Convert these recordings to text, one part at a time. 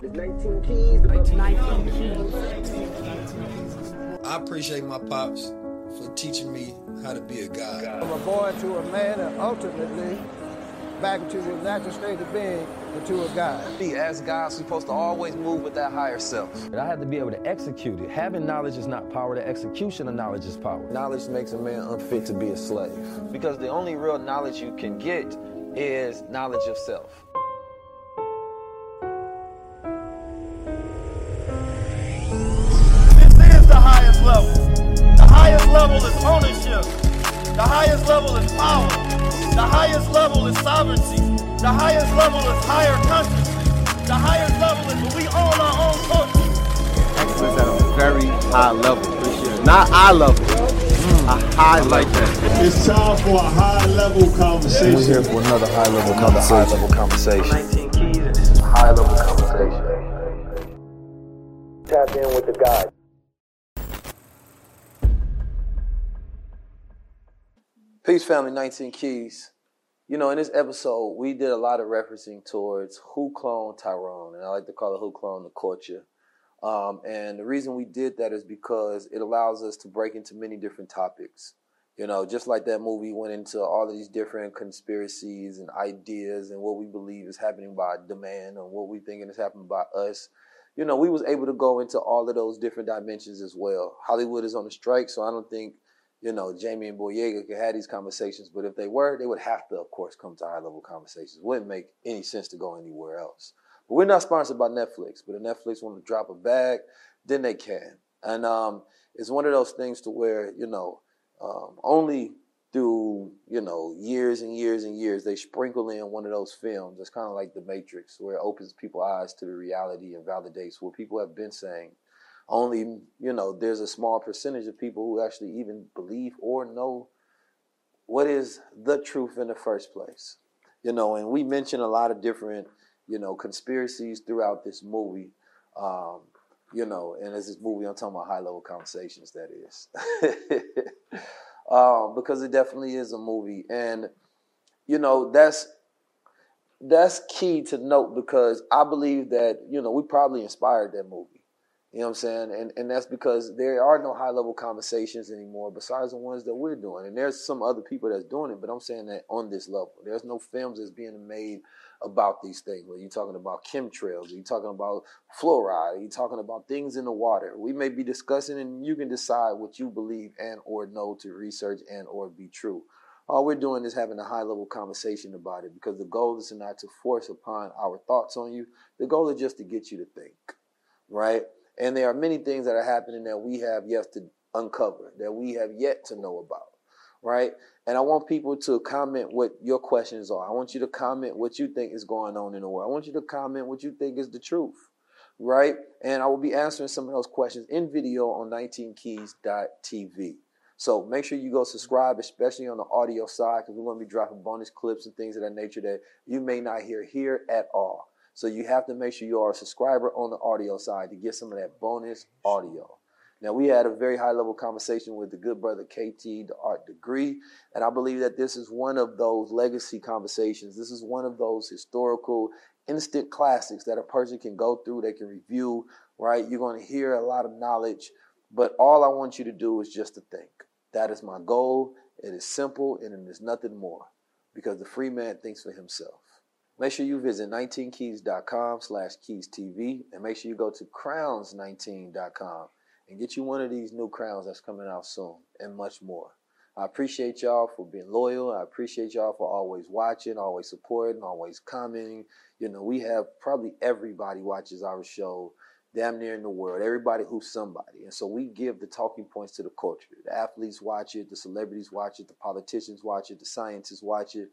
The 19 keys. The 19 keys. I appreciate my pops for teaching me how to be a guy. From a boy to a man, and ultimately back into the natural state of being into a God. As guys, we're supposed to always move with that higher self. And I had to be able to execute it. Having knowledge is not power, the execution of knowledge is power. Knowledge makes a man unfit to be a slave. Because the only real knowledge you can get is knowledge of self. Level. The highest level is ownership. The highest level is power. The highest level is sovereignty. The highest level is higher consciousness. The highest level is when we own our own culture. Excellence at a very high level. Not eye level. Mm. A high like that. It's time for a high level conversation. We're here for another high level another conversation. high level conversation. 19 keys and this is a high level conversation. Tap in with the God. Peace, family. 19 Keys. You know, in this episode, we did a lot of referencing towards who cloned Tyrone, and I like to call it who cloned the culture. Um, and the reason we did that is because it allows us to break into many different topics. You know, just like that movie went into all of these different conspiracies and ideas and what we believe is happening by demand and what we think is happening by us. You know, we was able to go into all of those different dimensions as well. Hollywood is on a strike, so I don't think you know, Jamie and Boyega could have these conversations, but if they were, they would have to, of course, come to high level conversations. It wouldn't make any sense to go anywhere else. But we're not sponsored by Netflix, but if Netflix want to drop a bag, then they can. And um, it's one of those things to where, you know, um, only through, you know, years and years and years, they sprinkle in one of those films. It's kind of like The Matrix, where it opens people's eyes to the reality and validates what people have been saying only you know there's a small percentage of people who actually even believe or know what is the truth in the first place. You know and we mention a lot of different you know conspiracies throughout this movie um, you know and as this movie i'm talking about high level conversations that is. Um, because it definitely is a movie and you know that's that's key to note because i believe that you know we probably inspired that movie you know what I'm saying? And and that's because there are no high level conversations anymore besides the ones that we're doing. And there's some other people that's doing it, but I'm saying that on this level. There's no films that's being made about these things. Where you're talking about chemtrails, you're talking about fluoride, you're talking about things in the water. We may be discussing and you can decide what you believe and or know to research and or be true. All we're doing is having a high level conversation about it because the goal is not to force upon our thoughts on you. The goal is just to get you to think, right? And there are many things that are happening that we have yet to uncover, that we have yet to know about, right? And I want people to comment what your questions are. I want you to comment what you think is going on in the world. I want you to comment what you think is the truth, right? And I will be answering some of those questions in video on 19keys.tv. So make sure you go subscribe, especially on the audio side, because we're going to be dropping bonus clips and things of that nature that you may not hear here at all. So you have to make sure you are a subscriber on the audio side to get some of that bonus audio. Now we had a very high level conversation with the good brother KT, the Arch Degree, and I believe that this is one of those legacy conversations. This is one of those historical instant classics that a person can go through, they can review, right? You're going to hear a lot of knowledge, but all I want you to do is just to think. That is my goal. It is simple and it is nothing more because the free man thinks for himself Make sure you visit 19keys.com slash keystv and make sure you go to crowns19.com and get you one of these new crowns that's coming out soon and much more. I appreciate y'all for being loyal. I appreciate y'all for always watching, always supporting, always commenting. You know, we have probably everybody watches our show damn near in the world. Everybody who's somebody. And so we give the talking points to the culture. The athletes watch it, the celebrities watch it, the politicians watch it, the scientists watch it.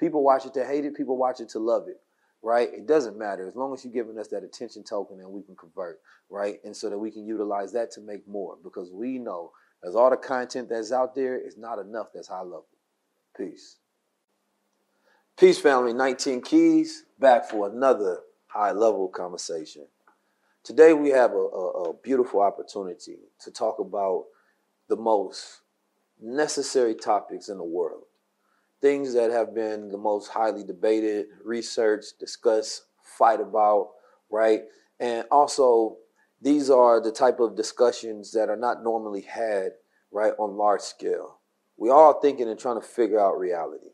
People watch it to hate it, people watch it to love it. Right? It doesn't matter as long as you're giving us that attention token and we can convert, right? And so that we can utilize that to make more because we know as all the content that's out there is not enough that's high level. Peace. Peace, family. 19 Keys back for another high level conversation. Today we have a, a, a, beautiful opportunity to talk about the most necessary topics in the world. Things that have been the most highly debated, researched, discussed, fight about, right? And also, these are the type of discussions that are not normally had, right, on large scale. We all thinking and trying to figure out reality,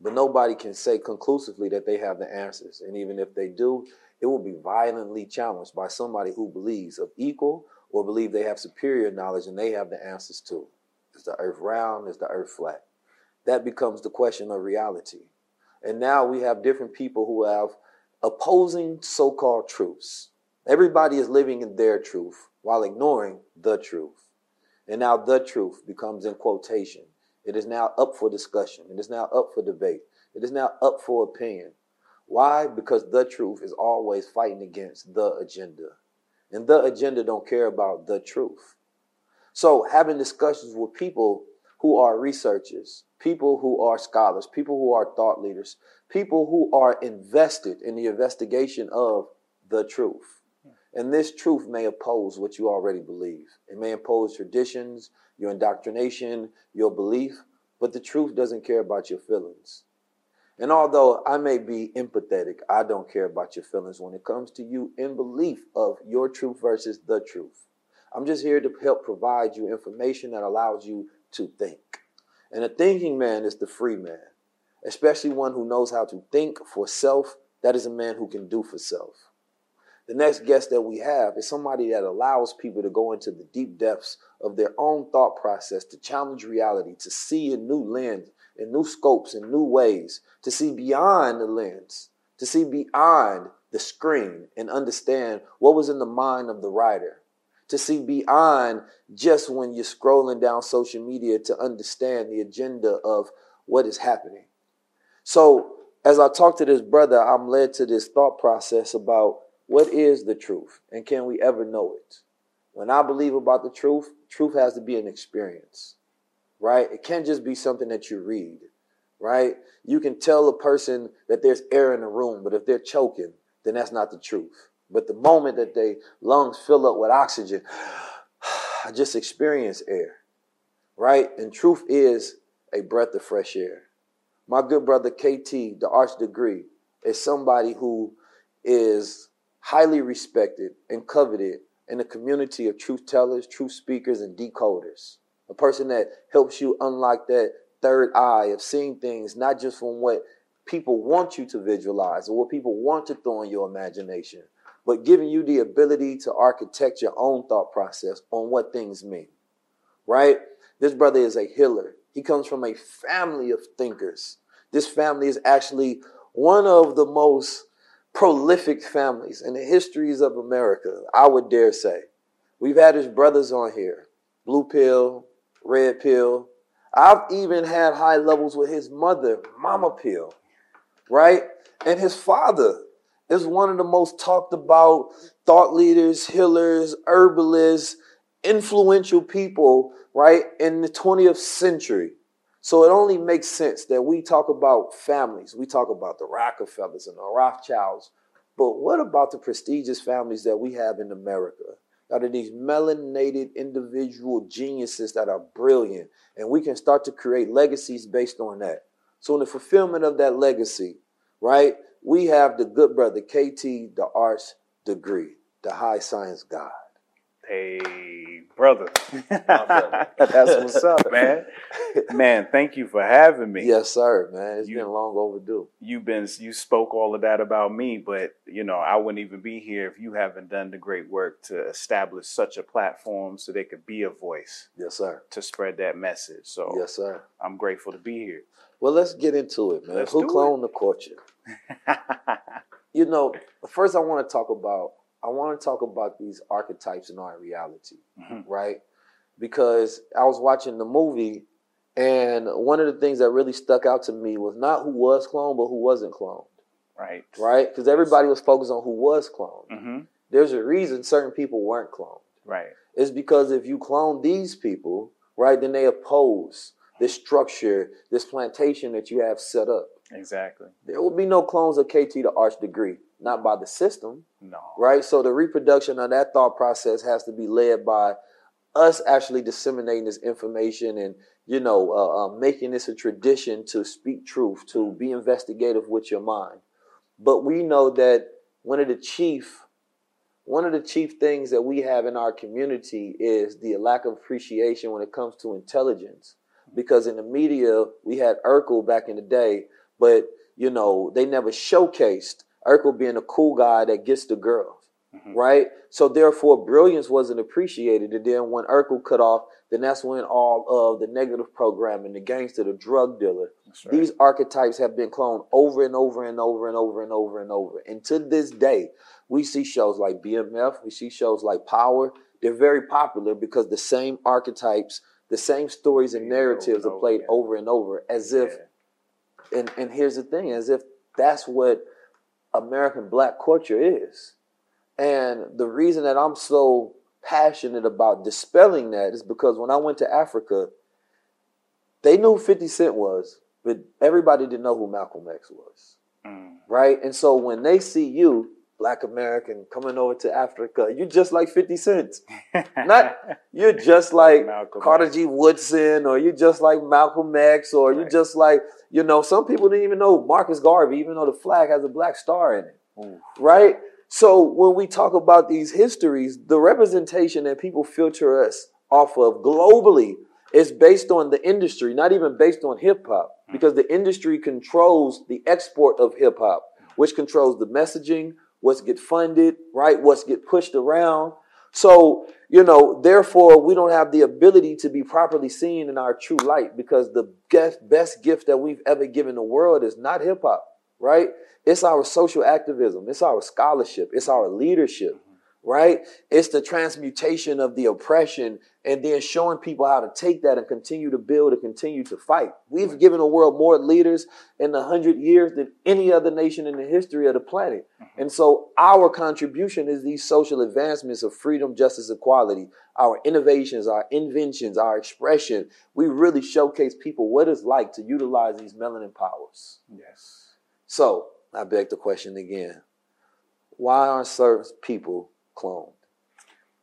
but nobody can say conclusively that they have the answers. And even if they do, it will be violently challenged by somebody who believes of equal or believe they have superior knowledge and they have the answers too. Is the earth round? Is the earth flat? That becomes the question of reality. And now we have different people who have opposing so called truths. Everybody is living in their truth while ignoring the truth. And now the truth becomes in quotation. It is now up for discussion. It is now up for debate. It is now up for opinion. Why? Because the truth is always fighting against the agenda. And the agenda don't care about the truth. So having discussions with people who are researchers, people who are scholars, people who are thought leaders, people who are invested in the investigation of the truth. And this truth may oppose what you already believe. It may oppose traditions, your indoctrination, your belief, but the truth doesn't care about your feelings. And although I may be empathetic, I don't care about your feelings when it comes to you in belief of your truth versus the truth. I'm just here to help provide you information that allows you to think. And a thinking man is the free man, especially one who knows how to think for self. That is a man who can do for self. The next guest that we have is somebody that allows people to go into the deep depths of their own thought process, to challenge reality, to see in new lens in new scopes in new ways, to see beyond the lens, to see beyond the screen and understand what was in the mind of the writer, to see beyond just when you're scrolling down social media to understand the agenda of what is happening. So, as I talk to this brother, I'm led to this thought process about what is the truth and can we ever know it? When I believe about the truth, truth has to be an experience right? It can't just be something that you read, right? You can tell a person that there's air in the room, but if they're choking, then that's not the truth. But the moment that they lungs fill up with oxygen, I just experience air, right? And truth is a breath of fresh air. My good brother KT, the Arch Degree, is somebody who is highly respected and coveted in the community of truth tellers, truth speakers, and decoders a person that helps you unlock that third eye of seeing things not just from what people want you to visualize or what people want to throw in your imagination, but giving you the ability to architect your own thought process on what things mean. Right? This brother is a healer. He comes from a family of thinkers. This family is actually one of the most prolific families in the histories of America, I would dare say. We've had his brothers on here Blue Pill, red pill. I've even had high levels with his mother, mama pill, right? And his father is one of the most talked about thought leaders, healers, herbalists, influential people, right, in the 20th century. So it only makes sense that we talk about families. We talk about the Rockefellers and the Rothschilds. But what about the prestigious families that we have in America? out of these melanated individual geniuses that are brilliant. And we can start to create legacies based on that. So, in the fulfillment of that legacy, right, we have the good brother KT, the Arch Degree, the high science God. Hey, brother. That's what's up, man. Man, thank you for having me. Yes, sir, man. It's you, been long overdue. You've been you spoke all of that about me, but you know, I wouldn't even be here if you haven't done the great work to establish such a platform so they could be a voice. Yes, sir. To spread that message. So Yes, sir. I'm grateful to be here. Well, let's get into it, man. Let's Who do cloned the culture? you know, first I want to talk about I want to talk about these archetypes in our reality, Mm-hmm. right? Because I was watching the movie, and one of the things that really stuck out to me was not who was cloned, but who wasn't cloned, Right. right? Because everybody was focused on who was cloned. Mm-hmm. There's a reason certain people weren't cloned. Right. It's because if you clone these people, right, then they oppose this structure, this plantation that you have set up. Exactly. There will be no clones of KT to Arch degree, not by the system, No. right? So the reproduction of that thought process has to be led by us actually disseminating this information and you know uh, uh, making this a tradition to speak truth, to be investigative with your mind. But we know that one of the chief one of the chief things that we have in our community is the lack of appreciation when it comes to intelligence. Because in the media, we had Urkel back in the day, but you know, they never showcased Urkel being a cool guy that gets the girls. Right? So therefore brilliance wasn't appreciated. And then when Urkel cut off, then that's when all of the negative programming, the gangster, the drug dealer, these archetypes have been cloned over and over and over and over and over and over. And to this day, we see shows like BMF, we see shows like Power. They're very popular because the same archetypes, the same stories and narratives are played over and over as if, and, and here's the thing, as if that's what American black culture is. And the reason that I'm so passionate about dispelling that is because when I went to Africa, they knew who 50 Cent was, but everybody didn't know who Malcolm X was. Mm. Right? And so when they see you, black American, coming over to Africa, you're just like 50 Cent. Not you're just like Carter G. Woodson, or you're just like Malcolm X, or you're just like, you know, some people didn't even know Marcus Garvey, even though the flag has a black star in it. Right? So when we talk about these histories, the representation that people filter us off of globally is based on the industry, not even based on hip hop, because the industry controls the export of hip hop, which controls the messaging, what's get funded, right? What's get pushed around. So, you know, therefore, we don't have the ability to be properly seen in our true light because the best, best gift that we've ever given the world is not hip hop, right? It's our social activism, it's our scholarship, it's our leadership, right? It's the transmutation of the oppression and then showing people how to take that and continue to build and continue to fight. We've given the world more leaders in the hundred years than any other nation in the history of the planet. Mm-hmm. And so our contribution is these social advancements of freedom, justice, equality, our innovations, our inventions, our expression. We really showcase people what it's like to utilize these melanin powers. Yes. So I beg the question again. Why aren't certain people cloned?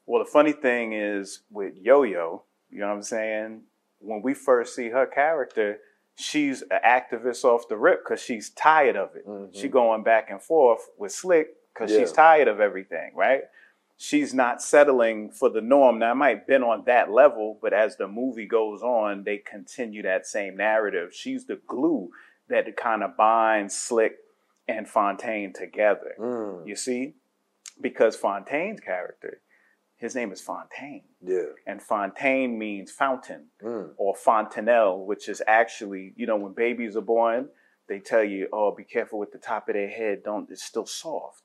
Well, the funny thing is with Yo Yo, you know what I'm saying? When we first see her character, she's an activist off the rip because she's tired of it. She going back and forth with Slick because she's tired of everything, right? She's not settling for the norm. Now, it might have been on that level, but as the movie goes on, they continue that same narrative. She's the glue that kind of binds Slick and Fontaine together. Mm. You see? Because Fontaine's character, his name is Fontaine. Yeah. And Fontaine means fountain Mm. or fontanelle, which is actually, you know, when babies are born, they tell you, oh, be careful with the top of their head. Don't, it's still soft.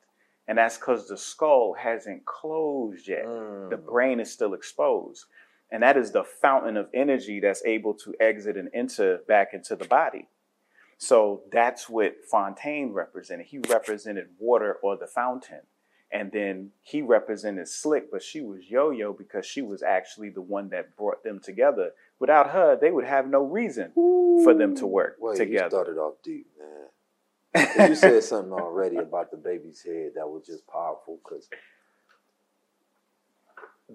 And that's because the skull hasn't closed yet. The brain is still exposed. And that is the fountain of energy that's able to exit and enter back into the body. So that's what Fontaine represented. He represented water or the fountain. And then he represented Slick, but she was Yo Yo because she was actually the one that brought them together. Without her, they would have no reason for them to work Wait, you started off deep, man. you said something already about the baby's head that was just powerful because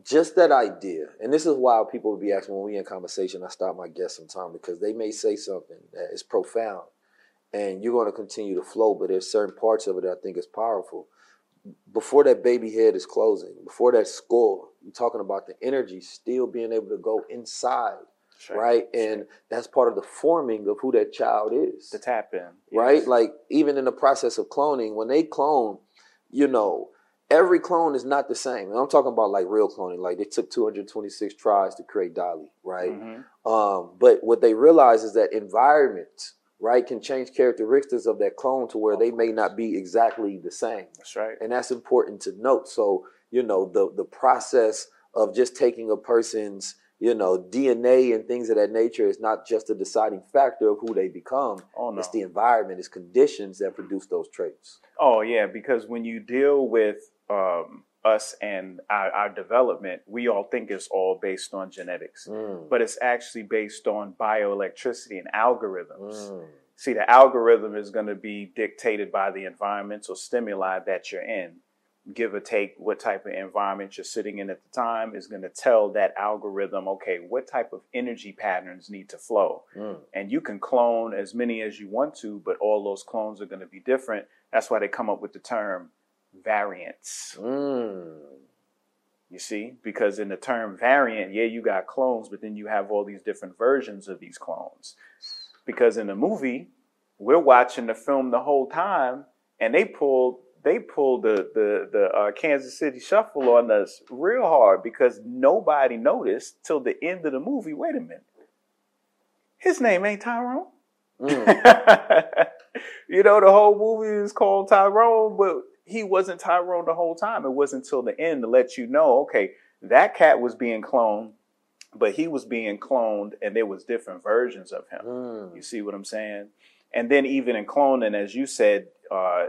just that idea, and this is why people would be asking when we in conversation, I stop my guests sometimes because they may say something that is profound and you're going to continue to flow, but there's certain parts of it that I think is powerful. Before that baby head is closing, before that skull You're talking about the energy still being able to go inside, right. right? And that's part of the forming of who that child is. The tap in. right? Like even in the process of cloning, when they clone, you know, every clone is not the same. And I'm talking about like real cloning. Like they took 226 tries to create Dolly, right? Mhm. Um, but what they realize is that environment, right, can change characteristics of that clone to where they may not be exactly the same. That's right. And that's important to note. So, you know, the the process of just taking a person's, you know, DNA and things of that nature is not just a deciding factor of who they become. Oh, no. It's the environment, it's conditions that produce those traits. Oh yeah, because when you deal with um, us and our, our development, we all think it's all based on genetics, Mm. but it's actually based on bioelectricity and algorithms. Mm. See, the algorithm is going to be dictated by the environmental stimuli that you're in. Give or take what type of environment you're sitting in at the time is going to tell that algorithm, okay, what type of energy patterns need to flow. Mm. And you can clone as many as you want to, but all those clones are going to be different. That's why they come up with the term variants. Mm. You see, because in the term variant, yeah, you got clones, but then you have all these different versions of these clones. Because in the movie, we're watching the film the whole time, and they pulled they pulled the the the uh, Kansas City Shuffle on us real hard because nobody noticed till the end of the movie. Wait a minute, his name ain't Tyrone. Mm. you know, the whole movie is called Tyrone, but he wasn't Tyrone the whole time. It wasn't until the end to let you know, okay, that cat was being cloned, but he was being cloned, and there was different versions of him. Mm. You see what I'm saying? And then even in cloning, as you said, uh,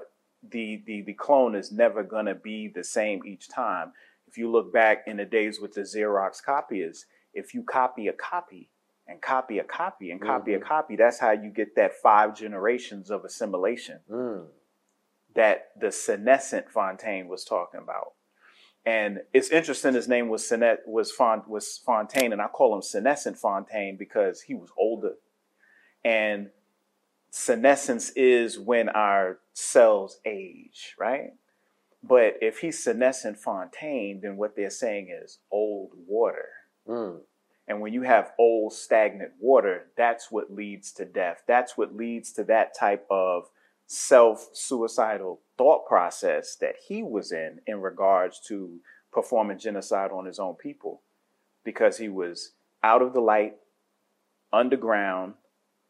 the the the clone is never gonna be the same each time. If you look back in the days with the Xerox copiers, if you copy a copy and copy a copy and copy a copy, that's how you get that five generations of assimilation Mm. That the senescent Fontaine was talking about. And it's interesting. His name was Senet was Font was Fontaine, and I call him senescent Fontaine because he was older. And senescence is when our cells age, right? But if he's senescent Fontaine, then what they're saying is old water. Mm. And when you have old stagnant water, that's what leads to death. That's what leads to that type of self suicidal thought process that he was in in regards to performing genocide on his own people because he was out of the light, underground,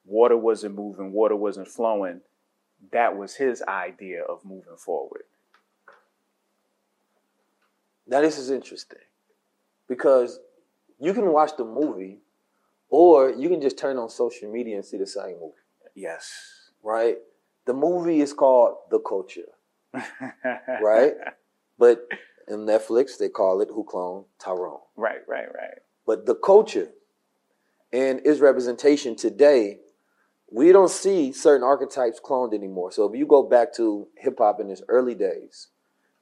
water wasn't moving, water wasn't flowing. That was his idea of moving forward. Now this is interesting because you can watch the movie, or you can just turn on social media and see the same movie. Yes. Right. The movie is called The Culture. right. But in Netflix they call it Who Cloned Tyrone. Right, right, right. But the culture and its representation today, we don't see certain archetypes cloned anymore. So if you go back to hip hop in its early days,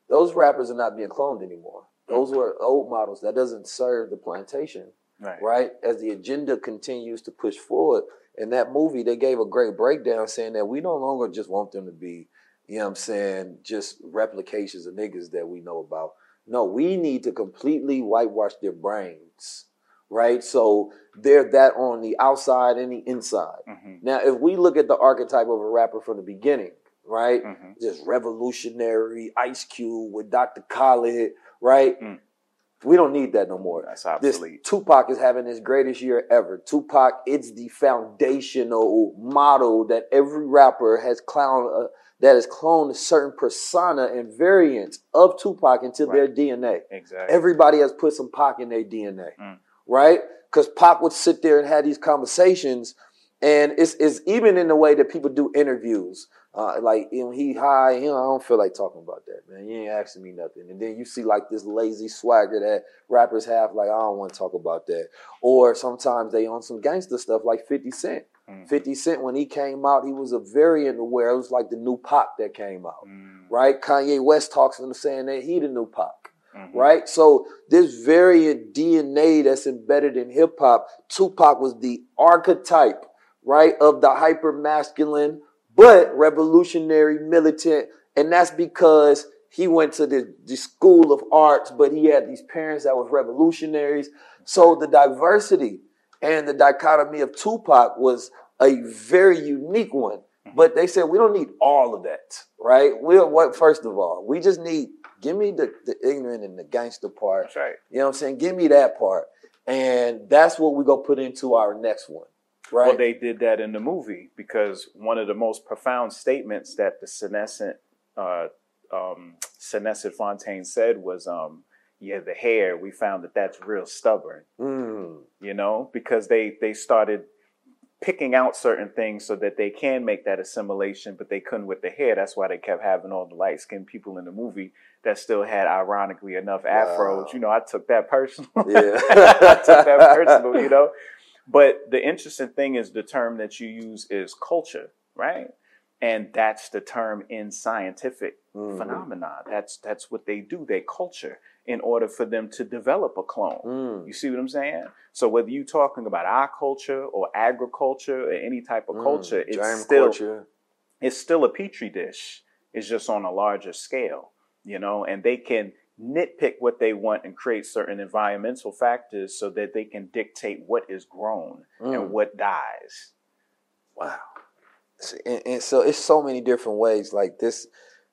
those rappers are not being cloned anymore. Those were old models. That doesn't serve the plantation, Right. right? As the agenda continues to push forward. In that movie, they gave a great breakdown saying that we no longer just want them to be, you know what I'm saying, just replications of niggas that we know about. No, we need to completely whitewash their brains, right? So they're that on the outside and the inside. Mm-hmm. Now, if we look at the archetype of a rapper from the beginning, right? Mm-hmm. Just revolutionary, Ice Cube with Dr. Khaled, right? Mm. We don't need that no more. That's This. Tupac is having his greatest year ever. Tupac, it's the foundational model that every rapper has clowned, uh, that has cloned a certain persona and variants of Tupac into their DNA. Exactly. Everybody has put some Pac in their DNA, Mm. right? Because Pac would sit there and have these conversations, and it's, it's even in the way that people do interviews. Uh, like you know, he high, you know, I don't feel like talking about that, man. You ain't asking me nothing. And then you see like this lazy swagger that rappers have, like I don't want to talk about that. Or sometimes they on some gangster stuff, like Fifty Cent. Mm. 50 Cent, when he came out, he was a variant of where it was like the new Pac that came out, Mm. right? Kanye West talks to him saying that he the new Pac, Mhm. right? So this variant DNA that's embedded in hip hop, Tupac was the archetype, right, of the hyper masculine but revolutionary militant, and that's because he went to the, the school of arts, but he had these parents that was revolutionaries. So the diversity and the dichotomy of Tupac was a very unique one. Mm-hmm. But they said we don't need all of that, right? We're what first of all, we just need give me the, the ignorant and the gangster part. That's right. You know what I'm saying? Give me that part. And that's what we're gonna put into our next one. Right. Well, they did that in the movie because one of the most profound statements that the senescent, uh, um, senescent Fontaine said was, um, "Yeah, the hair. We found that that's real stubborn. Mm. You know, because they they started picking out certain things so that they can make that assimilation, but they couldn't with the hair. That's why they kept having all the light skinned people in the movie that still had, ironically enough, afros. Wow. You know, I took that personal. Yeah. I took that personal, you know. But the interesting thing is the term that you use is culture, right? And that's the term in scientific Mhm. phenomena. That's that's what they do. They culture in order for them to develop a clone. Mm. You see what I'm saying? So whether you're talking about our culture or agriculture or any type of Mm. culture, it's still culture. it's still a petri dish. It's just on a larger scale, you know, and they can nitpick what they want and create certain environmental factors so that they can dictate what is grown Mm. and what dies. Wow. And, and so it's so many different ways. Like this,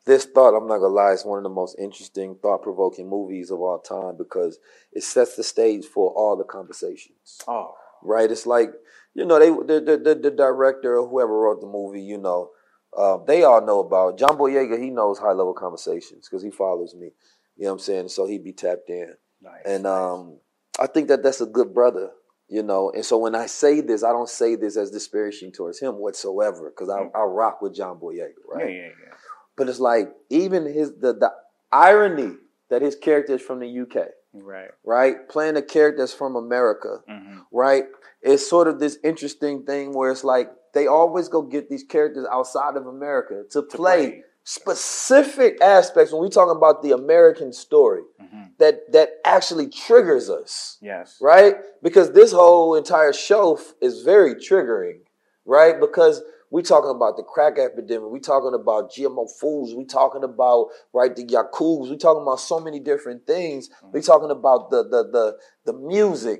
this thought, I'm not gonna lie, is one of the most interesting, thought-provoking movies of all time because it sets the stage for all the conversations. Oh, Right? It's like you know, they the the, the, the director or whoever wrote the movie, you know, uh, they all know about John Boyega. He knows high-level conversations because he follows me. You know what I'm saying? So he'd be tapped in. nice. And um, I think that that's a good brother, you know. And so when I say this, I don't say this as disparaging towards him whatsoever, because I, I rock with John Boyega, right? yeah, yeah. yeah. But it's like even his the the irony that his character is from the UK, Right. right? Playing a character that's from America, hmm right? It's sort of this interesting thing where it's like they always go get these characters outside of America to play specific aspects when we talking about the American story hmm that that actually triggers us Yes. right? Because this whole entire show is very triggering right? Because we talking about the crack epidemic we talking about gmo foods we talking about right the yakubs we talking about so many different things. We talking about the the the, the music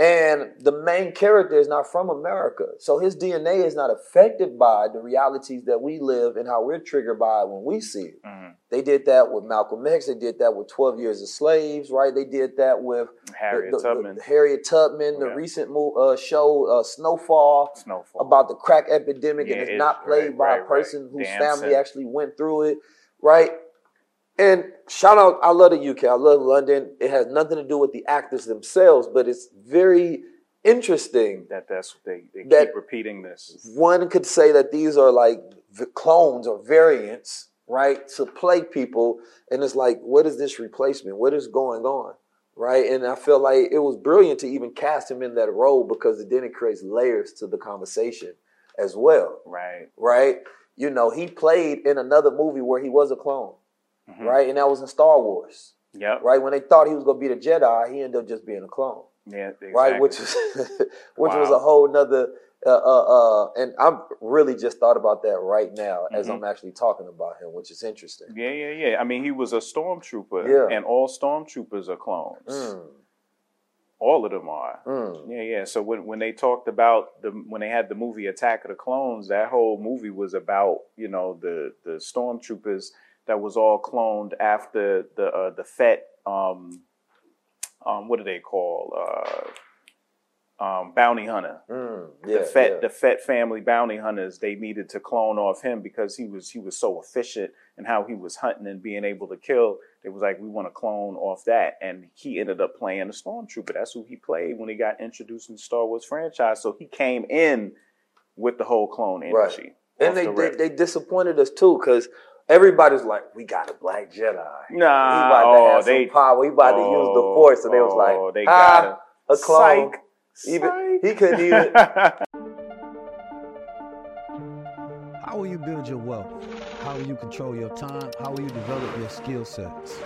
and the main character is not from America. So his DNA is not affected by the realities that we live and how we're triggered by it when we see it. Mhm. They did that with Malcolm X. They did that with 12 Years a Slaves, right? They did that with Harriet the, the- Tubman. the Harriet Tubman, the Yeah. recent mo- uh, show uh, Snowfall Snowfall. about the crack epidemic, Yeah, and it's it's not played right, by right, a right. person whose Damson. family actually went through it, right? And shout out, I love the UK, I love London. It has nothing to do with the actors themselves, but it's very interesting. that that's what they, they That- keep repeating this. One could say that these are like clones or variants, right, to play people. And it's like, what is this replacement? What is going on? Right. And I feel like it was brilliant to even cast him in that role because it then it creates layers to the conversation as well. Right. Right. You know, he played in another movie where he was a clone. Mhm. Right. And that was in Star Wars. Yep. Right. When they thought he was gonna be the Jedi, he ended up just being a clone Yeah. Exactly. right? Which was which was a whole nother. Uh, uh, uh, and I'm really just thought about that right now as Mhm. I'm actually talking about him, which is interesting. Yeah, yeah, yeah. I mean, he was a stormtrooper, Yeah. and all stormtroopers are clones. Mm, All of them are. mm. Yeah, yeah. So when when they talked about the when they had the movie Attack of the Clones, that whole movie was about you know the the stormtroopers that was all cloned after the uh, the Fett um um what do they call uh um bounty hunter. Mm, yeah, the Fett yeah. the Fett family bounty hunters they needed to clone off him because he was he was so efficient in how he was hunting and being able to kill. They was like we want to clone off that, and he ended up playing a stormtrooper. That's who he played when he got introduced in the Star Wars franchise. So he came in with the whole clone Right. And they, the they they disappointed us too because everybody's like, "We got a black Jedi. Nah, we about to oh, have they- some power. We about to use the oh, Force." And they was oh, like, they "Ah, got a clone." Psych. Even he couldn't even. How will you build your wealth? How will you control your time? How will you develop your skill sets?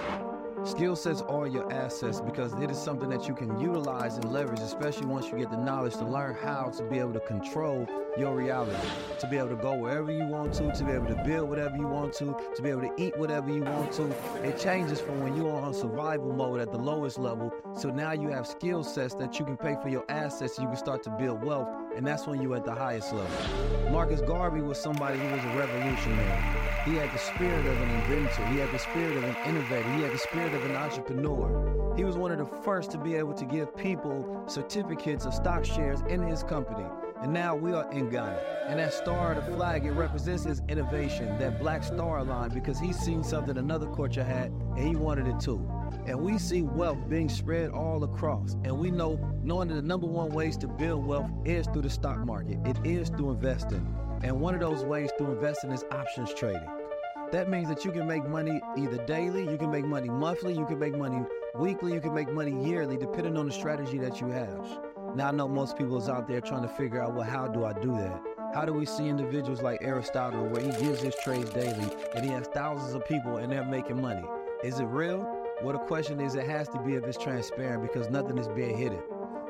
Skill sets are your assets because it is something that you can utilize and leverage, especially once you get the knowledge to learn how to be able to control your reality, to be able to go wherever you want to, to be able to build whatever you want to, to be able to eat whatever you want to. It changes from when you're on survival mode at the lowest level. So now you have skill sets that you can pay for your assets, you can start to build wealth, and that's when you're at the highest level. Marcus Garvey was somebody who was a revolutionary. He had the spirit of an inventor. He had the spirit of an innovator. He had the spirit of an entrepreneur. He was one of the first to be able to give people certificates of stock shares in his company. And now we are in Ghana. And that star of the flag, it represents his innovation, that black star line, because he's seen something another culture had and he wanted it too. And we see wealth being spread all across. And we know knowing that the number one ways to build wealth is through the stock market. It is through investing. And one of those ways to invest in is options trading. That means that you can make money either daily, you can make money monthly, you can make money weekly, you can make money yearly, depending on the strategy that you have. Now I know most people is out there trying to figure out, well, how do I do that? How do we see individuals like Aristotle where he gives his trades daily and he has thousands of people and they're making money? Is it real? Well, the question is, it has to be if it's transparent because nothing is being hidden.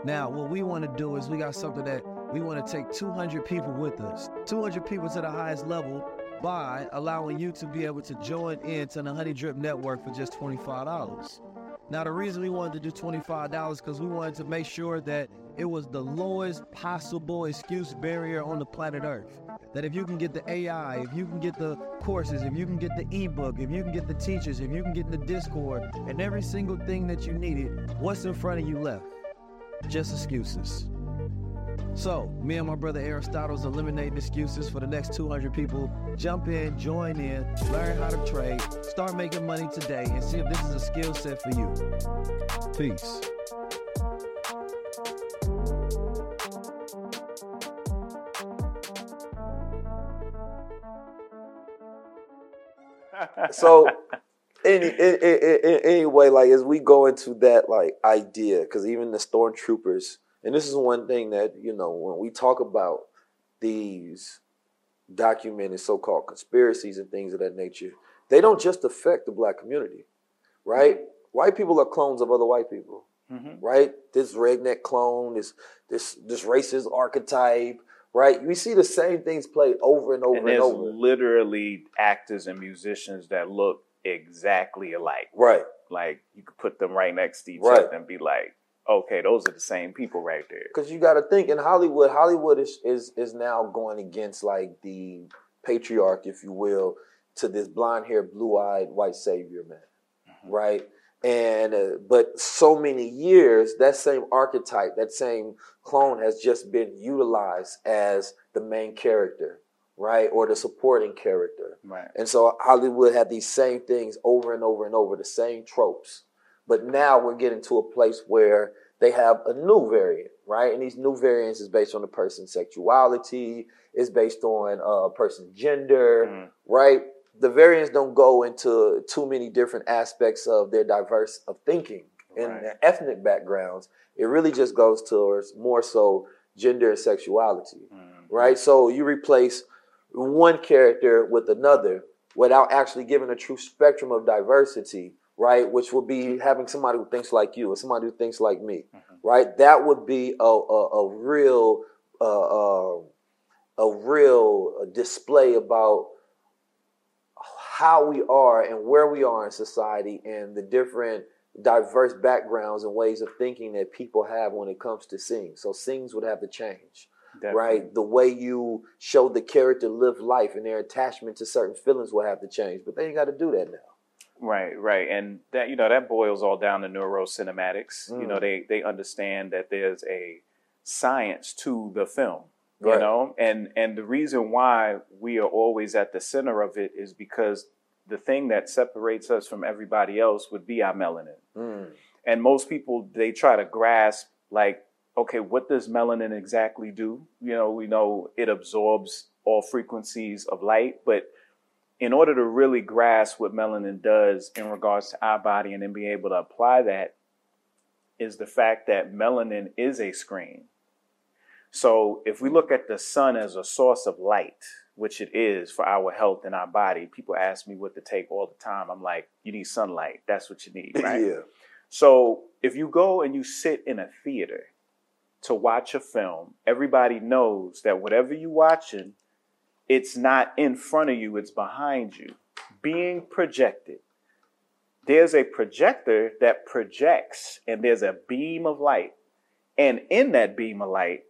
Now, what we want to do is we got something that we want to take 200 people with us, 200 people to the highest level by allowing you to be able to join into the Honey Drip Network for just $25. Now, the reason we wanted to do $25 because we wanted to make sure that it was the lowest possible excuse barrier on the planet Earth. That if you can get the AI, if you can get the courses, if you can get the ebook, if you can get the teachers, if you can get the Discord, and every single thing that you needed, what's in front of you left? Just excuses. So, me and my brother Aristotle's eliminating excuses for the next 200 people. Jump in, join in, learn how to trade, start making money today, and see if this is a skill set for you. Peace. So any, any, any, anyway, like as we go into that like idea, because even the stormtroopers, and this is one thing that you know when we talk about these documented so-called conspiracies and things of that nature, they don't just affect the black community, right? Mm-hmm. White people are clones of other white people, mm-hmm. right? This redneck clone, this this this racist archetype, right? We see the same things played over and over and, and over. Literally, actors and musicians that look exactly alike. Right. Like you could put them right next to each Right. other and be like, okay, those are the same people right there. Because you got to think in Hollywood, Hollywood is, is is now going against like the patriarch, if you will, to this blonde haired, blue eyed white savior man, mm-hmm. right? And uh, but so many years, that same archetype, that same clone has just been utilized as the main character, right, or the supporting character. Right. And so Hollywood had these same things over and over and over, the same tropes. But now we're getting to a place where they have a new variant, right? And these new variants is based on the person's sexuality, is based on uh, a person's gender, right? The variants don't go into too many different aspects of their diverse of thinking and Right. their ethnic backgrounds. It really just goes towards more so gender and sexuality, right? So you replace one character with another without actually giving a true spectrum of diversity, right? Which would be having somebody who thinks like you or somebody who thinks like me, right? That would be a a, a real uh, uh, a real display about how we are and where we are in society and the different diverse backgrounds and ways of thinking that people have when it comes to scenes. So scenes would have to change. Definitely. Right, the way you show the character live life and their attachment to certain feelings will have to change, but they ain't got to do that now. Right, right, and that you know that boils all down to neurocinematics. You know, Mm. they they understand that there's a science to the film. You Right. know, and and the reason why we are always at the center of it is because the thing that separates us from everybody else would be our melanin. Mm. And most people they try to grasp like, okay, what does melanin exactly do? You know, we know it absorbs all frequencies of light, but in order to really grasp what melanin does in regards to our body and then be able to apply that is the fact that melanin is a screen. So if we look at the sun as a source of light, which it is for our health and our body. People ask me what to take all the time. I'm like, you need sunlight. That's what you need, right? Yeah. So if you go and you sit in a theater to watch a film, everybody knows that whatever you're watching, it's not in front of you, it's behind you, being projected. There's a projector that projects, and there's a beam of light. And in that beam of light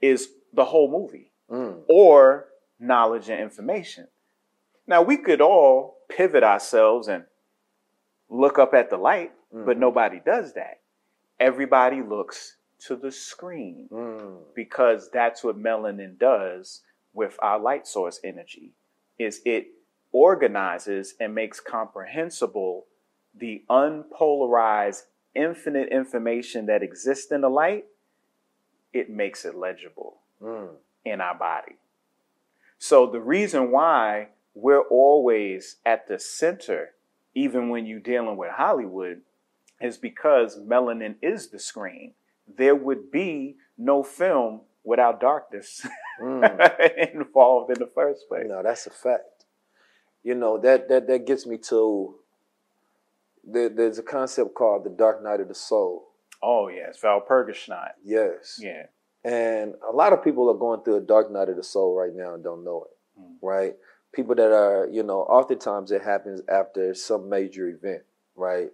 is the whole movie Mm. or knowledge and information. Now, we could all pivot ourselves and look up at the light, but Mhm. nobody does that. Everybody looks to the screen Mm. because that's what melanin does with our light source energy is it organizes and makes comprehensible the unpolarized infinite information that exists in the light it makes it legible Mm. in our body so the reason why we're always at the center even when you're dealing with hollywood is because melanin is the screen there would be no film without darkness Mm. involved in the first place. No, that's a fact. You know that that that gets me to. There, there's a concept called the dark night of the soul. Oh yes, Walpurgisnacht. Yes. Yeah. And a lot of people are going through a dark night of the soul right now and don't know it. Mm. Right? People that are, you know, oftentimes it happens after some major event, right?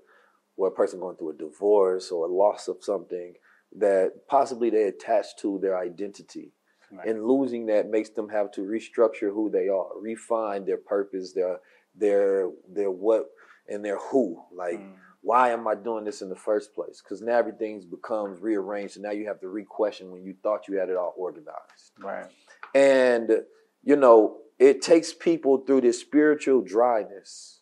Where a person going through a divorce or a loss of something that possibly they attach to their identity. Right. And losing that makes them have to restructure who they are, refine their purpose, their their their what and their who. Like Mm. Why am I doing this in the first place? Because now everything's becomes rearranged, and now you have to re-question when you thought you had it all organized. Right. And you know, it takes people through this spiritual dryness,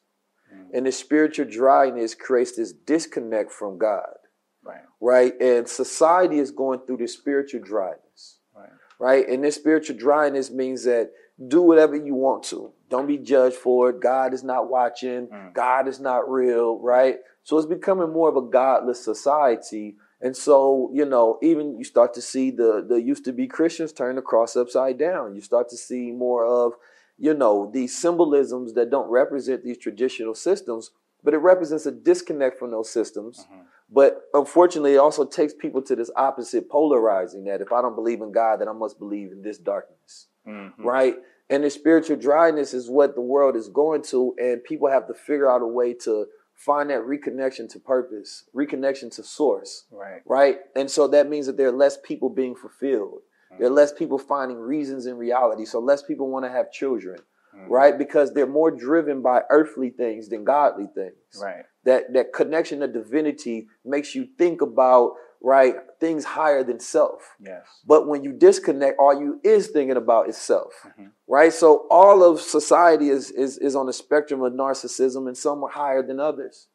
Mm. and this spiritual dryness creates this disconnect from God, Right. right? And society is going through this spiritual dryness, Right. right? And this spiritual dryness means that do whatever you want to. Don't be judged for it. God is not watching. Mm. God is not real, right? So it's becoming more of a godless society. And so, you know, even you start to see the the used to be Christians turn the cross upside down. You start to see more of, you know, these symbolisms that don't represent these traditional systems, but it represents a disconnect from those systems. Mhm. But unfortunately, it also takes people to this opposite polarizing that if I don't believe in God, then I must believe in this darkness Mhm. right? And the spiritual dryness is what the world is going to, and people have to figure out a way to find that reconnection to purpose, reconnection to source, Right. right? And so that means that there are less people being fulfilled. There are less people finding reasons in reality. So less people want to have children, Mhm. right? Because they're more driven by earthly things than godly things Right. that that connection to divinity makes you think about right things higher than self Yes. but when you disconnect all you is thinking about is self Mhm. right so all of society is is is on the spectrum of narcissism and some are higher than others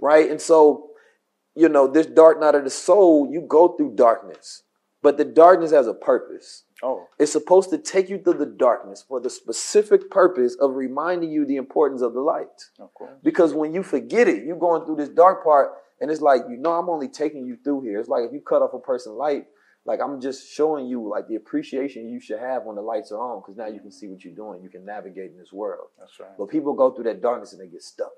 right and so you know this dark night of the soul you go through darkness but the darkness has a purpose Oh. it's supposed to take you through the darkness for the specific purpose of reminding you the importance of the light Of course. because when you forget it, you're going through this dark part, and it's like, you know, I'm only taking you through here. It's like if you cut off a person light, like I'm just showing you like the appreciation you should have when the lights are on, because now you can see what you're doing. You can navigate in this world. That's right. But people go through that darkness and they get stuck.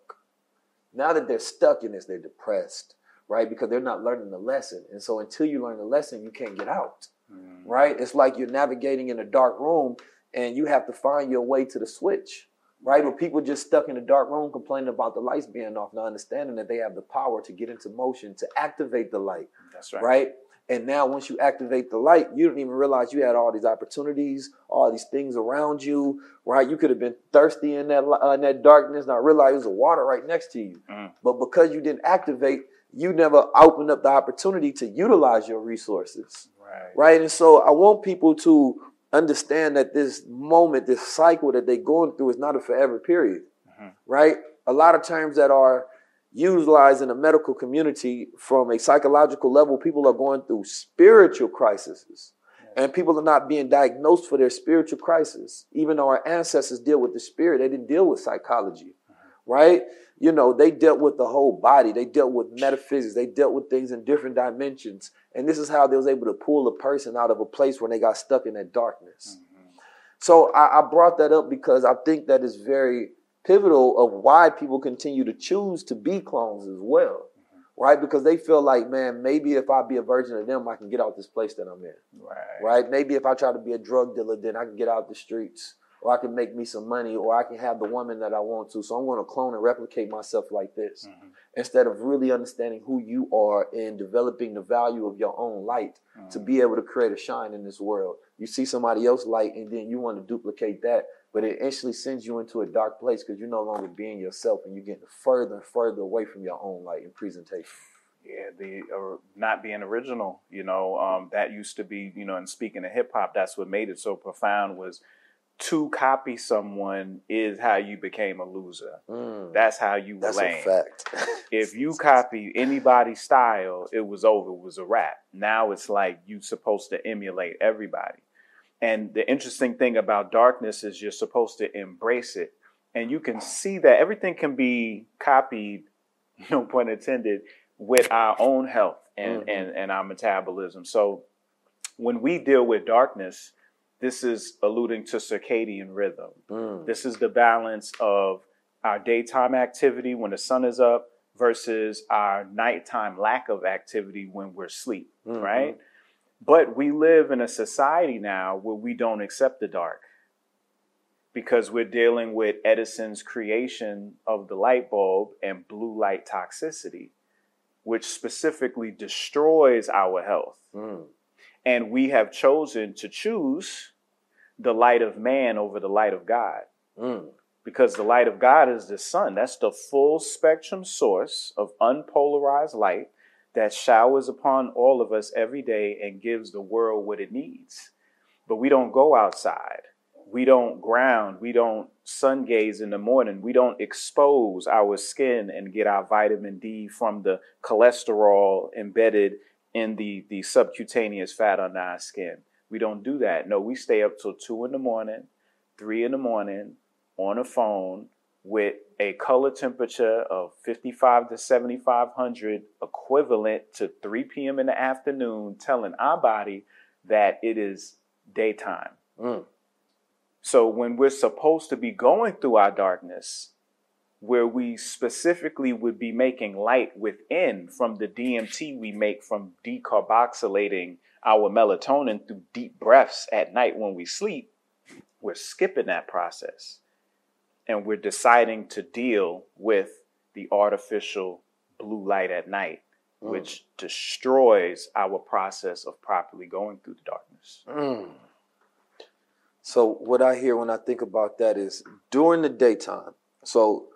Now that they're stuck in this, they're depressed, right? Because they're not learning the lesson. And so until you learn the lesson, you can't get out, Mm. right? It's like you're navigating in a dark room and you have to find your way to the switch, right? But people just stuck in a dark room complaining about the lights being off, not understanding that they have the power to get into motion, to activate the light, That's right. right? And now, once you activate the light, you didn't even realize you had all these opportunities, all these things around you, right? You could have been thirsty in that uh, in that darkness, not realize there's a water right next to you. Mm. But because you didn't activate, you never opened up the opportunity to utilize your resources, Right. right? And so, I want people to understand that this moment, this cycle that they're going through, is not a forever period, Mhm. right? A lot of terms that are utilized in the medical community from a psychological level, people are going through spiritual crises. And people are not being diagnosed for their spiritual crisis. Even though our ancestors deal with the spirit, they didn't deal with psychology, right? You know, they dealt with the whole body. They dealt with metaphysics. They dealt with things in different dimensions. And this is how they was able to pull a person out of a place when they got stuck in that darkness. Mm-hmm. So I, I brought that up because I think that is very pivotal of why people continue to choose to be clones as well. Mm-hmm. Right? Because they feel like, man, maybe if I be a version of them, I can get out this place that I'm in. Right. Right? Maybe if I try to be a drug dealer, then I can get out the streets. Or I can make me some money, or I can have the woman that I want to. So I'm going to clone and replicate myself like this. Instead of really understanding who you are and developing the value of your own light to be able to create a shine in this world. You see somebody else light and then you want to duplicate that, but it instantly sends you into a dark place because you're no longer being yourself and you're getting further and further away from your own light and presentation. Yeah, the or not being original, you know, um, that used to be, you know, and speaking of hip hop, that's what made it so profound was to copy someone is how you became a loser. That's how you were That's a fact. if you copy anybody's style, it was over. It was a wrap. Now it's like you're supposed to emulate everybody. And the interesting thing about darkness is you're supposed to embrace it. And you can see that everything can be copied, no pun intended, with our own health and, Mhm. and, and our metabolism. So when we deal with darkness, this is alluding to circadian rhythm. Mm. This is the balance of our daytime activity when the sun is up versus our nighttime lack of activity when we're asleep, Mhm. right? But we live in a society now where we don't accept the dark because we're dealing with Edison's creation of the light bulb and blue light toxicity, which specifically destroys our health. Mm. And we have chosen to choose the light of man over the light of God Mm. because the light of God is the sun. That's the full spectrum source of unpolarized light that showers upon all of us every day and gives the world what it needs. But we don't go outside. We don't ground. We don't sun gaze in the morning. We don't expose our skin and get our vitamin D from the cholesterol embedded in the, the subcutaneous fat on our skin. We don't do that. No, we stay up till two in the morning, three in the morning on a phone with a color temperature of 55 to 7500 equivalent to 3 p.m. in the afternoon telling our body that it is daytime. Mm. So when we're supposed to be going through our darkness, where we specifically would be making light within from the DMT we make from decarboxylating our melatonin through deep breaths at night when we sleep, we're skipping that process and we're deciding to deal with the artificial blue light at night, Mm. which destroys our process of properly going through the darkness. Mm. So what I hear when I think about that is during the daytime. So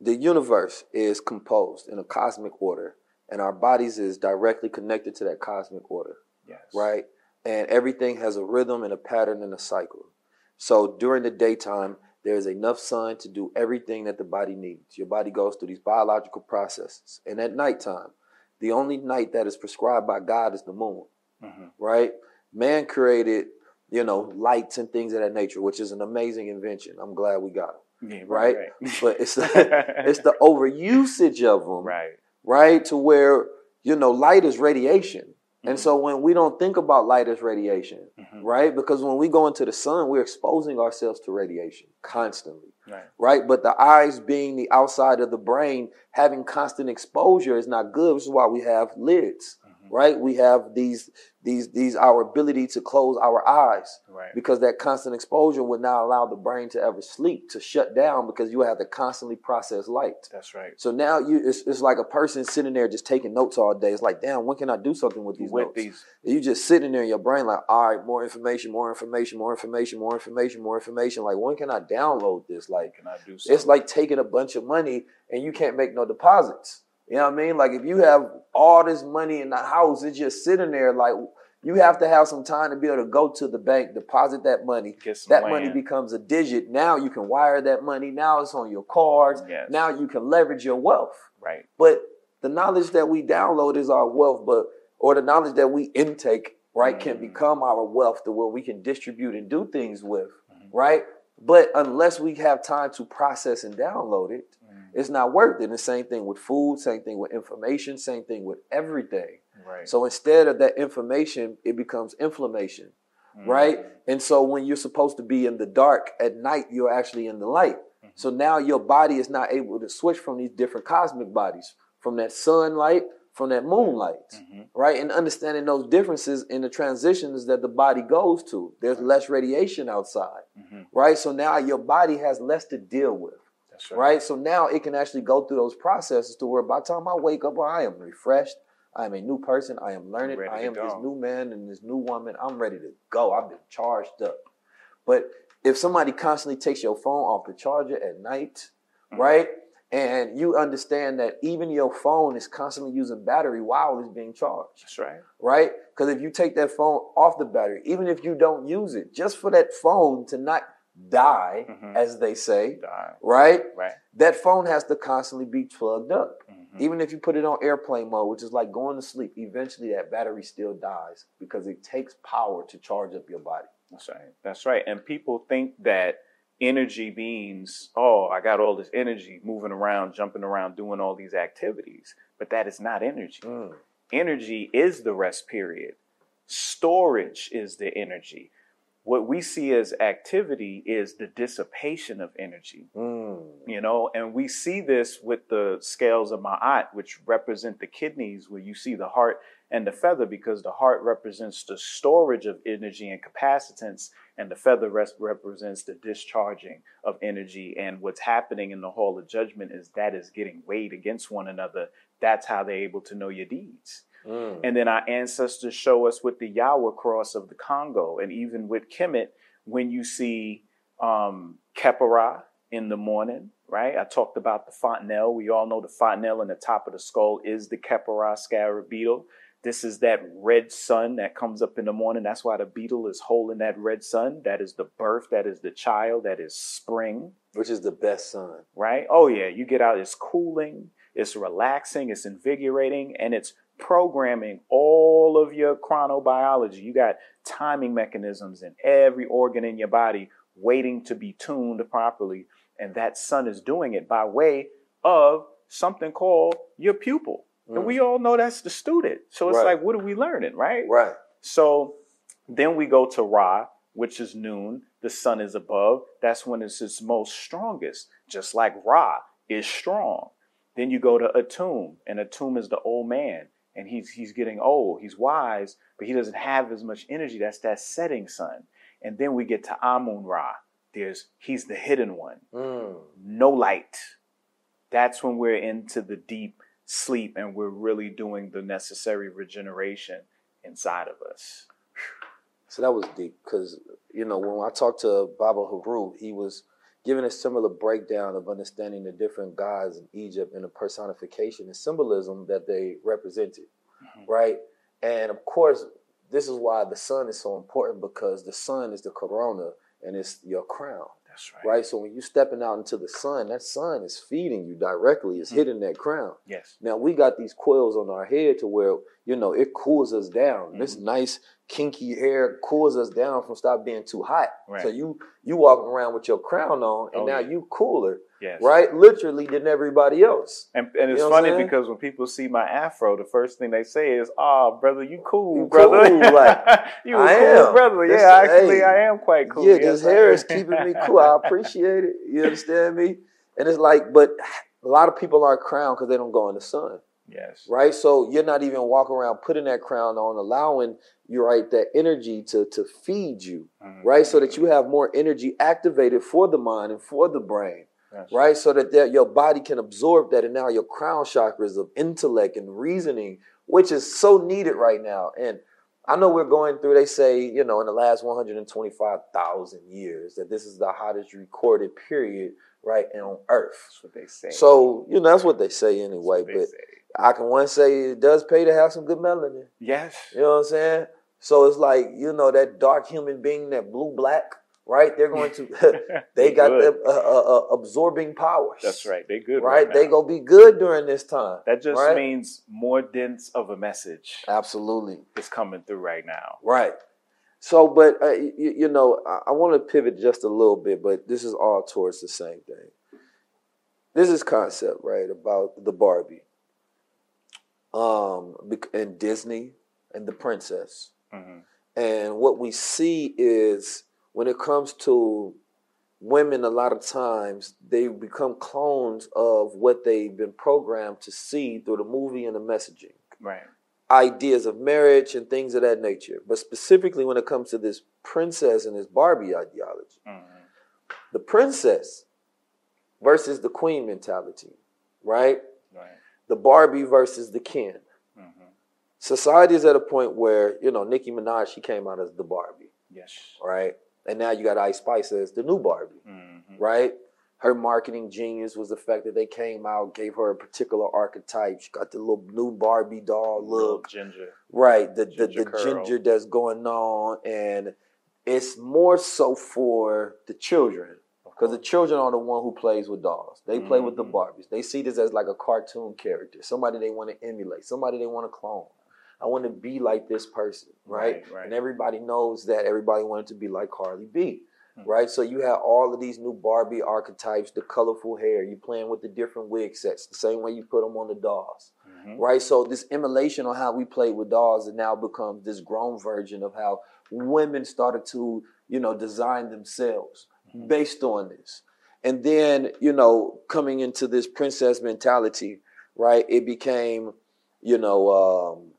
the universe is composed in a cosmic order, and our bodies is directly connected to that cosmic order. Yes. Right? And everything has a rhythm and a pattern and a cycle. So during the daytime, there's enough sun to do everything that the body needs. Your body goes through these biological processes. And at nighttime, the only night that is prescribed by God is the moon Mhm. right? Man created, you know, lights and things of that nature, which is an amazing invention. I'm glad we got them, Yeah, right? right, right. But it's the, it's the overusage of them, Right. Right? To where you know, light is radiation, Mm-hmm. and so when we don't think about light as radiation, right? Because when we go into the sun, we're exposing ourselves to radiation constantly Right. right? But the eyes being the outside of the brain, having constant exposure is not good. Which is why we have lids, Mm-hmm. Mm-hmm. right? We have these these these our ability to close our eyes Right. because that constant exposure would not allow the brain to ever sleep to shut down because you have to constantly process light. That's right. So now you it's, it's like a person sitting there just taking notes all day. It's like, damn, when can I do something with these With notes? these. You just sitting there in your brain like, all right, more information, more information, more information, more information, more information. Like, when can I download this? Like, Can I do it's like taking a bunch of money and you can't make no deposits. You know what I mean? Like if you have all this money in the house, it's just sitting there. Like you have to have some time to be able to go to the bank, deposit that money. That land. money becomes a digit. Now you can wire that money. Now it's on your cards. Yes. Now you can leverage your wealth. Right. But the knowledge that we download is our wealth, but or the knowledge that we intake, right, can mm-hmm. become our wealth to where we can distribute and do things with, mm-hmm. right? But unless we have time to process and download it, it's not worth it. And the same thing with food, same thing with information, same thing with everything. Right. So instead of that information, it becomes inflammation. Mm-hmm. right? And so when you're supposed to be in the dark at night, you're actually in the light. Mm-hmm. So now your body is not able to switch from these different cosmic bodies, from that sunlight, from that moonlight, mm-hmm. right? And understanding those differences in the transitions that the body goes to. There's less radiation outside, right? So now your body has less to deal with. That's right. So now it can actually go through those processes to where by the time I wake up, I am refreshed. I am a new person. I am learning. I am this new man and this new woman. I'm ready to go. I've been charged up. But if somebody constantly takes your phone off the charger at night, Mm-hmm. right? And you understand that even your phone is constantly using battery while it's being charged That's right. right? Because if you take that phone off the battery, even if you don't use it, just for that phone to not die, mm-hmm. as they say, right? Right. That phone has to constantly be plugged up. Mm-hmm. Even if you put it on airplane mode, which is like going to sleep, eventually that battery still dies because it takes power to charge up your body. That's right. That's right. And people think that energy means, oh, I got all this energy moving around, jumping around, doing all these activities. But that is not energy. Mm. Energy is the rest period. Storage is the energy. What we see as activity is the dissipation of energy. Mm. You know, and we see this with the scales of Ma'at, which represent the kidneys, where you see the heart and the feather, because the heart represents the storage of energy and capacitance, and the feather rest represents the discharging of energy. And what's happening in the hall of judgment is that is getting weighed against one another. That's how they're able to know your deeds. And then our ancestors show us with the Yowa cross of the Congo, and even with Kemet, when you see um, Khepera in the morning, right? I talked about the fontanelle. We all know the fontanelle in the top of the skull is the Khepera scarab beetle. This is that red sun that comes up in the morning. That's why the beetle is holding that red sun. That is the birth. That is the child. That is spring. Which is the best sun. Right? Oh, yeah. You get out, it's cooling, it's relaxing, it's invigorating, and it's programming all of your chronobiology. You got timing mechanisms in every organ in your body waiting to be tuned properly. And that sun is doing it by way of something called your pupil. And we mm. all know that's the student. So it's Right. like, what are we learning, right? Right. So then we go to Ra, which is noon. The sun is above. That's when it's its most strongest, just like Ra is strong. Then you go to Atum, and Atum is the old man, and he's he's getting old. He's wise, but he doesn't have as much energy. That's that setting sun. And then we get to Amun Ra. There's he's the hidden one. Mm. No light. That's when we're into the deep sleep and we're really doing the necessary regeneration inside of us. So that was deep because, you know, when I talked to Baba Haru, he was giving a similar breakdown of understanding the different gods in Egypt and the personification and symbolism that they represented, right? And of course, this is why the sun is so important because the sun is the corona and it's your crown. That's right. So when you're stepping out into the sun, that sun is feeding you directly. It's hitting that crown. Yes. Now we got these coils on our head to where you know it cools us down. This Mm-hmm. nice kinky hair cools us down from stop being too hot. Right. So you you walking around with your crown on, and Oh, now yeah. you cooler, Yes. right? Literally than everybody else. And, and it's You know funny because when people see my afro, the first thing they say is, "Oh, brother, you cool, You brother. cool, like, you I cool am. brother. This- yeah, actually, hey, I am quite cool. Yeah, Yes, this hair is keeping me cool. I appreciate it. You understand me? And it's like, but a lot of people aren't crowned because they don't go in the sun. Yes. right? So you're not even walking around putting that crown on, allowing you right that energy to to feed you, Mm-hmm. right? So that you have more energy activated for the mind and for the brain, Yes. right? So that your body can absorb that, and now your crown chakras of intellect and reasoning, which is so needed right now. And I know we're going through. They say, you know, in the last 125,000 years, that this is the hottest recorded period, right, on Earth. That's what they say. So you know that's what they say anyway. but I can one say it does pay to have some good melanin. Yes. You know what I'm saying? So it's like you know that dark human being, that blue black, right? They're going to they got good. the uh, uh, uh, absorbing powers. That's right. They're good, right? right they now. go be good during this time. That just right? means more dense of a message. Absolutely. is coming through right now. Right. So, but uh, you, you know, I, I want to pivot just a little bit, but this is all towards the same thing. This is concept, right, about the Barbie, um, and Disney and the princess, Mm-hmm. And what we see is when it comes to women, a lot of times they become clones of what they've been programmed to see through the movie and the messaging. Right. Ideas of marriage and things of that nature. But specifically when it comes to this princess and this Barbie ideology, the princess versus the queen mentality, right? The Barbie versus the Ken. Mm-hmm. Society is at a point where, you know, Nicki Minaj, she came out as the Barbie, Yes. right? And now you got Ice Spice as the new Barbie, mm-hmm. right? Her marketing genius was the fact that they came out, gave her a particular archetype. She got the little new Barbie doll Little look. ginger. Right, the the, Ginger the curl. ginger that's going on, and it's more so for the children because the children are the one who plays with dolls. They play with Mm-hmm. the Barbies. They see this as like a cartoon character, somebody they want to emulate, somebody they want to clone. I want to be like this person, right? Right, right. And everybody knows that everybody wanted to be like Cardi B. Hmm. Right, so you have all of these new Barbie archetypes, the colorful hair. You playing with the different wig sets, the same way you put them on the dolls Mm-hmm. right? So this emulation on how we played with dolls it now becomes this grown version of how women started to, you know, design themselves based on this. And then, you know, coming into this princess mentality, right? It became, you know, um,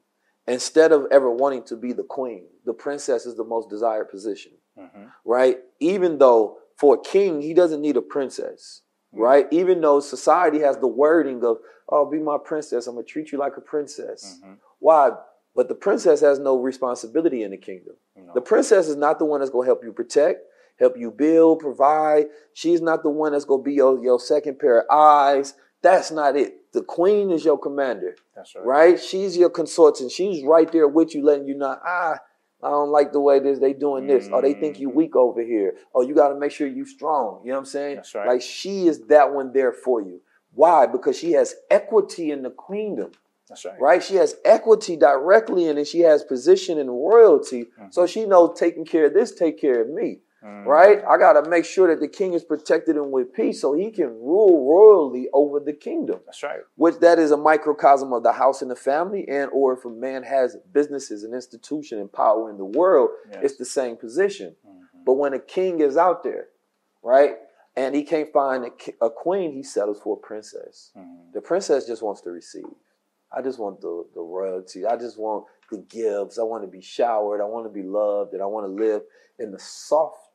instead of ever wanting to be the queen, the princess is the most desired position, mm-hmm. right? Even though for a king, he doesn't need a princess, mm-hmm. right? Even though society has the wording of, oh, be my princess, I'm gonna treat you like a princess. Mm-hmm. Why? But the princess has no responsibility in the kingdom. The princess is not the one that's gonna help you protect, help you build, provide. She's not the one that's gonna be your, your second pair of eyes. That's not it. The queen is your commander. That's right. Right? She's your consortant. She's right there with you, letting you know, ah, I don't like the way this they doing this. Or they think you weak over here. Oh, you got to make sure you strong. You know what I'm saying? That's right. Like she is that one there for you. Why? Because she has equity in the queendom. That's right. Right? She has equity directly in it. She has position and royalty. Mm-hmm. So she knows taking care of this, take care of me. Mm-hmm. Right? I gotta make sure that the king is protected and with peace so he can rule royally over the kingdom. That's right. which that is a microcosm of the house and the family and or if a man has businesses and institution and power in the world Yes. it's the same position. But when a king is out there right and he can't find a, a queen he settles for a princess. The princess just wants to receive. I just want the, the royalty. I just want the gifts. I want to be showered. I want to be loved and i want to live in the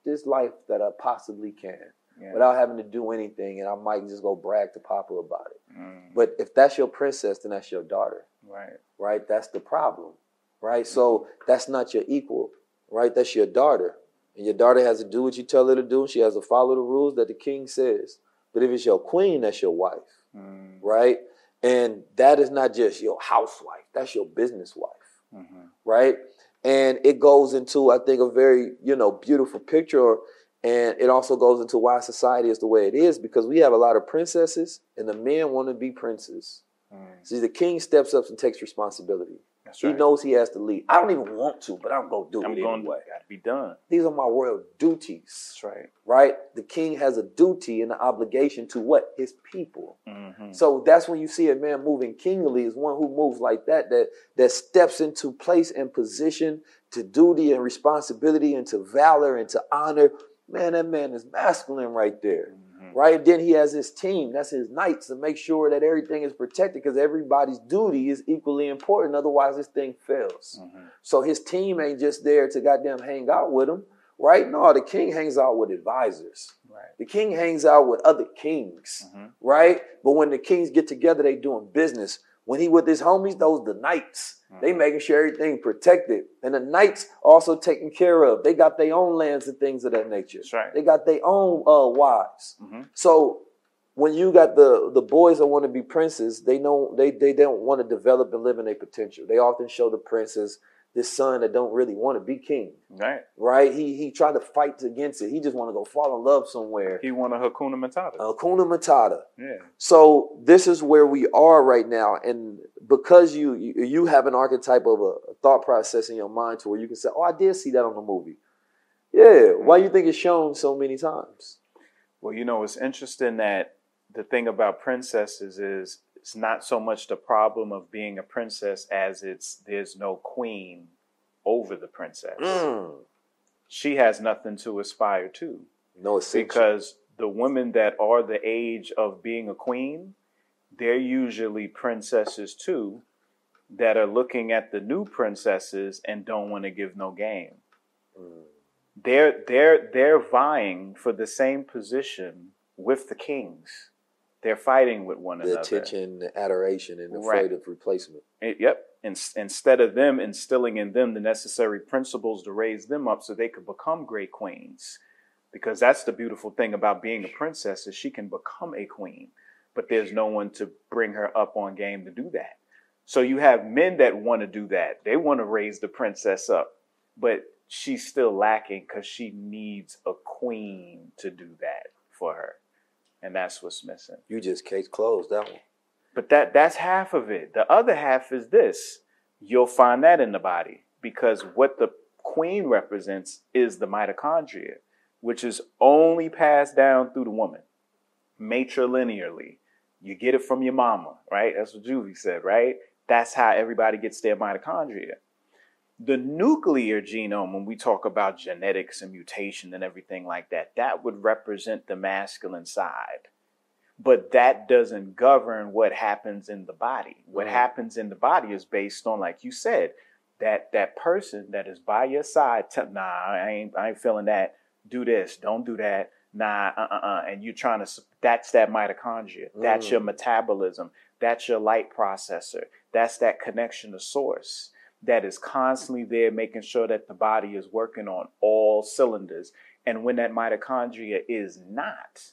softest life that i possibly can Yeah. without having to do anything and i might just go brag to papa about it Mm. but if that's your princess, then that's your daughter, Right. right? That's the problem, right? So that's not your equal, right? That's your daughter. And your daughter has to do what you tell her to do. She has to follow the rules that the king says. But if it's your queen, that's your wife, Mm. right? And that is not just your housewife, that's your business wife, Mm-hmm. right? And it goes into, I think, a very, you know, beautiful picture. And it also goes into why society is the way it is because we have a lot of princesses and the men want to be princes. Mm. See, the king steps up and takes responsibility. That's he right. knows he has to lead. I don't even want to, but I'm going to do I'm it going anyway. Got to be done. These are my royal duties, That's right. right? The king has a duty and an obligation to what? His people. Mhm. So that's when you see a man moving kingly is one who moves like that, that that steps into place and position to duty and responsibility and to valor and to honor. Man, that man is masculine right there. Mm. Right? Then he has his team, that's his knights, to make sure that everything is protected because everybody's duty is equally important. Otherwise, this thing fails. Mm-hmm. So his team ain't just there to goddamn hang out with him. Right? No, the king hangs out with advisors. Right. The king hangs out with other kings, mm-hmm. right? But when the kings get together, they doing business. When he with his homies, those the knights. They making sure everything protected, and the knights also taken care of. They got their own lands and things of that nature. That's right. They got their own uh, wives. Mhm. So when you got the the boys that want to be princes, they know they they don't want to develop and live in their potential. They often show the princes this son that don't really want to be king. Right. Right? He he tried to fight against it. He just want to go fall in love somewhere. He want a Hakuna Matata. Hakuna Matata. Yeah. So this is where we are right now, and because you you, you have an archetype of a, a thought process in your mind to where you can say, "Oh, I did see that on the movie." Yeah. Why you think it's shown so many times? Well, you know, it's interesting that the thing about princesses is it's not so much the problem of being a princess as it's there's no queen over the princess. Mm. She has nothing to aspire to. No, because the women that are the age of being a queen, they're usually princesses too, that are looking at the new princesses and don't want to give no game. Mm. They're they're they're vying for the same position with the kings. They're fighting with one the another. The attention, the adoration, and the Right. afraid of replacement. It- yep. In, instead of them instilling in them the necessary principles to raise them up so they could become great queens. Because that's the beautiful thing about being a princess is she can become a queen, but there's no one to bring her up on game to do that. So you have men that want to do that. They want to raise the princess up, but she's still lacking because she needs a queen to do that for her. And that's what's missing. You just case closed that one. But that that's half of it. The other half is this. You'll find that in the body because what the queen represents is the mitochondria, which is only passed down through the woman matrilinearly. You get it from your mama, right? That's what Juvie said, right? That's how everybody gets their mitochondria. The nuclear genome, when we talk about genetics and mutation and everything like that, that would represent the masculine side but that doesn't govern what happens in the body. What Right. happens in the body is based on, like you said, that that person that is by your side. Tell, nah, I ain't, I ain't feeling that. Do this. Don't do that. Nah, uh, uh, uh. And you're trying to. That's that mitochondria. That's Mm. your metabolism. That's your light processor. That's that connection to source that is constantly there, making sure that the body is working on all cylinders. And when that mitochondria is not,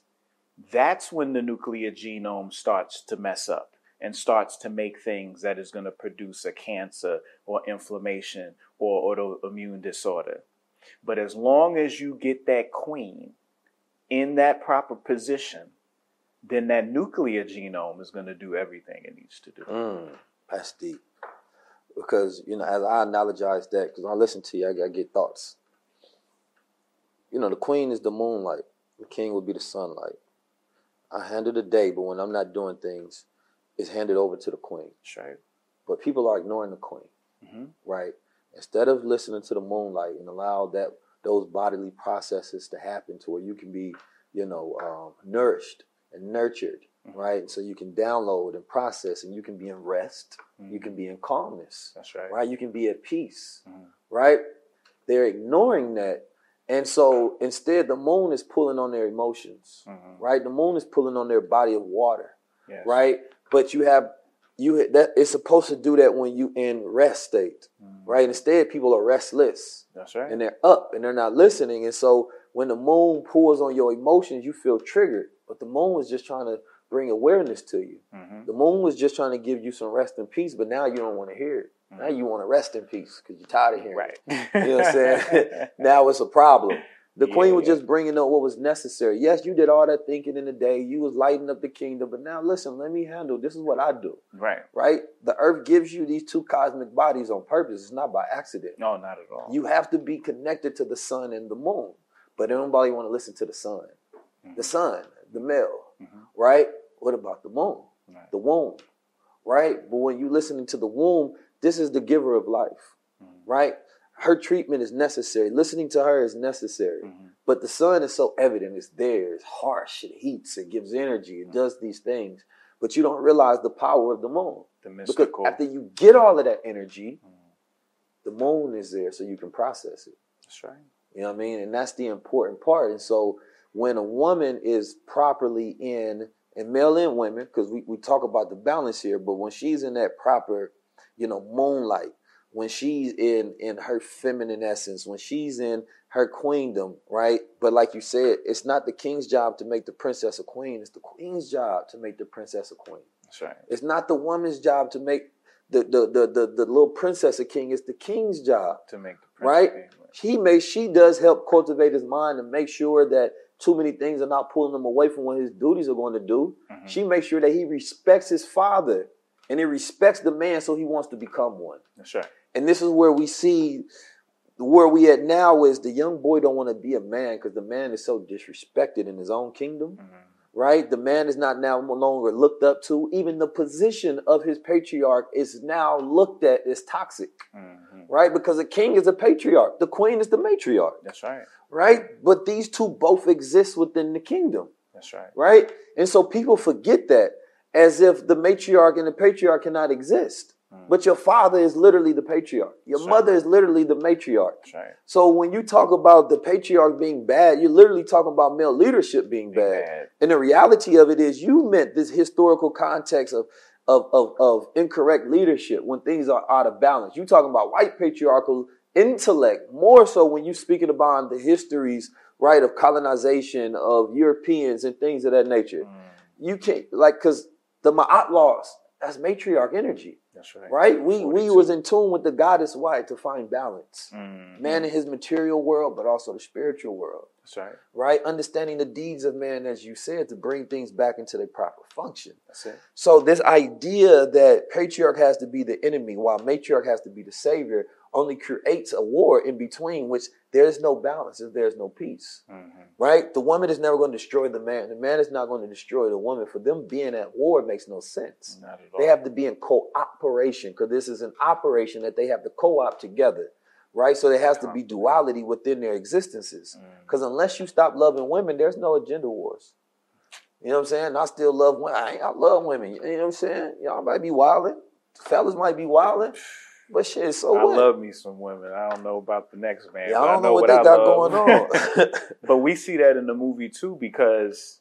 that's when the nuclear genome starts to mess up and starts to make things that is going to produce a cancer or inflammation or autoimmune disorder. But as long as you get that queen in that proper position, then that nuclear genome is going to do everything it needs to do. Mm, that's deep. Because, you know, as I analogize that, because I listen to you, I, I get thoughts. You know, the queen is the moonlight, the king will be the sunlight. I handle the day, but when I'm not doing things, it's handed over to the queen. Right. But people are ignoring the queen, Mm-hmm. right? Instead of listening to the moonlight and allow that those bodily processes to happen to where you can be, you know, um, nourished and nurtured. Right? So you can download and process, and you can be in rest. You can be in calmness. That's right. Right? You can be at peace. Mhm. Right? They're ignoring that. And so instead, the moon is pulling on their emotions. Mhm. Right? The moon is pulling on their body of water. Yes. Right? But you have you that it's supposed to do that when you in rest state. Right? Instead, people are restless That's right. and they're up and they're not listening. And so when the moon pulls on your emotions, you feel triggered. But the moon was just trying to bring awareness to you. Mhm. The moon was just trying to give you some rest and peace, but now you don't want to hear it. Now mm-hmm. you want to rest in peace because you're tired of hearing Right. it. You know what I'm saying? now it's a problem. The queen was Yeah. just bringing up what was necessary. Yes, you did all that thinking in the day. You was lighting up the kingdom, but now listen, let me handle. This is what I do. Right. Right? The earth gives you these two cosmic bodies on purpose. It's not by accident. No, not at all. You have to be connected to the sun and the moon. But nobody want to listen to the sun. The mm-hmm. sun, the male, mm-hmm. right? What about the moon? Right. The womb, right? But when you listening to the womb, this is the giver of life, mm-hmm. right? Her treatment is necessary. Listening to her is necessary. Mm-hmm. But the sun is so evident. It's there. It's harsh. It heats. It gives energy. It mm-hmm. does these things. But you don't realize the power of the moon. The Because mystical. after you get all of that energy, the moon is there so you can process it. That's right. You know what I mean? And that's the important part. And so when a woman is properly in, and male and women, because we, we talk about the balance here, but when she's in that proper, you know, moonlight, when she's in in her feminine essence, when she's in her queendom, right? But like you said, it's not the king's job to make the princess a queen. It's the queen's job to make the princess a queen. That's right. It's not the woman's job to make the the the the, the little princess a king. It's the king's job To make the right? princess be- He makes she does help cultivate his mind and make sure that too many things are not pulling him away from what his duties are going to do. Mm-hmm. She makes sure that he respects his father and he respects the man, so he wants to become one. That's right. And this is where we see where we at now is the young boy don't want to be a man because the man is so disrespected in his own kingdom, right? The man is not now no longer looked up to. Even the position of his patriarch is now looked at as toxic, mm-hmm. right? Because the king is a patriarch, the queen is the matriarch, That's right. right? But these two both exist within the kingdom, That's right. right? And so people forget that as if the matriarch and the patriarch cannot exist. But your father is literally the patriarch. Your mother is literally the matriarch. So when you talk about the patriarch being bad, you're literally talking about male leadership being bad. bad. And the reality of it is you meant this historical context of of, of, of incorrect leadership when things are out of balance. You're talking about white patriarchal intellect, more so when you're speaking about the histories, right, of colonization of Europeans and things of that nature. Mm. You can't like because the Ma'at laws, that's matriarch energy. That's right. Right? We we was in tune with the goddess white to find balance. Mhm. Man in his material world, but also the spiritual world. That's right. Right? Understanding the deeds of man, as you said, to bring things back into their proper function. That's it. So this idea that patriarch has to be the enemy while matriarch has to be the savior only creates a war in between which there's no balance if there's no peace. Mm-hmm. Right? The woman is never going to destroy the man. The man is not going to destroy the woman. For them being at war makes no sense. Not at all. They have to be in cooperation because this is an operation that they have to co-op together. Right? So there has to be duality within their existences. Mm. Because unless you stop loving women, there's no agenda wars. You know what I'm saying? I still love women. I, I love women. You know what I'm saying? Y'all might be wilding. Fellas might be wilding. But shit, so I what? love me some women. I don't know about the next man. Yeah, I don't know what they I got love. going on. but we see that in the movie too because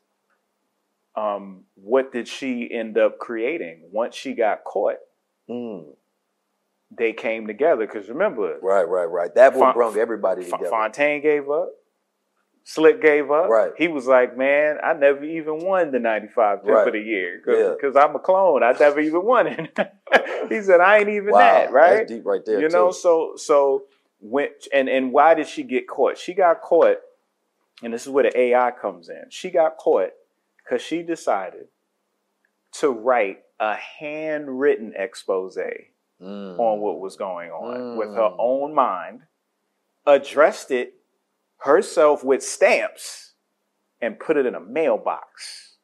um, what did she end up creating once she got caught? Mm. They came together because remember, Right, right, right. That what Fon- brought everybody together. Fontaine gave up. Slick gave up. Right. He was like, "Man, I never even won the '95 Pimp Right. of the Year Yeah. because I'm a clone. I never even won it." he said, "I ain't even Wow, that, right? that's deep right there, You know, too. so so when and and why did she get caught? She got caught, and this is where the AI comes in. She got caught because she decided to write a handwritten expose Mm. on what was going on with her own mind, addressed it herself with stamps, and put it in a mailbox.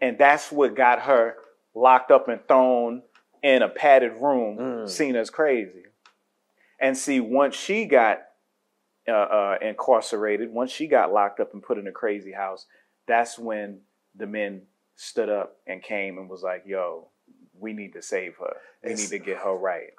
And that's what got her locked up and thrown in a padded room, Mm. seen as crazy. And see, once she got uh, uh, incarcerated, once she got locked up and put in a crazy house, that's when the men stood up and came and was like, yo, we need to save her. We It's- need to get her right.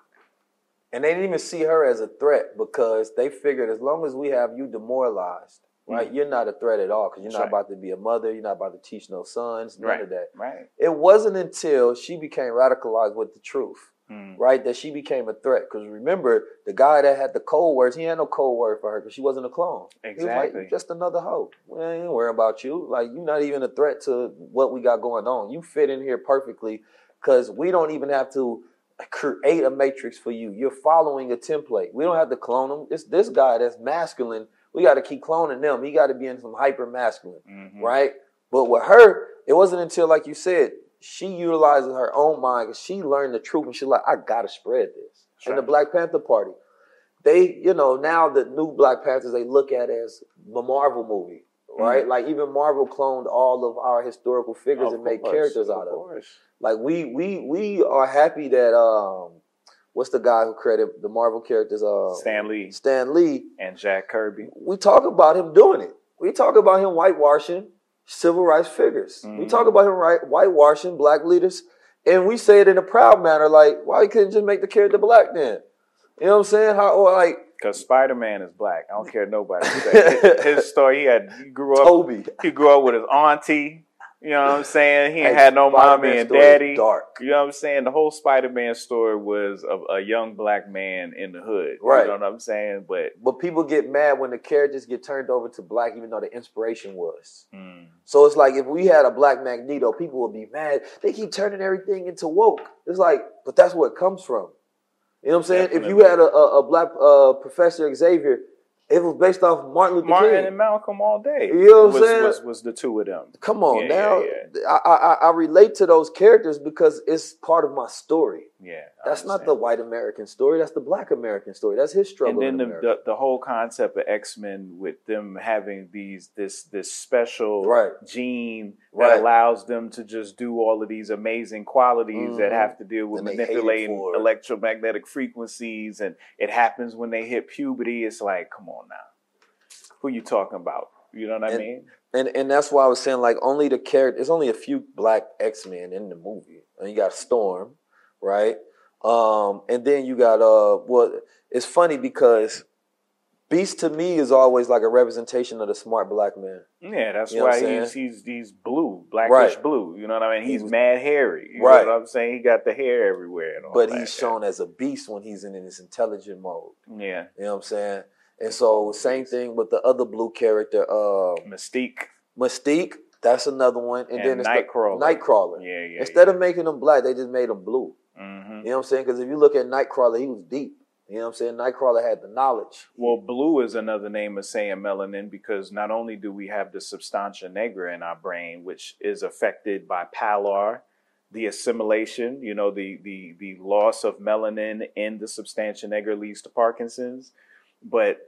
And they didn't even see her as a threat because they figured as long as we have you demoralized, right, Mhm. you're not a threat at all because you're That's not right. about to be a mother, you're not about to teach no sons, none Right. of that. Right. It wasn't until she became radicalized with the truth, Mm. right, that she became a threat. Because remember, the guy that had the cold words, he had no cold word for her because she wasn't a clone. He was like, Exactly. Just another hoe. We ain't worrying about you. Like, you're not even a threat to what we got going on. You fit in here perfectly because we don't even have to create a matrix for you. You're following a template. We don't have to clone them. It's this guy that's masculine. We got to keep cloning them. He got to be in some hyper masculine, Mhm. right? But with her, it wasn't until, like you said, she utilizes her own mind because she learned the truth and she's like, I got to spread this. That's And the. Black Panther Party, they, you know, now the new Black Panthers they look at as the Marvel movie, right? Mhm. Like even Marvel cloned all of our historical figures and made course, characters out of. course. Like we we we are happy that um what's the guy who created the Marvel characters uh Stan Lee Stan Lee and Jack Kirby. we talk about him doing it. We talk about him whitewashing civil rights figures. We Mhm. talk about him right whitewashing black leaders, and we say it in a proud manner. Like, why he couldn't just make the character black then? You know what I'm saying? How or like Because Spider Man is black. I don't care nobody. His, story, he had he grew up Toby. He grew up with his auntie. You know what I'm saying? He Hey, had no mommy Spider-Man and daddy. dark. You know what I'm saying? The whole Spider Man story was of a young black man in the hood. Right. You know what I'm saying? But but people get mad when the characters get turned over to black, even though the inspiration was. mm, So it's like if we had a black Magneto, people would be mad. They keep turning everything into woke. It's like, but that's where it comes from. You know what I'm saying? If you had a, a, a black uh, Professor Xavier, it was based off Martin Luther Martin King. and Malcolm all day. You know what I'm saying? Was, was the two of them. Come on Yeah, now, yeah, I, I I relate to those characters because it's part of my story. Yeah, I That's not the white American story. That's the black American story. That's his struggle. and then the, the the whole concept of X Men with them having these this this special Right. gene Right. that allows them to just do all of these amazing qualities that Mhm. have to deal with And manipulating electromagnetic frequencies, and it happens when they hit puberty. It's like, come on now, who you talking about? You know what I And- mean? And and that's why I was saying like only the character. There's only a few black X Men in the movie, and you got Storm, right? Um, and then you got uh, well, it's funny because Beast to me is always like a representation of the smart black man. Yeah, that's You know why he's he's he's blue, blackish Right. blue. You know what I mean? He He's was- mad hairy. You Right. know what I'm saying? He got the hair everywhere and all But he's shown as a beast when he's in his intelligent mode. yeah, You know what I'm saying? And so same thing with the other blue character, uh, Mystique. Mystique. That's another one. And, And then it's Nightcrawler. The, Nightcrawler. Yeah, yeah. Instead of making them black, they just made them blue. Hmm You know what I'm saying? Because if you look at Nightcrawler, he was deep. You know what I'm saying? Nightcrawler had the knowledge. Well, blue is another name of saying melanin because not only do we have the substantia nigra in our brain, which is affected by pallor, the assimilation, you know, the the the loss of melanin in the substantia nigra leads to Parkinson's, but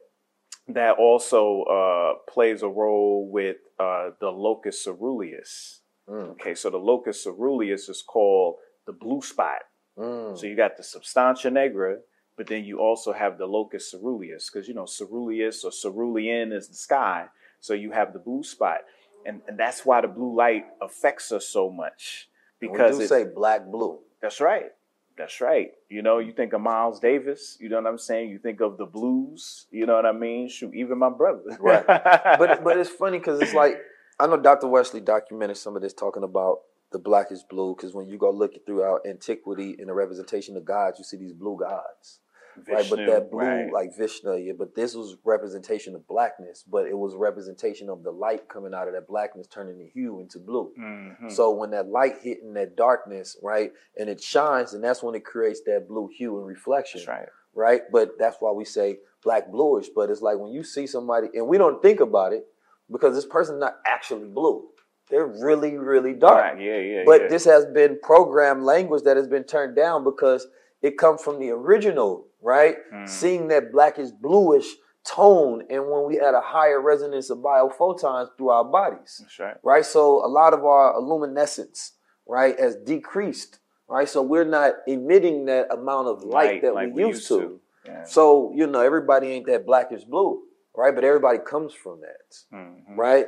that also uh, plays a role with uh, the locus ceruleus. Mm. Okay, so the locus ceruleus is called the blue spot. Mm. So you got the substantia nigra, but then you also have the locus ceruleus, because you know ceruleus or cerulean is the sky. So you have the blue spot, and, and that's why the blue light affects us so much. Because we do it- say black blue. that's right. That's right. You know, you think of Miles Davis. You know what I'm saying. You think of the blues. You know what I mean. Shoot, even my brother. Right. but but it's funny because it's like I know Dr. Wesley documented some of this talking about the black is blue because when you go look throughout antiquity in the representation of gods, you see these blue gods. right, but that blue, right. like Vishnu, yeah, but this was representation of blackness, but it was representation of the light coming out of that blackness, turning the hue into blue. Mhm. So when that light hit in that darkness, right, and it shines, and that's when it creates that blue hue and reflection. That's right. Right? But that's why we say black bluish. But it's like when you see somebody, and we don't think about it because this person's not actually blue. They're really, really dark. Yeah, yeah. But yeah. this has been programmed language that has been turned down because it comes from the original, right? Hmm. Seeing that blackish bluish tone, and when we had a higher resonance of biophotons through our bodies, That's right. right? So a lot of our luminescence, right, has decreased, right? So we're not emitting that amount of light, Light that like we used, used to. to. Yeah. So you know, everybody ain't that blackish blue, right? But everybody comes from that, Mhm. right?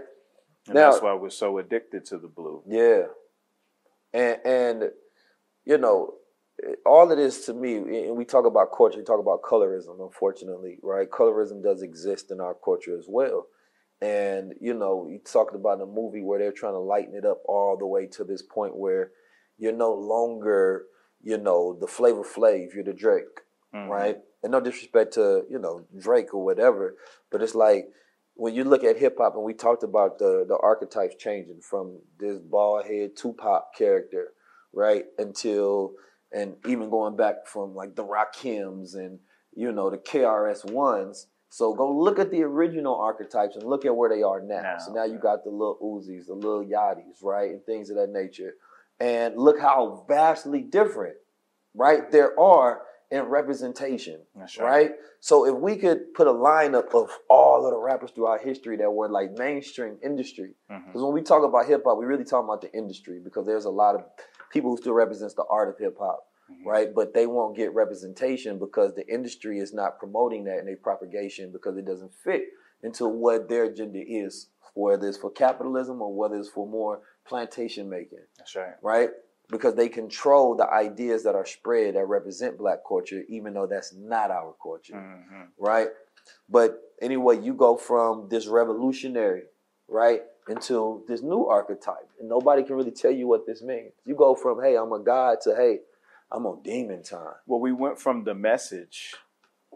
And Now- that's why we're so addicted to the blue. Yeah. And and you know, all it is to me, and we talk about culture, we talk about colorism, unfortunately, right? Colorism does exist in our culture as well. And, you know, you talked about a movie where they're trying to lighten it up all the way to this point where you're no longer, you know, the Flavor Flav, you're the Drake, Mhm. right? And no disrespect to, you know, Drake or whatever, but it's like when you look at hip hop and we talked about the the archetypes changing from this bald head Tupac character, right, until and even going back from like the Rakims and you know the KRS ones. So go look at the original archetypes and look at where they are now. Now, so now you got the little Uzis, the little Yachties, right, and things of that nature. And look how vastly different, right, there are in representation, That's right. So if we could put a lineup of all of the rappers throughout history that were like mainstream industry, because when we talk about hip hop, we really talking about the industry because there's a lot of people who still represents the art of hip hop, Mhm. right? But they won't get representation because the industry is not promoting that in their propagation because it doesn't fit into what their agenda is, whether it's for capitalism or whether it's for more plantation making That's right. right? Because they control the ideas that are spread that represent black culture, even though that's not our culture, Mhm. right? But anyway, you go from this revolutionary, right, into this new archetype, and nobody can really tell you what this means. You go from, hey, I'm a god to, hey, I'm on demon time. Well, we went from the message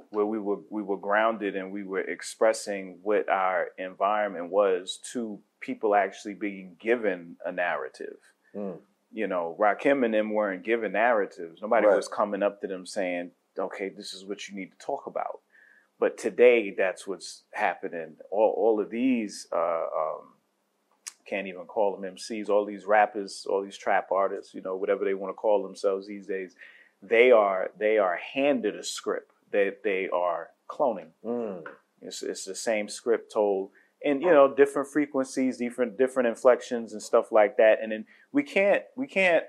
where we were we were grounded and we were expressing what our environment was to people actually being given a narrative. Mm. You know, Rakim and them weren't given narratives. Nobody Right. was coming up to them saying, "Okay, this is what you need to talk about." But today, that's what's happening. All all of these uh, um, can't even call them MCs. All these rappers, all these trap artists, you know, whatever they want to call themselves these days, they are they are handed a script that they are cloning. Mm. It's, it's the same script told in you know different frequencies, different different inflections and stuff like that. And then we can't we can't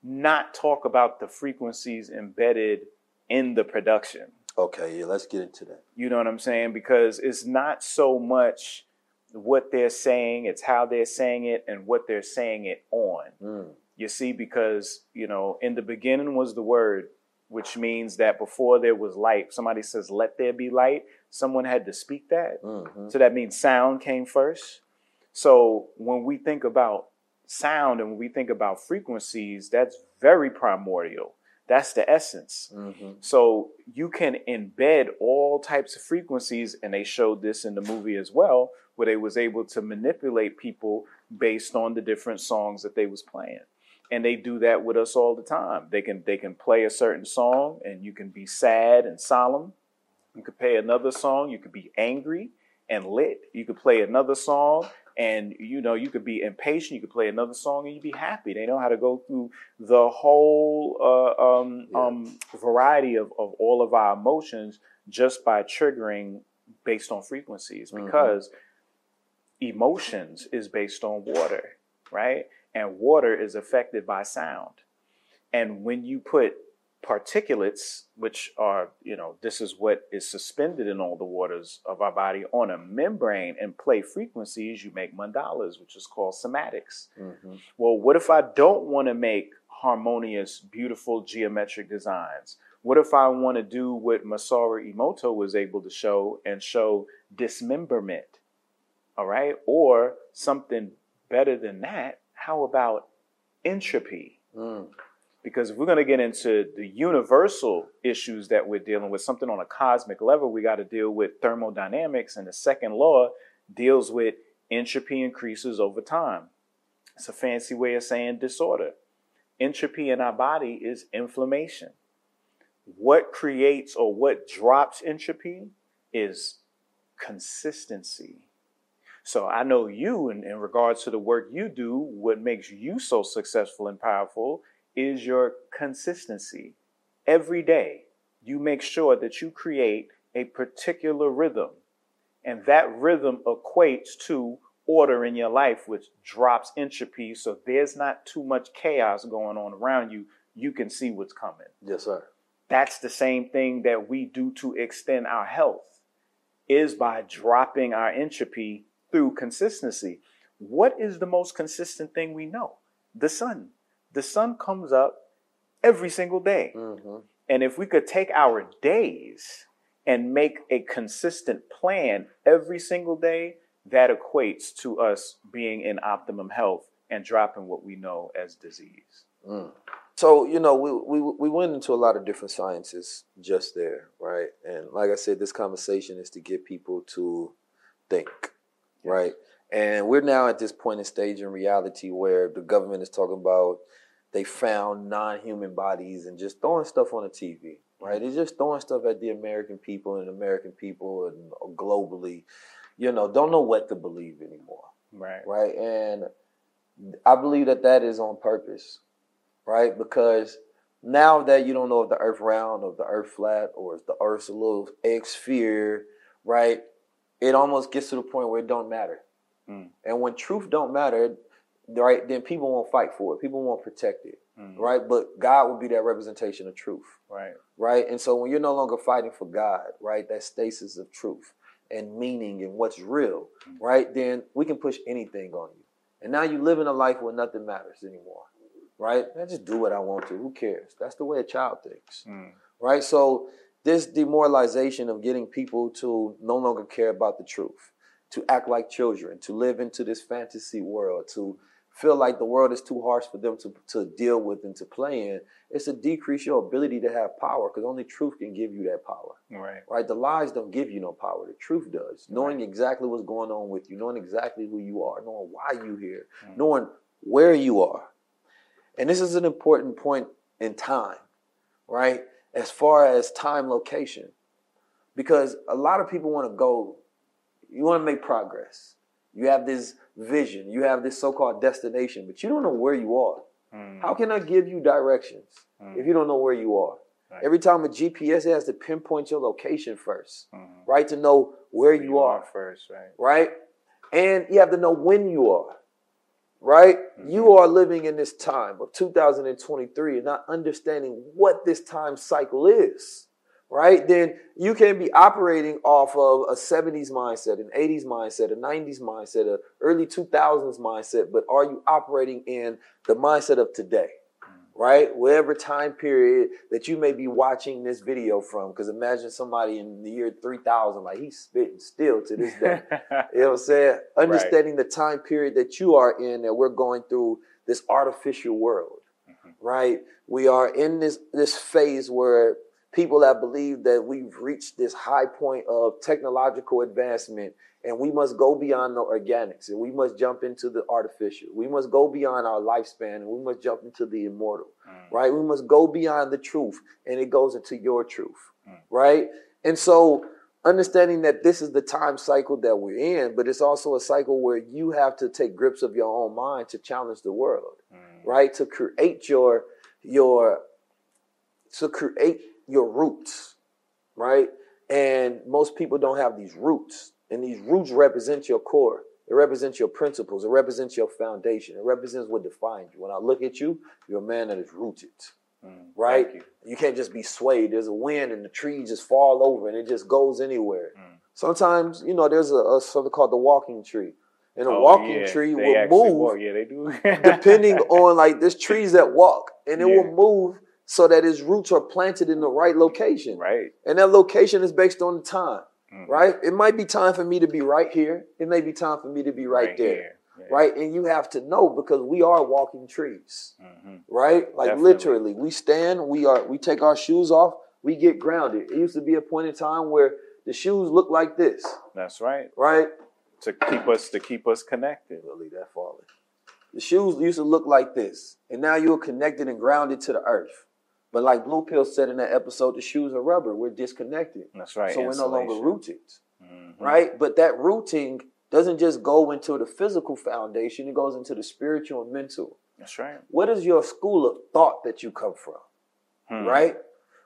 not talk about the frequencies embedded in the production. Okay, yeah, let's get into that. You know what I'm saying? Because it's not so much what they're saying, it's how they're saying it and what they're saying it on. Mm. You see, because, you know, in the beginning was the word, which means that before there was light, somebody says, let there be light. Someone had to speak that. Mhm. So that means sound came first. So when we think about sound and when we think about frequencies, that's very primordial. That's the essence. Mm-hmm. So you can embed all types of frequencies, and they showed this in the movie as well, where they was able to manipulate people based on the different songs that they was playing. And they do that with us all the time. They can they can play a certain song, and you can be sad and solemn. You could play another song, you could be angry and lit. You could play another song, and you know you could be impatient. You could play another song, and you'd be happy. They know how to go through the whole uh, um, um, variety of, of all of our emotions just by triggering based on frequencies Mhm. because emotions is based on water, right? And water is affected by sound. And when you put particulates, which are, you know, this is what is suspended in all the waters of our body on a membrane and play frequencies, you make mandalas, which is called cymatics. Mm-hmm. Well, what if I don't want to make harmonious, beautiful geometric designs? What if I want to do what Masaru Emoto was able to show and show dismemberment? All right. Or something better than that. How about entropy? Mm. Because if we're going to get into the universal issues that we're dealing with, something on a cosmic level, we got to deal with thermodynamics. And the second law deals with entropy increases over time. It's a fancy way of saying disorder. Entropy in our body is inflammation. What creates or what drops entropy is consistency. So I know you, in, in regards to the work you do, what makes you so successful and powerful is your consistency. Every day, you make sure that you create a particular rhythm, and that rhythm equates to order in your life, which drops entropy. So there's not too much chaos going on around you. You can see what's coming. Yes, sir. That's the same thing that we do to extend our health is by dropping our entropy through consistency. What is the most consistent thing we know? The sun. The sun comes up every single day. Mm-hmm. And if we could take our days and make a consistent plan every single day, that equates to us being in optimum health and dropping what we know as disease. Mm. So you know, we, we we went into a lot of different sciences just there, right? And like I said, this conversation is to get people to think, right? And we're now at this point in stage in reality where the government is talking about they found non-human bodies and just throwing stuff on the TV, right? It's just throwing stuff at the American people and American people and globally, you know, don't know what to believe anymore Right. right? And I believe that that is on purpose, right? Because now that you don't know if the Earth round or the Earth flat or if the Earth's a little egg sphere, right? It almost gets to the point where it don't matter. Mm. And when truth don't matter, right, then people won't fight for it. People won't protect it, Mm. right? But God will be that representation of truth Right. right? And so when you're no longer fighting for God, right, that stasis of truth and meaning and what's real, right, then we can push anything on you. And now you live in a life where nothing matters anymore, right? I just do what I want to. Who cares? That's the way a child thinks, Mm. right? So this demoralization of getting people to no longer care about the truth, to act like children, to live into this fantasy world, to feel like the world is too harsh for them to, to deal with and to play in, it's to decrease your ability to have power because only truth can give you that power. Right. Right? The lies don't give you no power. The truth does. Knowing exactly what's going on with you, knowing exactly who you are, knowing why you're here, mm. knowing where you are. And this is an important point in time, right? As far as time location. Because a lot of people want to go, you want to make progress. You have this vision, you have this so called destination, but you don't know where you are. Mm. How can I give you directions Mm. if you don't know where you are? Right. Every time a GPS it has to pinpoint your location 1st Mhm. right? To know where, Where you, are, first, right? right? And you have to know when you are, right? Mm-hmm. You are living in this time of 2023 and not understanding what this time cycle is, right? Then you can be operating off of a 70s mindset, an 80s mindset, a 90s mindset, a early 2000s mindset, but are you operating in the mindset of today? Mm. Right, whatever time period that you may be watching this video from, because imagine somebody in the year 3000, like he's spitting still to this day. You know what I'm saying? Understanding the time period that you are in, that we're going through this artificial world, mm-hmm. right? We are in this this phase where people have believed that we've reached this high point of technological advancement, and we must go beyond the organics, and we must jump into the artificial. We must go beyond our lifespan, and we must jump into the immortal, mm. right? We must go beyond the truth, and it goes into your truth, mm. right? And so understanding that this is the time cycle that we're in, but it's also a cycle where you have to take grips of your own mind to challenge the world, mm. right? To create your your to create your roots, right? And most people don't have these roots, and these roots represent your core. It represents your principles. It represents your foundation. It represents what defines you. When I look at you, you're a man that is rooted, mm, right? Thank You. can't just be swayed. There's a wind, and the trees just fall over, and it just goes anywhere. Mm. Sometimes, you know, there's a, a something called the walking tree, and a Oh, walking yeah, tree they will move walk. Yeah, they do. depending on like there's trees that walk and it Yeah. will move so that his roots are planted in the right location. Right. And that location is based on the time. Mhm. Right? It might be time for me to be right here. It may be time for me to be right, Right there. here. Yeah. Right? And you have to know because we are walking trees. Mhm. Right? Like Definitely. literally. We stand, we are we take our shoes off, we get grounded. It used to be a point in time where the shoes look like this. That's right. Right? To keep us to keep us connected. Leave that falling. The shoes used to look like this, and now you're connected and grounded to the earth. But like Blue Pill said in that episode, the shoes are rubber. We're disconnected. That's right. So we're no longer insulation. rooted, Mhm. right? But that rooting doesn't just go into the physical foundation; it goes into the spiritual and mental. That's right. What is your school of thought that you come from, Hmm. right?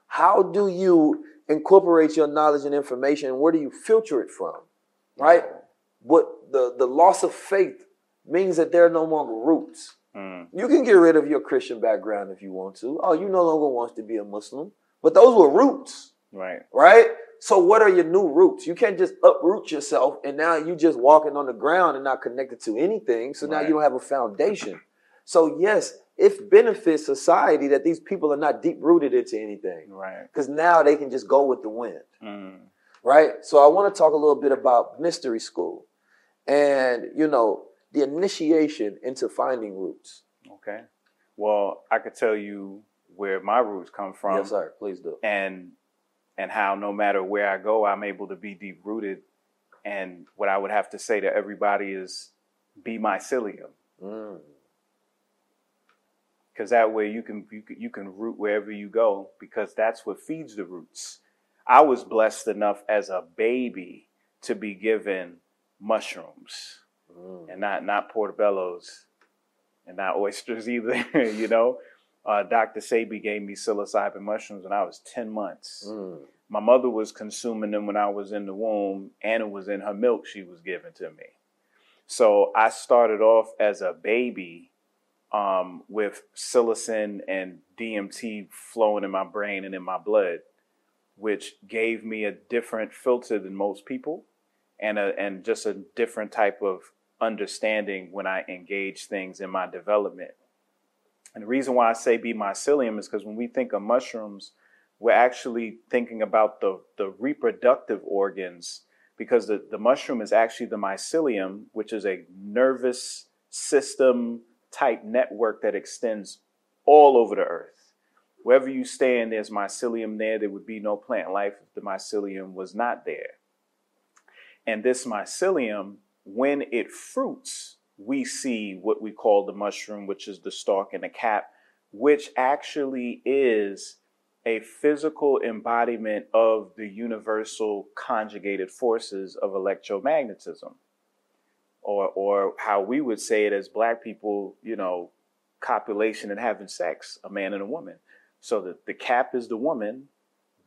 How do you incorporate your knowledge and information? And where do you filter it from, right? What the the loss of faith means that there are no longer roots. Hmm. You can get rid of your Christian background if you want to. Oh, you no longer want to be a Muslim, but those were roots, Right. right? So what are your new roots? You can't just uproot yourself and now you just walking on the ground and not connected to anything. So now Right. you don't have a foundation. So yes, it benefits society that these people are not deep rooted into anything Right. because now they can just go with the wind Mm. right? So I want to talk a little bit about mystery school and, you know, the initiation into finding roots. Okay. Well, I could tell you where my roots come from. yes, sir. Please do. and and how no matter where I go, I'm able to be deep rooted. And what I would have to say to everybody is, be mycelium, Mm. because that way you can, you can you can root wherever you go, because that's what feeds the roots. I was blessed enough as a baby to be given mushrooms, Mm. and not not portobellos, and not oysters either. you know, uh, Dr. Sebi gave me psilocybin mushrooms when I was ten months. Mm. My mother was consuming them when I was in the womb, and it was in her milk she was giving to me. So I started off as a baby um, with psilocin and DMT flowing in my brain and in my blood, which gave me a different filter than most people, and a, and just a different type of understanding when I engage things in my development. And the reason why I say be mycelium is because when we think of mushrooms, we're actually thinking about the, the reproductive organs because the, the mushroom is actually the mycelium, which is a nervous system type network that extends all over the earth. Wherever you stand, there's mycelium there. There would be no plant life if the mycelium was not there. And this mycelium, when it fruits, we see what we call the mushroom, which is the stalk and the cap, which actually is a physical embodiment of the universal conjugated forces of electromagnetism. Or, or how we would say it as black people, you know, copulation and having sex, a man and a woman. So the, the cap is the woman,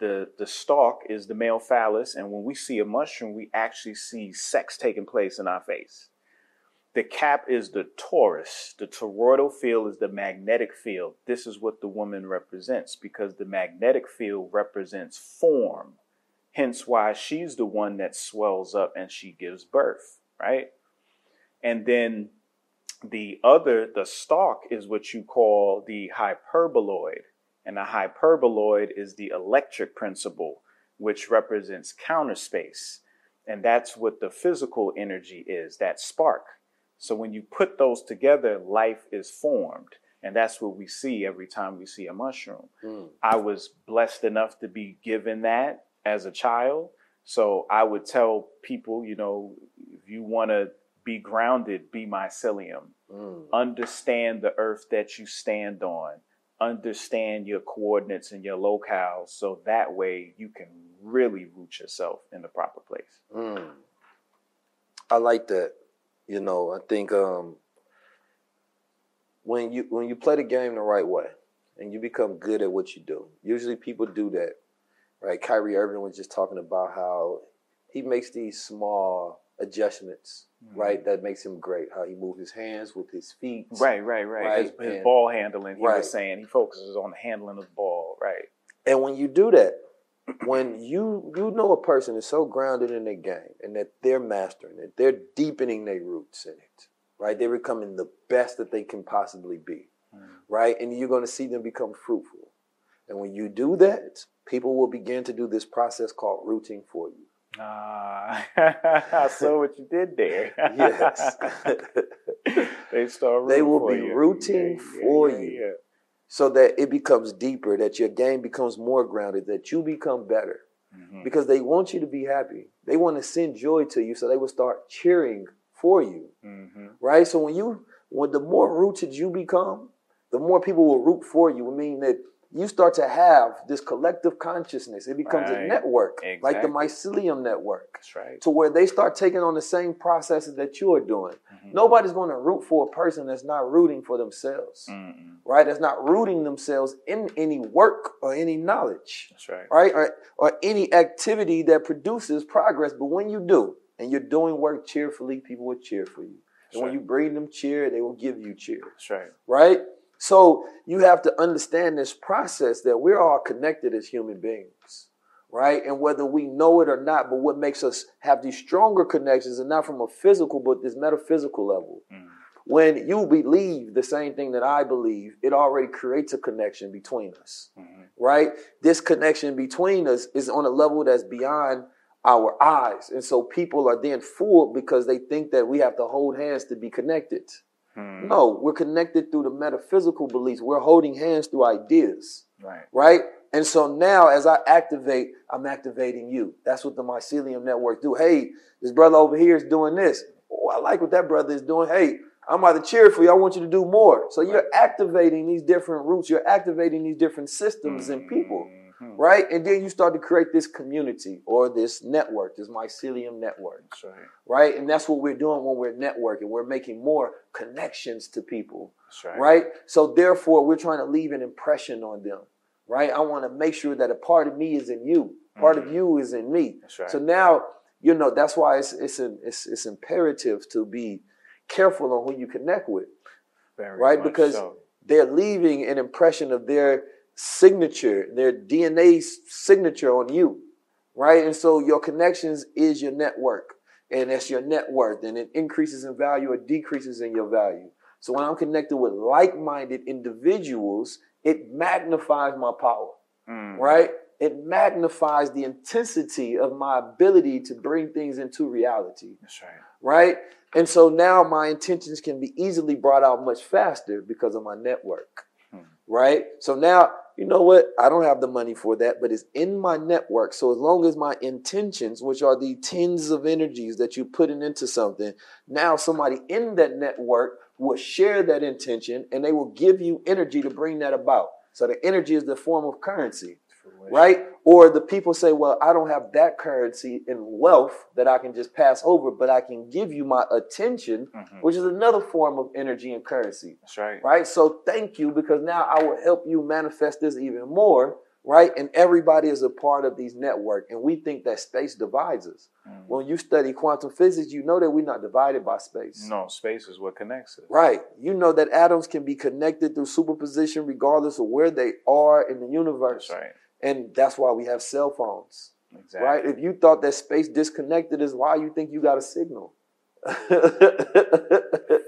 the the stalk is the male phallus, and when we see a mushroom, we actually see sex taking place in our face. The cap is the torus. The toroidal field is the magnetic field. This is what the woman represents because the magnetic field represents form. Hence why she's the one that swells up and she gives birth, right? And then the other, the stalk, is what you call the hyperboloid. And a hyperboloid is the electric principle, which represents counter space. And that's what the physical energy is, that spark. So when you put those together, life is formed. And that's what we see every time we see a mushroom. Mm. I was blessed enough to be given that as a child. So I would tell people, you know, if you want to be grounded, be mycelium. Mm. Understand the earth that you stand on. Understand your coordinates and your locales so that way you can really root yourself in the proper place. Mm. I like that. You know, I think um, when you when you play the game the right way and you become good at what you do, usually people do that. Right? Kyrie Irving was just talking about how he makes these small adjustments, Mm-hmm. right? That makes him great. How he moves his hands with his feet. Right, right, right. His, his And- ball handling, he right. was saying, he focuses on the handling of the ball. Right. And when you do that, when you you know a person is so grounded in their game and that they're mastering it, they're deepening their roots in it, right? They're becoming the best that they can possibly be, right? And you're going to see them become fruitful. And when you do that, people will begin to do this process called rooting for you. Ah, I saw what you did there. Yes. they start. they will be you. rooting Yeah, for yeah, you yeah. so that it becomes deeper, that your game becomes more grounded, that you become better. Mm-hmm. Because they want you to be happy. They want to send joy to you, so they will start cheering for you. Mm-hmm. Right? So when you when the more rooted you become, the more people will root for you. I mean that you start to have this collective consciousness. It becomes a Right. network, like the mycelium network. That's right. To where they start taking on the same processes that you are doing. Mm-hmm. Nobody's going to root for a person that's not rooting for themselves. Mm-mm. Right? That's not rooting themselves in any work or any knowledge That's right. right? Or, or any activity that produces progress. But when you do, and you're doing work cheerfully, people will cheer for you. And when right. you bring them cheer, they will give you cheer, That's right. right? So you have to understand this process that we're all connected as human beings, right? And whether we know it or not, but what makes us have these stronger connections, and not from a physical, but this metaphysical level. Mm. When you believe the same thing that I believe, it already creates a connection between us Mm-hmm. right? This connection between us is on a level that's beyond our eyes. And so people are then fooled because they think that we have to hold hands to be connected. Hmm. No, we're connected through the metaphysical beliefs. We're holding hands through ideas, Right. right? And so now as I activate, I'm activating you. That's what the mycelium network do. Hey, this brother over here is doing this. Oh, I like what that brother is doing. Hey, I'm about to cheer for you. I want you to do more. So you're activating these different roots. You're activating these different systems and people, Mhm. right? And then you start to create this community or this network, this mycelium network, right. right? And that's what we're doing when we're networking. We're making more connections to people, right. right? So therefore, we're trying to leave an impression on them, right? I want to make sure that a part of me is in you, part of you is in me. Mm-hmm. Right. So now, you know, that's why it's it's an, it's, it's imperative to be careful on who you connect with, Very right? Because so. they're leaving an impression of their signature, their DNA signature on you, right? And so your connections is your network, and that's your net worth, and it increases in value or decreases in your value. So when I'm connected with like-minded individuals, it magnifies my power, Mm. right? It magnifies the intensity of my ability to bring things into reality That's right. right? And so now my intentions can be easily brought out much faster because of my network, Hmm. right? So now, you know what? I don't have the money for that, but it's in my network. So as long as my intentions, which are the tens of energies that you're putting into something, now somebody in that network will share that intention and they will give you energy to bring that about. So the energy is the form of currency. Right? Or the people say, well, I don't have that currency in wealth that I can just pass over, but I can give you my attention, Mm-hmm. which is another form of energy and currency. That's right. Right? So thank you because now I will help you manifest this even more, right? And everybody is a part of these network. And we think that space divides us. Mm. When you study quantum physics, you know that we're not divided by space. No, space is what connects us. Right. You know that atoms can be connected through superposition regardless of where they are in the universe. That's right. And that's why we have cell phones. Exactly. Right? If you thought that space disconnected is why you think you got a signal.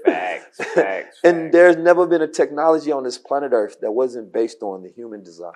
Facts, facts. and there's never been a technology on this planet Earth that wasn't based on the human design.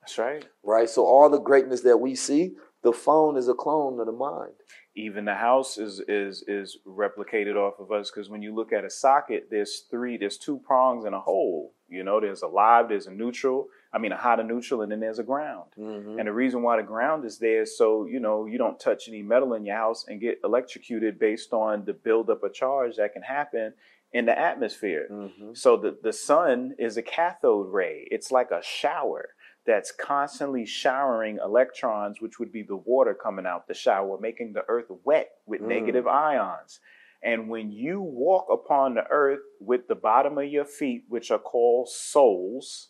That's right. Right? So all the greatness that we see, the phone is a clone of the mind. Even the house is is is replicated off of us because when you look at a socket, there's three, there's two prongs and a hole. You know, there's a live, there's a neutral. I mean, a hot and neutral, and then there's a ground. Mm-hmm. And the reason why the ground is there is so you know you don't touch any metal in your house and get electrocuted based on the buildup of charge that can happen in the atmosphere. Mm-hmm. So the the sun is a cathode ray. It's like a shower that's constantly showering electrons, which would be the water coming out the shower, making the earth wet with Mm. negative ions. And when you walk upon the earth with the bottom of your feet, which are called soles,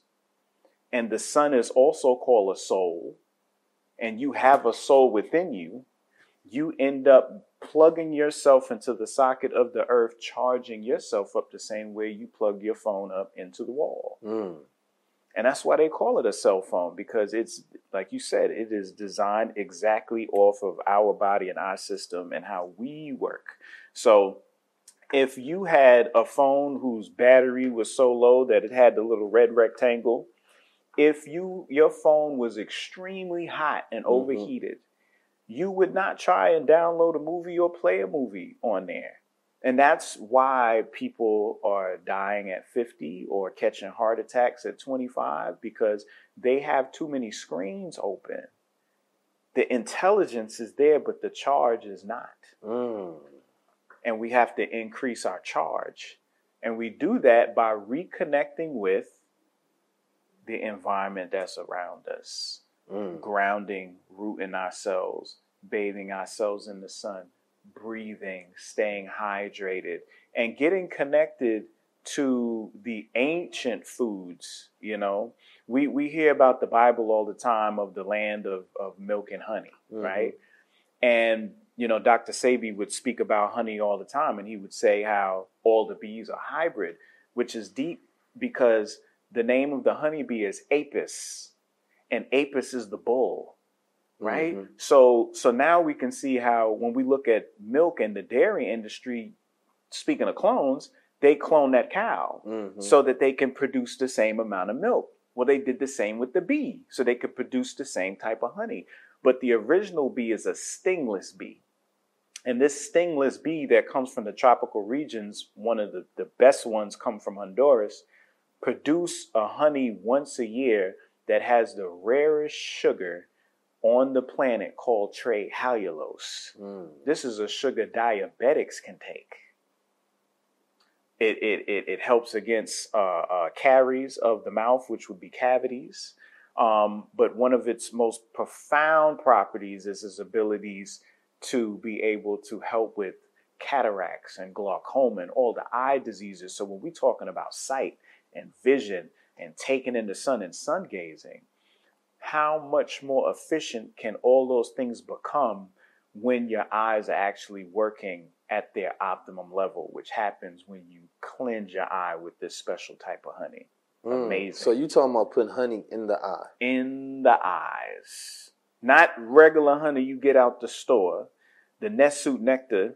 and the sun is also called a soul, and you have a soul within you, you end up plugging yourself into the socket of the earth, charging yourself up the same way you plug your phone up into the wall. Mm. And that's why they call it a cell phone because it's, like you said, it is designed exactly off of our body and our system and how we work. So if you had a phone whose battery was so low that it had the little red rectangle, if you your phone was extremely hot and Mm-hmm. overheated, you would not try and download a movie or play a movie on there. And that's why people are dying at 50 or catching heart attacks at 25 because they have too many screens open. The intelligence is there, but the charge is not. Mm. And we have to increase our charge. And we do that by reconnecting with the environment that's around us, Mm. grounding, rooting ourselves, bathing ourselves in the sun, breathing, staying hydrated, and getting connected to the ancient foods. You know, we, we hear about the Bible all the time of the land of, of milk and honey, Mhm. right? And, you know, Dr. Sebi would speak about honey all the time, and he would say how all the bees are hybrid, which is deep because the name of the honeybee is Apis, and Apis is the bull right Mhm. so so now we can see how when we look at milk and the dairy industry speaking of clones they clone that cow Mhm. so that they can produce the same amount of milk well they did the same with the bee so they could produce the same type of honey but the original bee is a stingless bee and this stingless bee that comes from the tropical regions one of the, the best ones come from honduras produce a honey once a year that has the rarest sugar on the planet called trehalulose. Mm. This is a sugar diabetics can take. It, it, it, it helps against uh, uh, caries of the mouth, which would be cavities. Um, but one of its most profound properties is its abilities to be able to help with cataracts and glaucoma and all the eye diseases. So when we're talking about sight and vision and taking in the sun and sun gazing, how much more efficient can all those things become when your eyes are actually working at their optimum level, which happens when you cleanse your eye with this special type of honey. Mm. Amazing. So you talking about putting honey in the eye? In the eyes. Not regular honey you get out the store. The Nessuit nectar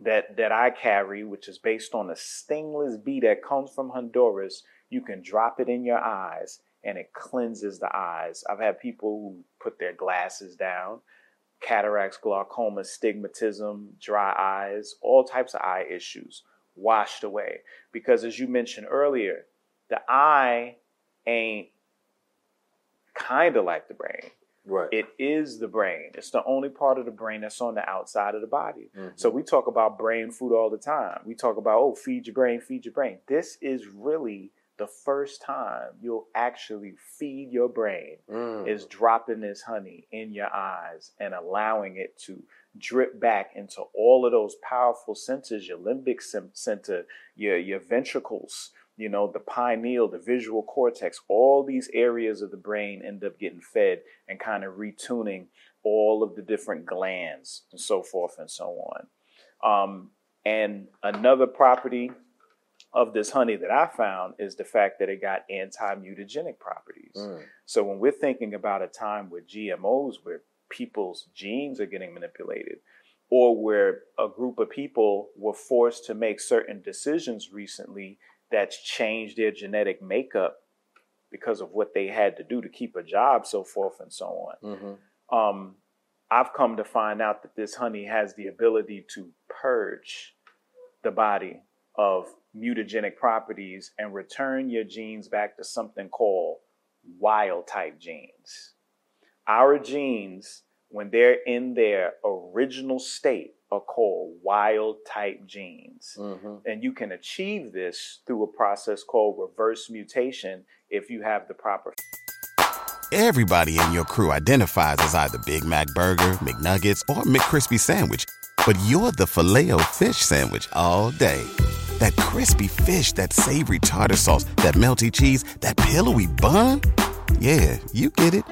that, that I carry, which is based on a stingless bee that comes from Honduras, you can drop it in your eyes and it cleanses the eyes. I've had people who put their glasses down, cataracts, glaucoma, stigmatism, dry eyes, all types of eye issues washed away. Because as you mentioned earlier, the eye ain't kind of like the brain. Right. It is the brain. It's the only part of the brain that's on the outside of the body. Mhm. So we talk about brain food all the time. We talk about, oh, feed your brain, feed your brain. This is really the first time you'll actually feed your brain Mm. is dropping this honey in your eyes and allowing it to drip back into all of those powerful centers your limbic center your your ventricles you know the pineal the visual cortex all these areas of the brain end up getting fed and kind of retuning all of the different glands and so forth and so on um, and another property of this honey that I found is the fact that it got anti-mutagenic properties. Mm. So when we're thinking about a time with GMOs where people's genes are getting manipulated, or where a group of people were forced to make certain decisions recently that's changed their genetic makeup because of what they had to do to keep a job, so forth and so on. Mm-hmm. Um, I've come to find out that this honey has the ability to purge the body of mutagenic properties and return your genes back to something called wild type genes. Our genes, when they're in their original state, are called wild type genes. Mm-hmm. And you can achieve this through a process called reverse mutation if you have the proper Everybody in your crew identifies as either Big Mac Burger, McNuggets, or McCrispy Sandwich. But you're the filet fish Sandwich all day. That crispy fish, that savory tartar sauce, that melty cheese, that pillowy bun. Yeah, you get it.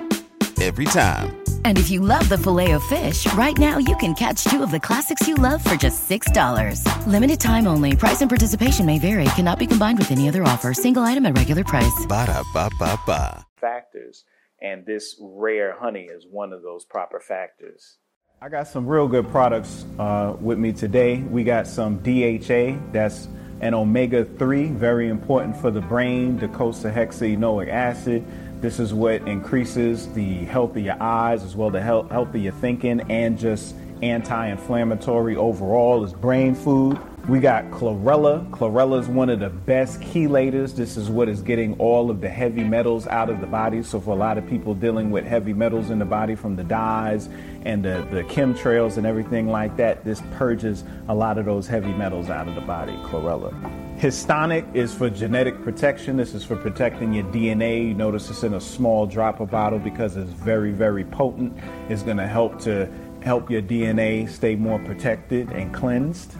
Every time. And if you love the filet of fish, right now you can catch two of the classics you love for just $6. Limited time only. Price and participation may vary. Cannot be combined with any other offer. Single item at regular price. Ba-da-ba-ba-ba. factors. And this rare honey is one of those proper factors. I got some real good products uh, with me today. We got some DHA, that's an omega 3, very important for the brain, docosahexaenoic acid. This is what increases the health of your eyes as well the health, health of your thinking and just anti inflammatory overall is brain food. We got chlorella. Chlorella is one of the best chelators. This is what is getting all of the heavy metals out of the body. So, for a lot of people dealing with heavy metals in the body from the dyes and the, the chemtrails and everything like that, this purges a lot of those heavy metals out of the body. Chlorella. Histonic is for genetic protection. This is for protecting your DNA. You notice it's in a small dropper bottle because it's very, very potent. It's going to help to help your DNA stay more protected and cleansed.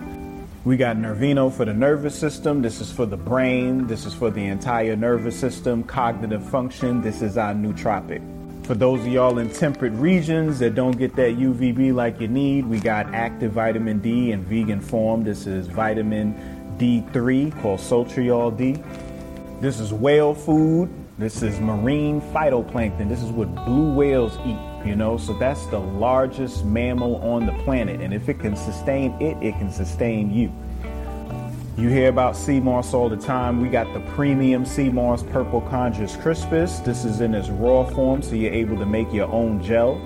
We got Nervino for the nervous system. This is for the brain. This is for the entire nervous system, cognitive function. This is our nootropic. For those of y'all in temperate regions that don't get that UVB like you need, we got active vitamin D in vegan form. This is vitamin D3 called Sotriol D. This is whale food. This is marine phytoplankton. This is what blue whales eat, you know? So that's the largest mammal on the planet. And if it can sustain it, it can sustain you. You hear about sea moss all the time. We got the premium sea moss purple chondrus crispus. This is in its raw form, so you're able to make your own gel.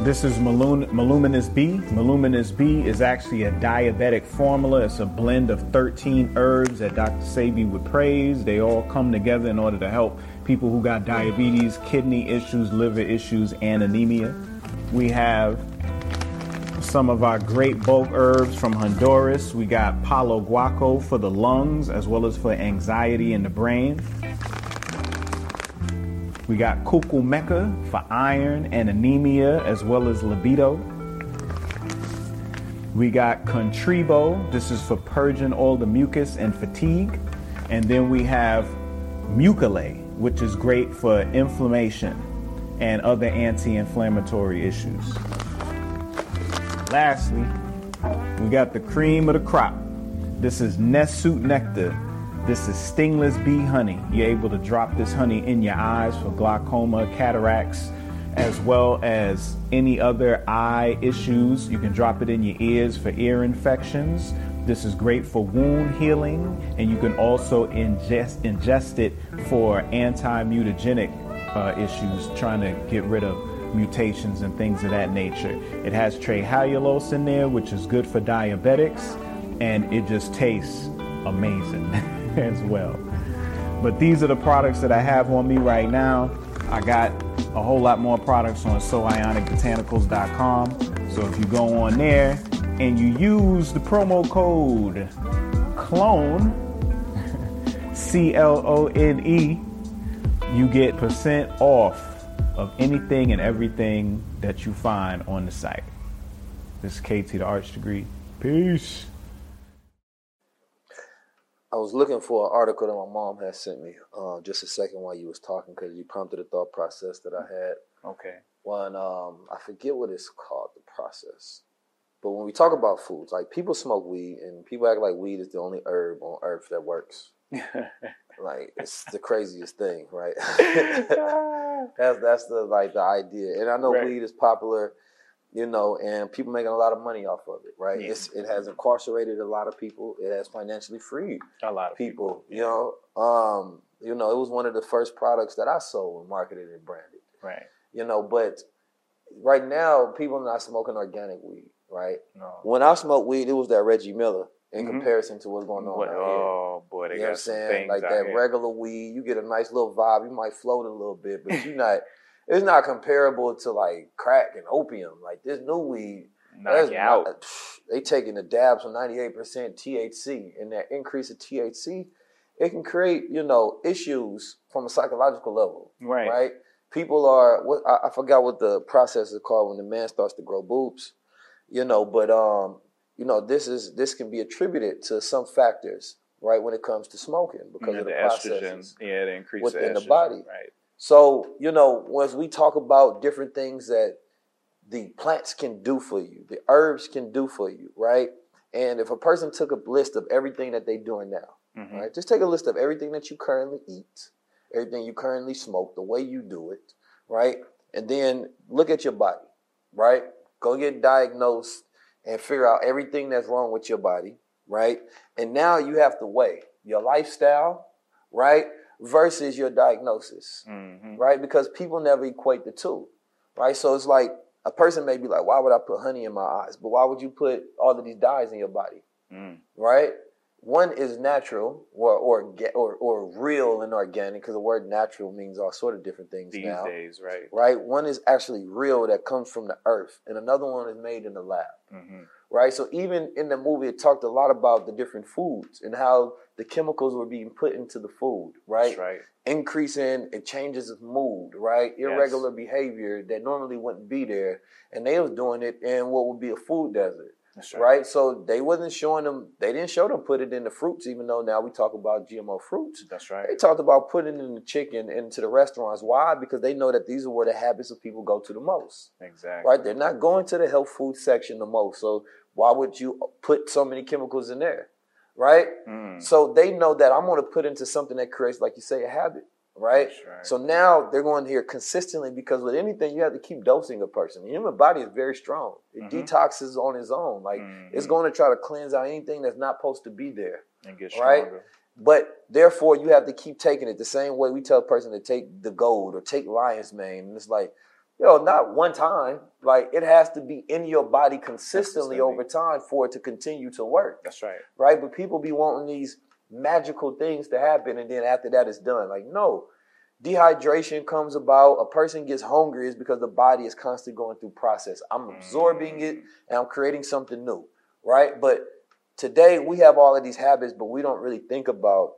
This is Malun- Maluminous B. Maluminous B is actually a diabetic formula. It's a blend of 13 herbs that Dr. Sebi would praise. They all come together in order to help people who got diabetes, kidney issues, liver issues, and anemia. We have some of our great bulk herbs from Honduras. We got Palo Guaco for the lungs as well as for anxiety in the brain. We got Cucumeca for iron and anemia as well as libido. We got Contribo. This is for purging all the mucus and fatigue. And then we have Mucilate, which is great for inflammation and other anti-inflammatory issues. Lastly, we got the cream of the crop. This is Nest Suit Nectar. This is stingless bee honey. You're able to drop this honey in your eyes for glaucoma, cataracts, as well as any other eye issues. You can drop it in your ears for ear infections. This is great for wound healing, and you can also ingest, ingest it for anti mutagenic uh, issues, trying to get rid of mutations and things of that nature. It has trehalulose in there, which is good for diabetics, and it just tastes amazing as well. But these are the products that I have on me right now. I got a whole lot more products on soionicbotanicals.com. So if you go on there and you use the promo code CLONE C L O N E, you get percent off of anything and everything that you find on the site. This is KT the Arch Degree. Peace. I was looking for an article that my mom had sent me uh, just a second while you was talking because you prompted a thought process that I had. Okay. One, um, I forget what it's called, the process. But when we talk about foods, like people smoke weed and people act like weed is the only herb on earth that works. like it's the craziest thing, right? that's that's the like the idea. And I know Right. weed is popular, you know, and people making a lot of money off of it, right? Yeah. It's, it has incarcerated a lot of people. It has financially freed A lot of people. You know, um, you know, it was one of the first products that I sold and marketed and branded. Right. You know, but right now people are not smoking organic weed, right? No. When I smoked weed, it was that Reggie Miller in Mhm. comparison to what's going on What- out here. oh boy, they you know what I'm some saying? things Like that here. regular weed, you get a nice little vibe. You might float a little bit, but you're not. It's not comparable to like crack and opium. Like this new weed, that's you out. not- they taking the dabs with 98% THC, and that increase of THC, it can create you know issues from a psychological level. Right. Right. People are. What I, I forgot what the process is called when the man starts to grow boobs. You know, but um, you know, this is this can be attributed to some factors, right, when it comes to smoking because Yeah, of the, the processes estrogen, yeah, the increase within the estrogen, body. right? So, you know, as we talk about different things that the plants can do for you, the herbs can do for you, right? And if a person took a list of everything that they're doing now, Mhm. right? Just take a list of everything that you currently eat, everything you currently smoke, the way you do it, right? And then look at your body, right? Go get diagnosed and figure out everything that's wrong with your body, right? And now you have to weigh your lifestyle, right? Versus your diagnosis, Mhm. right? Because people never equate the two, right? So it's like a person may be like, why would I put honey in my eyes? But why would you put all of these dyes in your body? Mm. right? One is natural or or or, or real and organic because the word natural means all sort of different things These now. days, right? Right? One is actually real that comes from the earth, and another one is made in the lab. hmm Right? So even in the movie, it talked a lot about the different foods and how the chemicals were being put into the food. Right? That's right. Increasing it changes of mood. Right? Irregular behavior that normally wouldn't be there, and they was doing it in what would be a food desert That's right. So they wasn't showing them. They didn't show them put it in the fruits, even though now we talk about GMO fruits. That's right. They talked about putting it in the chicken into the restaurants. Why? Because they know that these are where the habits of people go to the most. Exactly. Right? They're not going to the health food section the most. So why would you put so many chemicals in there? Right? Mm. So they know that I'm going to put into something that creates, like you say, a habit. Right? Right. So now they're going here consistently because with anything you have to keep dosing a person. The human body is very strong. It Mhm. detoxes on its own. Like it's Mhm. going to try to cleanse out anything that's not supposed to be there. And get Right? stronger. But therefore you have to keep taking it the same way we tell a person to take the gold or take lion's mane. And it's like, yo, not one time. Like it has to be in your body Consistently. over time for it to continue to work That's right. right? But people be wanting these magical things to happen, and then after that, it's done. Like, no, dehydration comes about. A person gets hungry is because the body is constantly going through process. I'm absorbing it, and I'm creating something new, right? But today we have all of these habits, but we don't really think about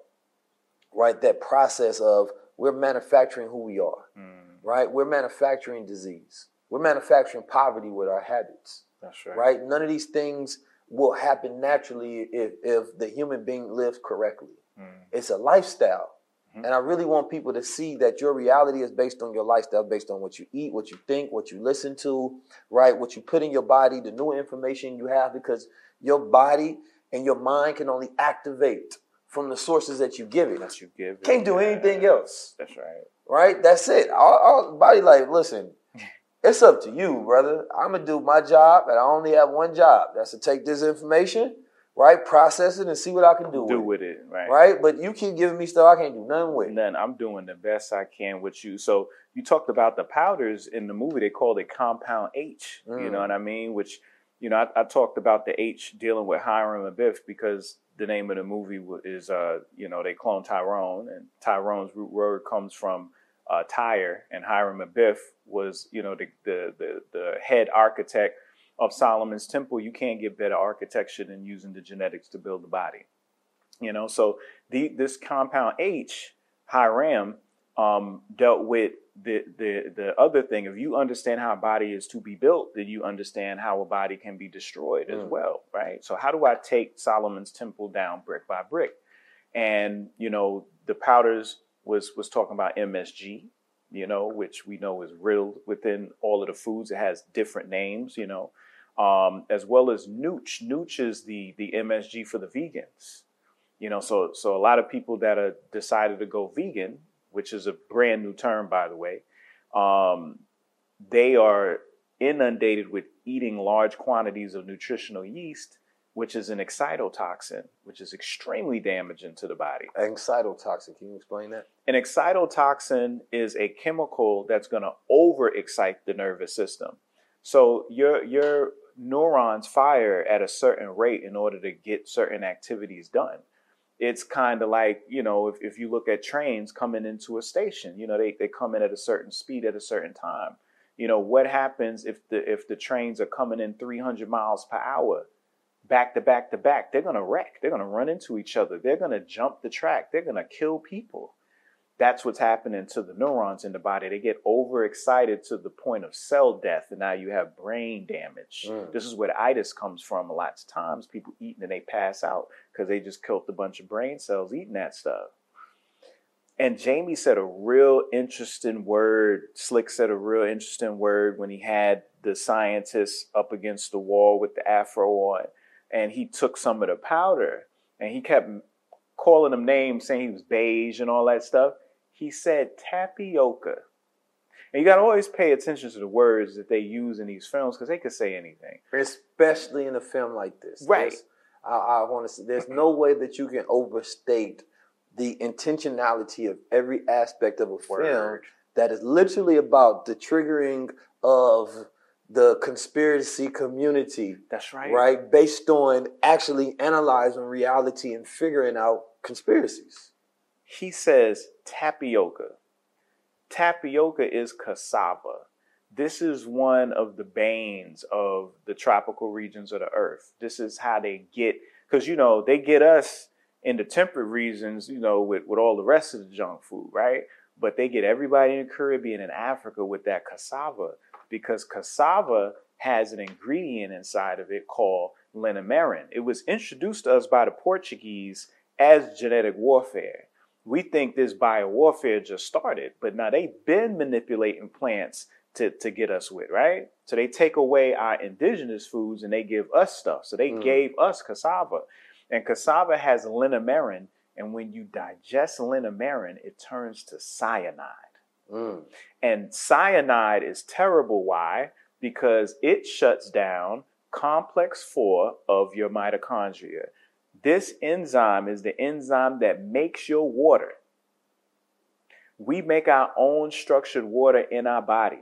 right that process of we're manufacturing who we are, Mm. right? We're manufacturing disease. We're manufacturing poverty with our habits That's right. right? None of these things will happen naturally if, if the human being lives correctly. Mm. It's a lifestyle. Mhm. And I really want people to see that your reality is based on your lifestyle, based on what you eat, what you think, what you listen to, right? What you put in your body, the new information you have, because your body and your mind can only activate from the sources that you give it. That you give. it. Can't do anything else That's right. right? That's it. All, all body like, listen, it's up to you, brother. I'm gonna do my job, and I only have one job. That's to take this information, right, process it, and see what I can do, Do with with it, it. right? Right? But you keep giving me stuff I can't do nothing with. None. I'm doing the best I can with you. So you talked about the powders in the movie. They called it Compound H. You Mm. know what I mean? Which, you know, I, I talked about the H dealing with Hiram Abiff because the name of the movie is, uh, you know, they clone Tyrone, and Tyrone's root word comes from uh, Tyre, and Hiram Abiff was, you know, the, the the the head architect of Solomon's Temple. You can't get better architecture than using the genetics to build the body. You know, so the this compound H, Hiram, um, dealt with the the the other thing. If you understand how a body is to be built, then you understand how a body can be destroyed as Mm. well, right? So how do I take Solomon's temple down brick by brick? And you know, the powders was was talking about MSG, you know, which we know is riddled within all of the foods. It has different names, you know, um, as well as Nooch. Nooch is the the MSG for the vegans, you know. So so a lot of people that are decided to go vegan, which is a brand new term, by the way, um, they are inundated with eating large quantities of nutritional yeast, which is an excitotoxin, which is extremely damaging to the body. An excitotoxin. Can you explain that? An excitotoxin is a chemical that's going to overexcite the nervous system. So your your neurons fire at a certain rate in order to get certain activities done. It's kind of like, you know, if, if you look at trains coming into a station, you know, they, they come in at a certain speed at a certain time. You know, what happens if the if the trains are coming in 300 miles per hour? Back to back to back, they're going to wreck. They're going to run into each other. They're going to jump the track. They're going to kill people. That's what's happening to the neurons in the body. They get overexcited to the point of cell death, and now you have brain damage. Mm. This is where the itis comes from. A lot of times, people eating and they pass out because they just killed a bunch of brain cells eating that stuff. And Jamie said a real interesting word. Slick said a real interesting word when he had the scientists up against the wall with the afro on, and he took some of the powder and he kept calling them names, saying he was beige and all that stuff. He said tapioca. And you got to always pay attention to the words that they use in these films because they could say anything. Especially in a film like this. Right. There's- I, I want to say there's no way that you can overstate the intentionality of every aspect of a film Word. that is literally about the triggering of the conspiracy community. That's right. Right? Based on actually analyzing reality and figuring out conspiracies. He says tapioca. Tapioca is cassava. This is one of the banes of the tropical regions of the earth. This is how they get, because you know, they get us in the temperate regions, you know, with, with all the rest of the junk food, right? But they get everybody in the Caribbean and Africa with that cassava because cassava has an ingredient inside of it called linamarin. It was introduced to us by the Portuguese as genetic warfare. We think this biowarfare just started, but now they've been manipulating plants to, to get us with, right? So they take away our indigenous foods and they give us stuff. So they Mm. gave us cassava. And cassava has linamarin, and when you digest linamarin, it turns to cyanide. Mm. And cyanide is terrible. Why? Because it shuts down complex 4 of your mitochondria. This enzyme is the enzyme that makes your water. We make our own structured water in our body.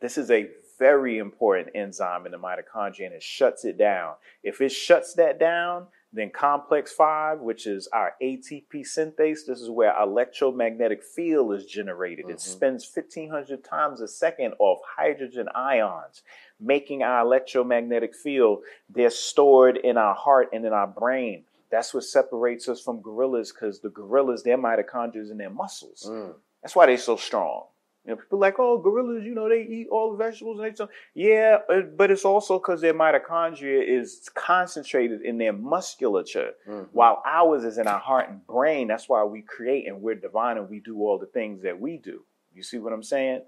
This is a very important enzyme in the mitochondria and it shuts it down. If it shuts that down, then complex 5, which is our ATP synthase, this is where electromagnetic field is generated. It spins 1500 times a second off hydrogen ions, making our electromagnetic field. They're stored in our heart and in our brain. That's what separates us from gorillas because the gorillas, their mitochondria is in their muscles. Mm. That's why they're so strong. You know, people like, oh, gorillas, you know, they eat all the vegetables and they so yeah, but- it's also because their mitochondria is concentrated in their musculature, Mhm. while ours is in our heart and brain. That's why we create and we're divine and we do all the things that we do. You see what I'm saying?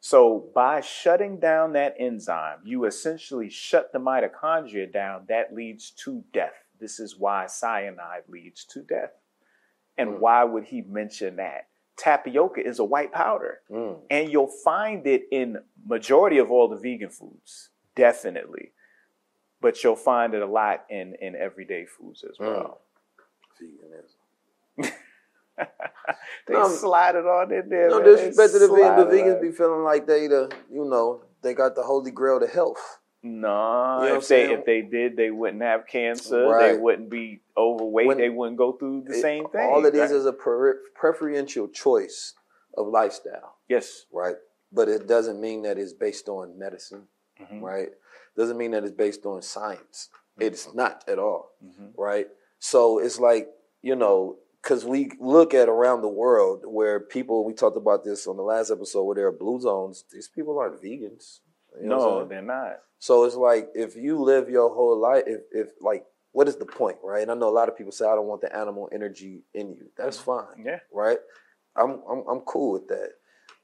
So by shutting down that enzyme, you essentially shut the mitochondria down. That leads to death. This is why cyanide leads to death. And why would he mention that? Tapioca is a white powder Mm. and you'll find it in majority of all the vegan foods definitely but you'll find it a lot in in everyday foods as well Veganism. they No, slide it on in there No man. disrespect to the They vegans, but vegans be feeling like they the you know they got the holy grail to health. No You know if they if they did they wouldn't have cancer they wouldn't be overweight When- they wouldn't go through the It- same thing All is right? is a pre- preferential choice of lifestyle. yes Right. But it doesn't mean that it's based on medicine. Mhm. Right. Doesn't mean that it's based on science. It's not at all. Mhm. Right. So it's like you know, because we look at around the world where people, we talked about this on the last episode, where there are blue zones. These people aren't vegans. You know No, they're not. So it's like if you live your whole life, if, if like, what is the point, right? And I know a lot of people say, I don't want the animal energy in you. That's fine, Yeah. right? I'm, I'm I'm cool with that,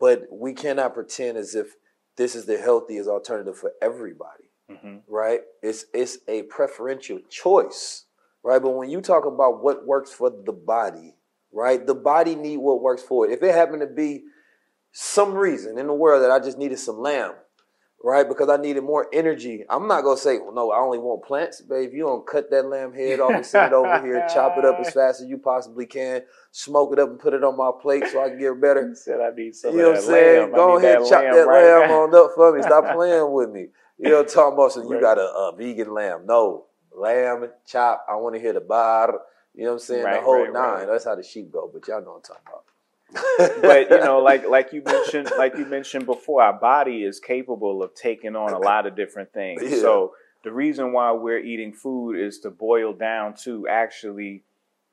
but we cannot pretend as if this is the healthiest alternative for everybody, Mm-hmm. right? It's it's a preferential choice, right? But when you talk about what works for the body, right? The body need what works for it. If it happened to be some reason in the world that I just needed some lamb, right? Because I needed more energy. I'm not gonna say, well, no, I only want plants, babe. You don't cut that lamb head off and send it over here, chop it up as fast as you possibly can, smoke it up and put it on my plate so I can get better. Said I need some You know what I'm saying? Go ahead, chop that right lamb now. on up for me. Stop playing with me. You know, talking about so you got a, a vegan lamb. No, lamb, chop. I want to hear the bar. You know what I'm saying? Right, the whole right, nine. right. That's how the sheep go. But y'all know what I'm talking about. but you know, like like you mentioned, like you mentioned before, our body is capable of taking on a lot of different things. Yeah. So the reason why we're eating food is to boil down to actually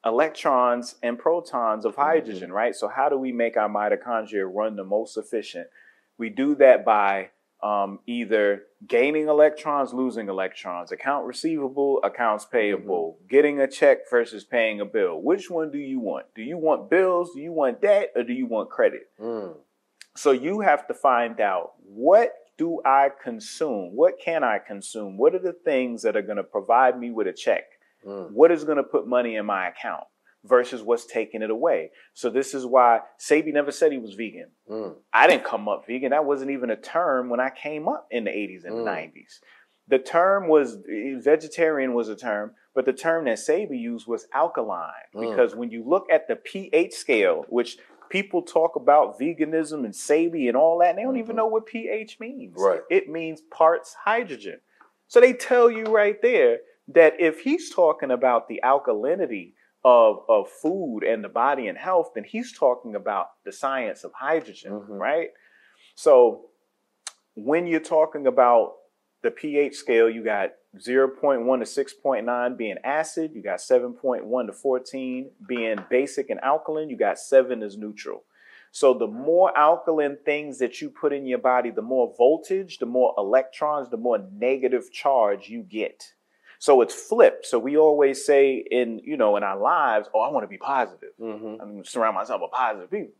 electrons and protons of hydrogen, mm-hmm. right? So how do we make our mitochondria run the most efficient? We do that by um, either gaining electrons, losing electrons, account receivable, accounts payable, getting a check versus paying a bill. Which one do you want? Do you want bills? Do you want debt? Or do you want credit? Mm. So you have to find out what do I consume? What can I consume? What are the things that are going to provide me with a check? Mm. What is going to put money in my account versus what's taking it away? So this is why Sebi never said he was vegan. Mm. I didn't come up vegan. That wasn't even a term when I came up in the 80s and the Mm. 90s. The term was vegetarian was a term, but the term that Sebi used was alkaline Mm. because when you look at the pH scale, which people talk about veganism and Sebi and all that, and they don't even know what pH means. Mm-hmm. Right. It means parts hydrogen. So they tell you right there that if he's talking about the alkalinity of, of food and the body and health, then he's talking about the science of hydrogen, Mm-hmm. right? So when you're talking about the pH scale, you got 0.1 to 6.9 being acid, you got 7.1 to 14 being basic and alkaline, you got 7 as neutral. So the more alkaline things that you put in your body, the more voltage, the more electrons, the more negative charge you get. So it's flipped. So we always say in, you know, in our lives, oh, I want to be positive. Mm-hmm. I'm going to surround myself with positive people.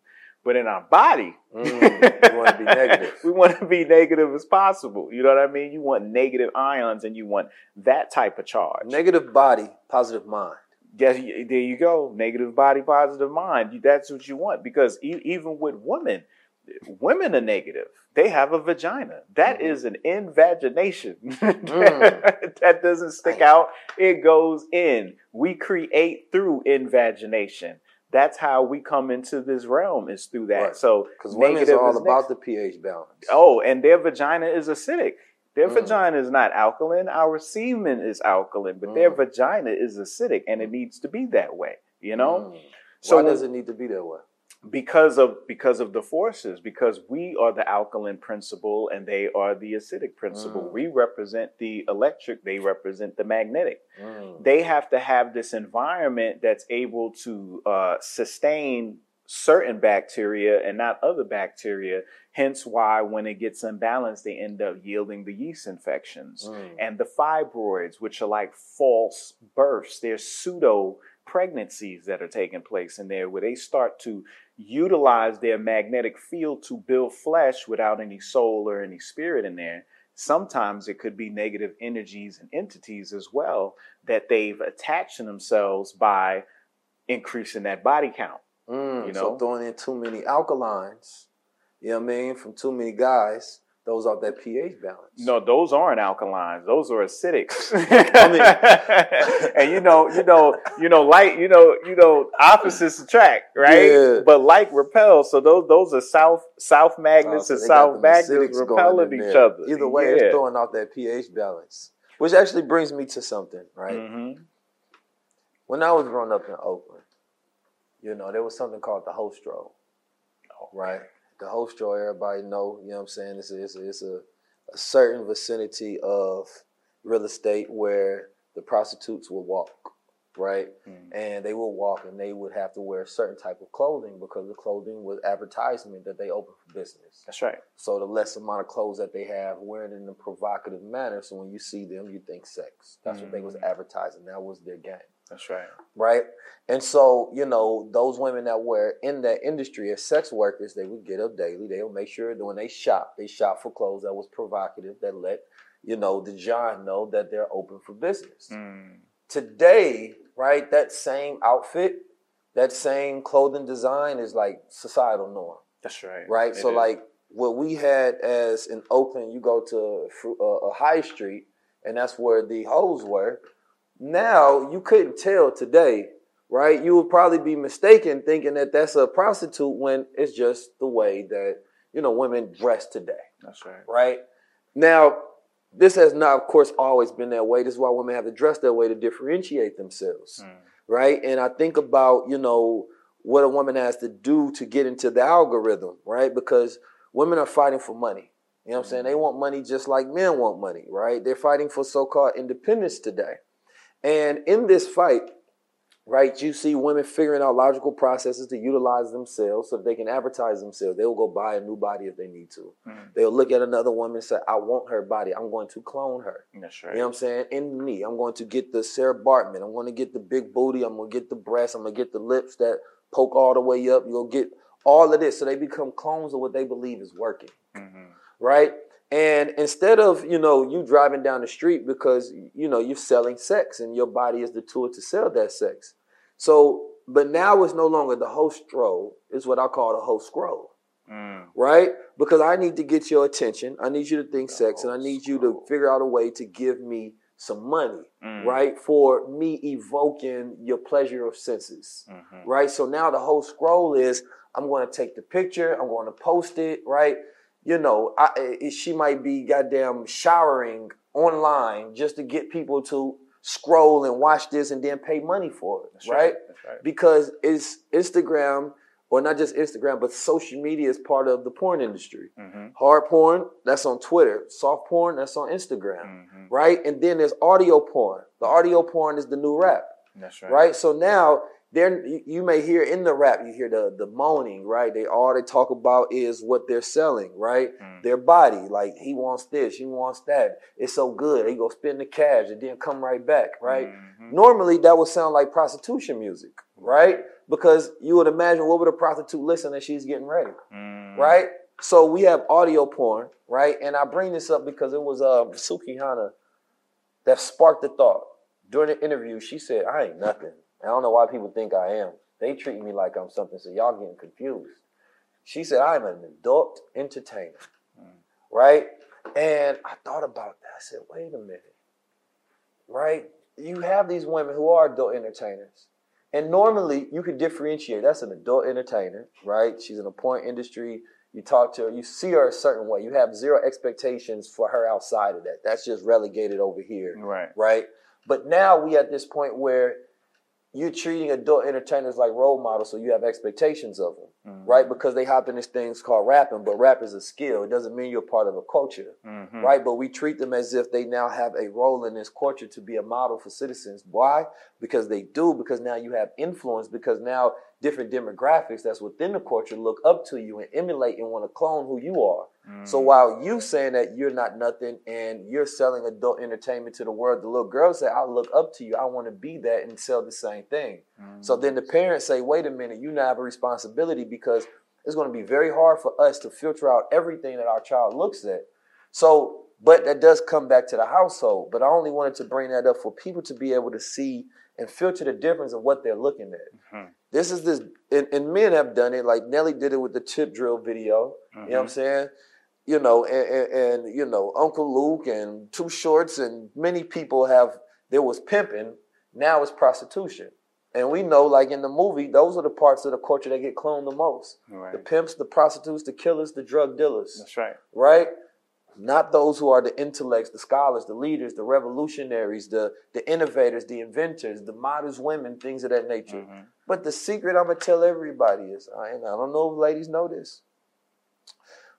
But in our body, Mm. We want to be negative. we want to be negative as possible. You know what I mean? You want negative ions and you want that type of charge. Negative body, positive mind. Yes, there you go. Negative body, positive mind. That's what you want because e- even with women, women are negative. They have a vagina. That Mm-hmm. is an invagination. Mm. that doesn't stick out. It goes in. We create through invagination. That's how we come into this realm is through that. Right. So Because women negative all about next. the pH balance. Oh, and their vagina is acidic. Their Mm. vagina is not alkaline. Our semen is alkaline, but their Mm. vagina is acidic, and it needs to be that way. You know. Mm. So Why does it need to be that way? Because of because of the forces because we are the alkaline principle and they are the acidic principle Mm. we represent the electric they represent the magnetic Mm. they have to have this environment that's able to uh, sustain certain bacteria and not other bacteria hence why when it gets unbalanced they end up yielding the yeast infections Mm. and the fibroids which are like false births they're pseudo pregnancies that are taking place in there where they start to utilize their magnetic field to build flesh without any soul or any spirit in there sometimes it could be negative energies and entities as well that they've attached to themselves by increasing that body count Mm, You So know? throwing in too many alkalines, you know what I mean, from too many guys, those off that pH balance. No, those aren't alkalines. Those are acidics. And you know, you know, you know, light, you know, you know, opposites attract, right? Yeah. But like repels. So those those are south south Oh, magnets so and south magnets repelling each other. Either way, Yeah. it's throwing off that pH balance. Which actually brings me to something, right? Mhm. When I was growing up in Oakland, you know, there was something called the host roll, right? The host roll, everybody know, you know what I'm saying? It's a, it's a, it's a, a certain vicinity of real estate where the prostitutes will walk, right? Mm. And they would walk and they would have to wear a certain type of clothing because the clothing was advertisement that they open for business. That's right. So the less amount of clothes that they have, wearing it in a provocative manner, so when you see them, you think sex. That's what they was Mm. advertising. That was their game That's right. right? And so, you know, those women that were in that industry as sex workers, they would get up daily. They'll make sure that when they shop, they shop for clothes that was provocative, that let, you know, the John know that they're open for business. Mm. Today, right, that same outfit, that same clothing design is like societal norm, That's right. right? It so, is. like, what we had as in Oakland, you go to uh, a high street, and that's where the hoes were. Now you couldn't tell today, right? You would probably be mistaken thinking that that's a prostitute when it's just the way that you know women dress today, That's right. right? Now, this has not, of course, always been that way. This is why women have to dress that way to differentiate themselves, Mm. right? And I think about you know what a woman has to do to get into the algorithm, right? Because women are fighting for money. You know what I'm saying? They want money just like men want money, right? They're fighting for so-called independence today. And in this fight, right, you see women figuring out logical processes to utilize themselves so that they can advertise themselves. They'll go buy a new body if they need to. Mm. They'll look at another woman and say, I want her body. I'm going to clone her. That's You know what I'm saying? In me, I'm going to get the Sarah Baartman. I'm going to get the big booty. I'm going to get the breasts. I'm going to get the lips that poke all the way up. You'll get all of this. So they become clones of what they believe is working Mhm. right? And instead of you know you driving down the street because you know you're selling sex and your body is the tool to sell that sex. So, but now it's no longer the host stroll; it's what I call the host scroll, Mm. right? Because I need to get your attention. I need you to think sex, and I need you to figure out a way to give me some money, Mm. right? For me evoking your pleasure of senses Mhm. right? So now the whole scroll is I'm going to take the picture, I'm going to post it, right? You know, I, it, she might be goddamn showering online just to get people to scroll and watch this and then pay money for it, That's right? right. Because it's Instagram, or not just Instagram, but social media is part of the porn industry. Mhm. Hard porn, that's on Twitter. Soft porn, that's on Instagram, Mhm. right? And then there's audio porn. The audio porn is the new rap That's right. right? So now there you may hear in the rap, you hear the the moaning, right? They all they talk about is what they're selling, right? Mm. Their body, like he wants this, he wants that. It's so good. They go spend the cash and then come right back, right? Mhm. Normally that would sound like prostitution music, right? Because you would imagine what would a prostitute listen as she's getting ready, Mm. right? So we have audio porn, right? And I bring this up because it was uh Sukihana that sparked the thought. During the interview, she said, I ain't nothing. I don't know why people think I am. They treat me like I'm something, so y'all getting confused. She said, I'm an adult entertainer. Mm. Right? And I thought about that. I said, wait a minute. Right? You have these women who are adult entertainers. And normally you could differentiate. That's an adult entertainer, right? She's in a porn industry. You talk to her, you see her a certain way. You have zero expectations for her outside of that. That's just relegated over here Right. right? But now we at this point where you're treating adult entertainers like role models, so you have expectations of them, Mhm. right? Because they hop in this things called rapping, but rap is a skill. It doesn't mean you're part of a culture, Mhm. right? But we treat them as if they now have a role in this culture to be a model for citizens. Why? Because they do. Because now you have influence. Because now different demographics that's within the culture look up to you and emulate and want to clone who you are. So Mm. while you saying that you're not nothing and you're selling adult entertainment to the world, the little girl say, I look up to you. I want to be that and sell the same thing. So then the parents say, wait a minute, you now have a responsibility because it's going to be very hard for us to filter out everything that our child looks at. So, but that does come back to the household. But I only wanted to bring that up for people to be able to see and filter the difference of what they're looking at. Mhm. This is this, and, and men have done it. Like Nelly did it with the Tip Drill video. You know what I'm Mhm. saying? You know, and, and, and you know, Uncle Luke and Too Shorts and many people have. There was pimping. Now it's prostitution. And we know, like in the movie, those are the parts of the culture that get cloned the most. The pimps, the prostitutes, the killers, the drug dealers That's right. right? Not those who are the intellects, the scholars, the leaders, the revolutionaries, the, the innovators, the inventors, the modest women, things of that nature. Mhm. But the secret I'm gonna tell everybody is, I, and I don't know if ladies know this,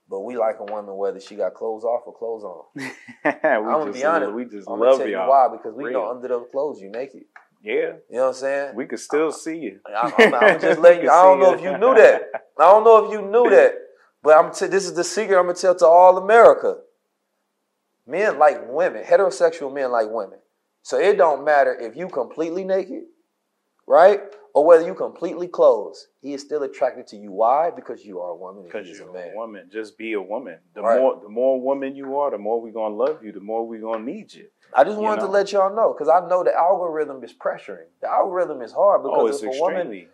but we like a woman whether she got clothes off or clothes on. I'm gonna be honest. We just I'm love gonna tell you y'all. why because we Real. know under those clothes you naked. Yeah. You know what I'm saying? We could still see you. I'm, I'm, I'm just letting you. I don't know if you knew that. I don't know if you knew that. But I'm t- this is the secret I'm gonna tell to all America. Men like women, heterosexual men like women. So it don't matter if you completely naked, right? Or whether you completely clothed. He is still attracted to you. Why? Because you are a woman. Because you're a man. a woman. Just be a woman. The Right. more the more woman you are, the more we're gonna love you, the more we're gonna need you. I just You wanted to let y'all know because I know the algorithm is pressuring. The algorithm is hard oh, because Oh, it's if a woman.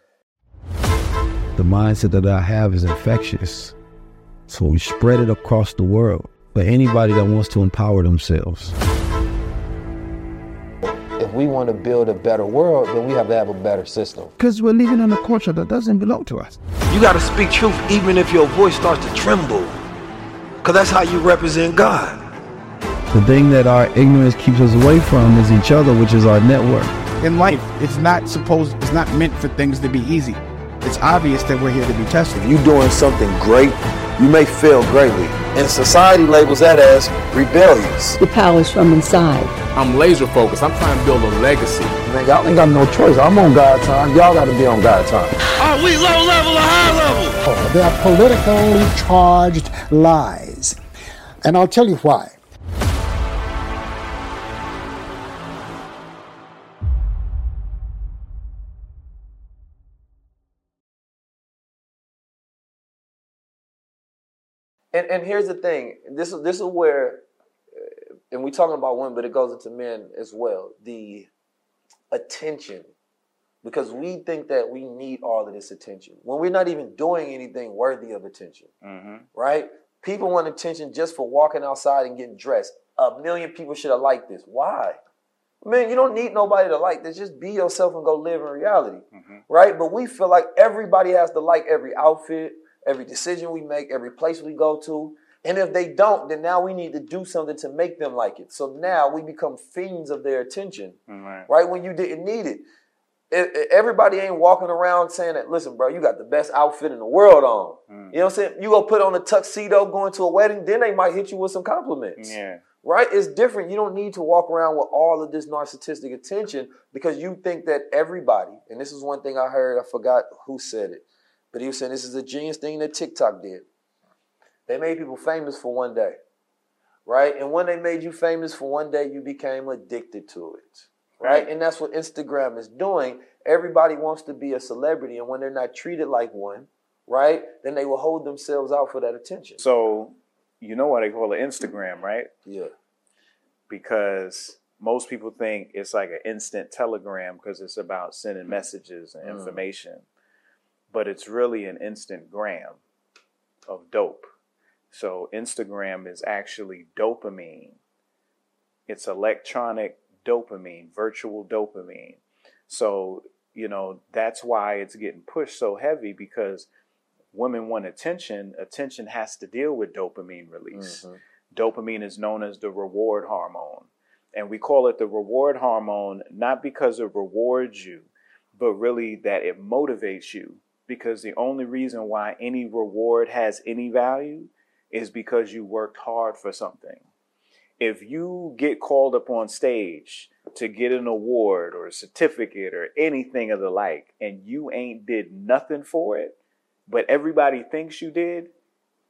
The mindset that I have is infectious. So we spread it across the world for anybody that wants to empower themselves. if we want to build a better world, then we have to have a better system. Because we're living in a culture that doesn't belong to us. You got to speak truth even if your voice starts to tremble. Because that's how you represent God. The thing that our ignorance keeps us away from is each other, which is our network. In life, it's not supposed, it's not meant for things to be easy. It's obvious that we're here to be tested. If You doing something great, you may fail greatly. And society labels that as rebellious. The power's from inside. I'm laser focused. I'm trying to build a legacy. Man, y'all ain't got no choice. I'm on God time. Y'all got to be on God time. Are we low level or high level? Oh, they are politically charged lies. And I'll tell you why. And and here's the thing. This is this is where, and we're talking about women, but it goes into men as well. The attention, because we think that we need all of this attention when we're not even doing anything worthy of attention. Mm-hmm. Right? People want attention just for walking outside and getting dressed. A million people should have liked this. Why? Man, you don't need nobody to like this. Just be yourself and go live in reality. Right? But we feel like everybody has to like every outfit, every decision we make, every place we go to. And if they don't, then now we need to do something to make them like it. So now we become fiends of their attention, Right. right? When you didn't need it. Everybody ain't walking around saying that, listen, bro, you got the best outfit in the world on. Mm. You know what I'm saying? You go put on a tuxedo going to a wedding, then they might hit you with some compliments. Yeah. Right? It's different. You don't need to walk around with all of this narcissistic attention because you think that everybody, and this is one thing I heard, I forgot who said it, but he was saying this is a genius thing that TikTok did. They made people famous for one day. Right? And when they made you famous for one day, you became addicted to it. Right? And that's what Instagram is doing. Everybody wants to be a celebrity, and when they're not treated like one, right, then they will hold themselves out for that attention. So you know why they call it Instagram, right? Yeah. Because most people think it's like an instant telegram because it's about sending messages and Mm. But it's really an instant gram of dope. So Instagram is actually dopamine. It's electronic dopamine, virtual dopamine. So, you know, that's why it's getting pushed so heavy because women want attention. Attention has to deal with dopamine release. Mm-hmm. Dopamine is known as the reward hormone. And we call it the reward hormone not because it rewards you, but really that it motivates you. Because the only reason why any reward has any value is because you worked hard for something. If you get called up on stage to get an award or a certificate or anything of the like, and you ain't did nothing for it, but everybody thinks you did,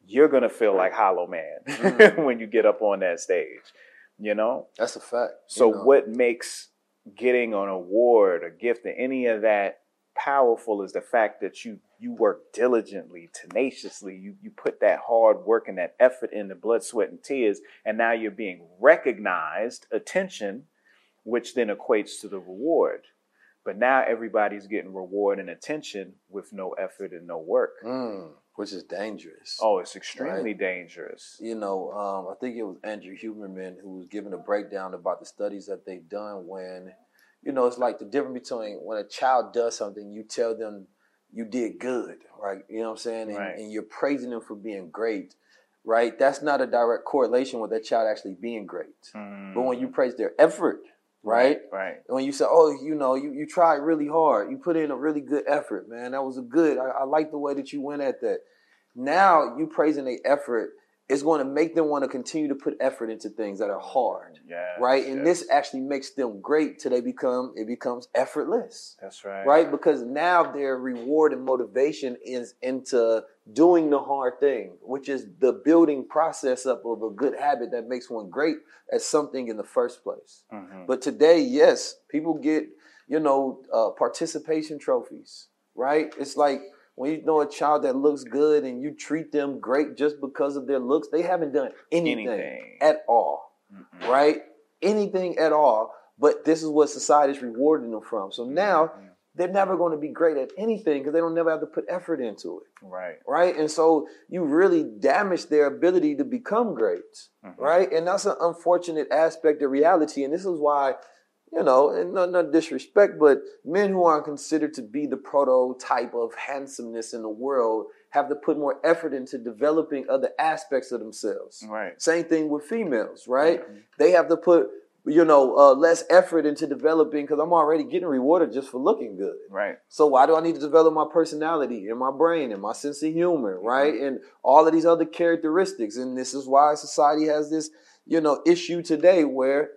you're gonna feel like Hollow Man mm. when you get up on that stage. You know? That's a fact. So you know? what makes getting an award, a gift, or any of that powerful is the fact that you you work diligently, tenaciously. You you put that hard work and that effort in the blood, sweat, and tears, and now you're being recognized, attention, which then equates to the reward. But now everybody's getting reward and attention with no effort and no work. Mm, which is dangerous. Oh, it's extremely Right. dangerous. You know, um, I think it was Andrew Huberman who was giving a breakdown about the studies that they've done when, you know, it's like the difference between when a child does something, you tell them you did good, right? You know what I'm saying? And, Right. and you're praising them for being great, right? That's not a direct correlation with that child actually being great. But when you praise their effort, right? Mm. Right. And when you say, oh, you know, you, you tried really hard, you put in a really good effort, man. That was a good. I, I like the way that you went at that. Now you praising the effort it's going to make them want to continue to put effort into things that are hard. Yes, right? And yes. this actually makes them great till they become it becomes effortless. That's right. Right? Because now their reward and motivation is into doing the hard thing, which is the building process up of a good habit that makes one great at something in the first place. Mhm. But today, yes, people get, you know, uh, participation trophies, right? It's like when you know a child that looks good and you treat them great just because of their looks, they haven't done anything, Anything. at all, right? Anything at all. But this is what society's rewarding them from. So now mm-hmm. they're never going to be great at anything because they don't never have to put effort into it Right. right? And so you really damage their ability to become great, mm-hmm. right? And that's an unfortunate aspect of reality. And this is why, you know, and no, no disrespect, but men who aren't considered to be the prototype of handsomeness in the world have to put more effort into developing other aspects of themselves. Right. Same thing with females, right? They have to put, you know, uh, less effort into developing because I'm already getting rewarded just for looking good. Right. So why do I need to develop my personality and my brain and my sense of humor, right? And all of these other characteristics. And this is why society has this, you know, issue today where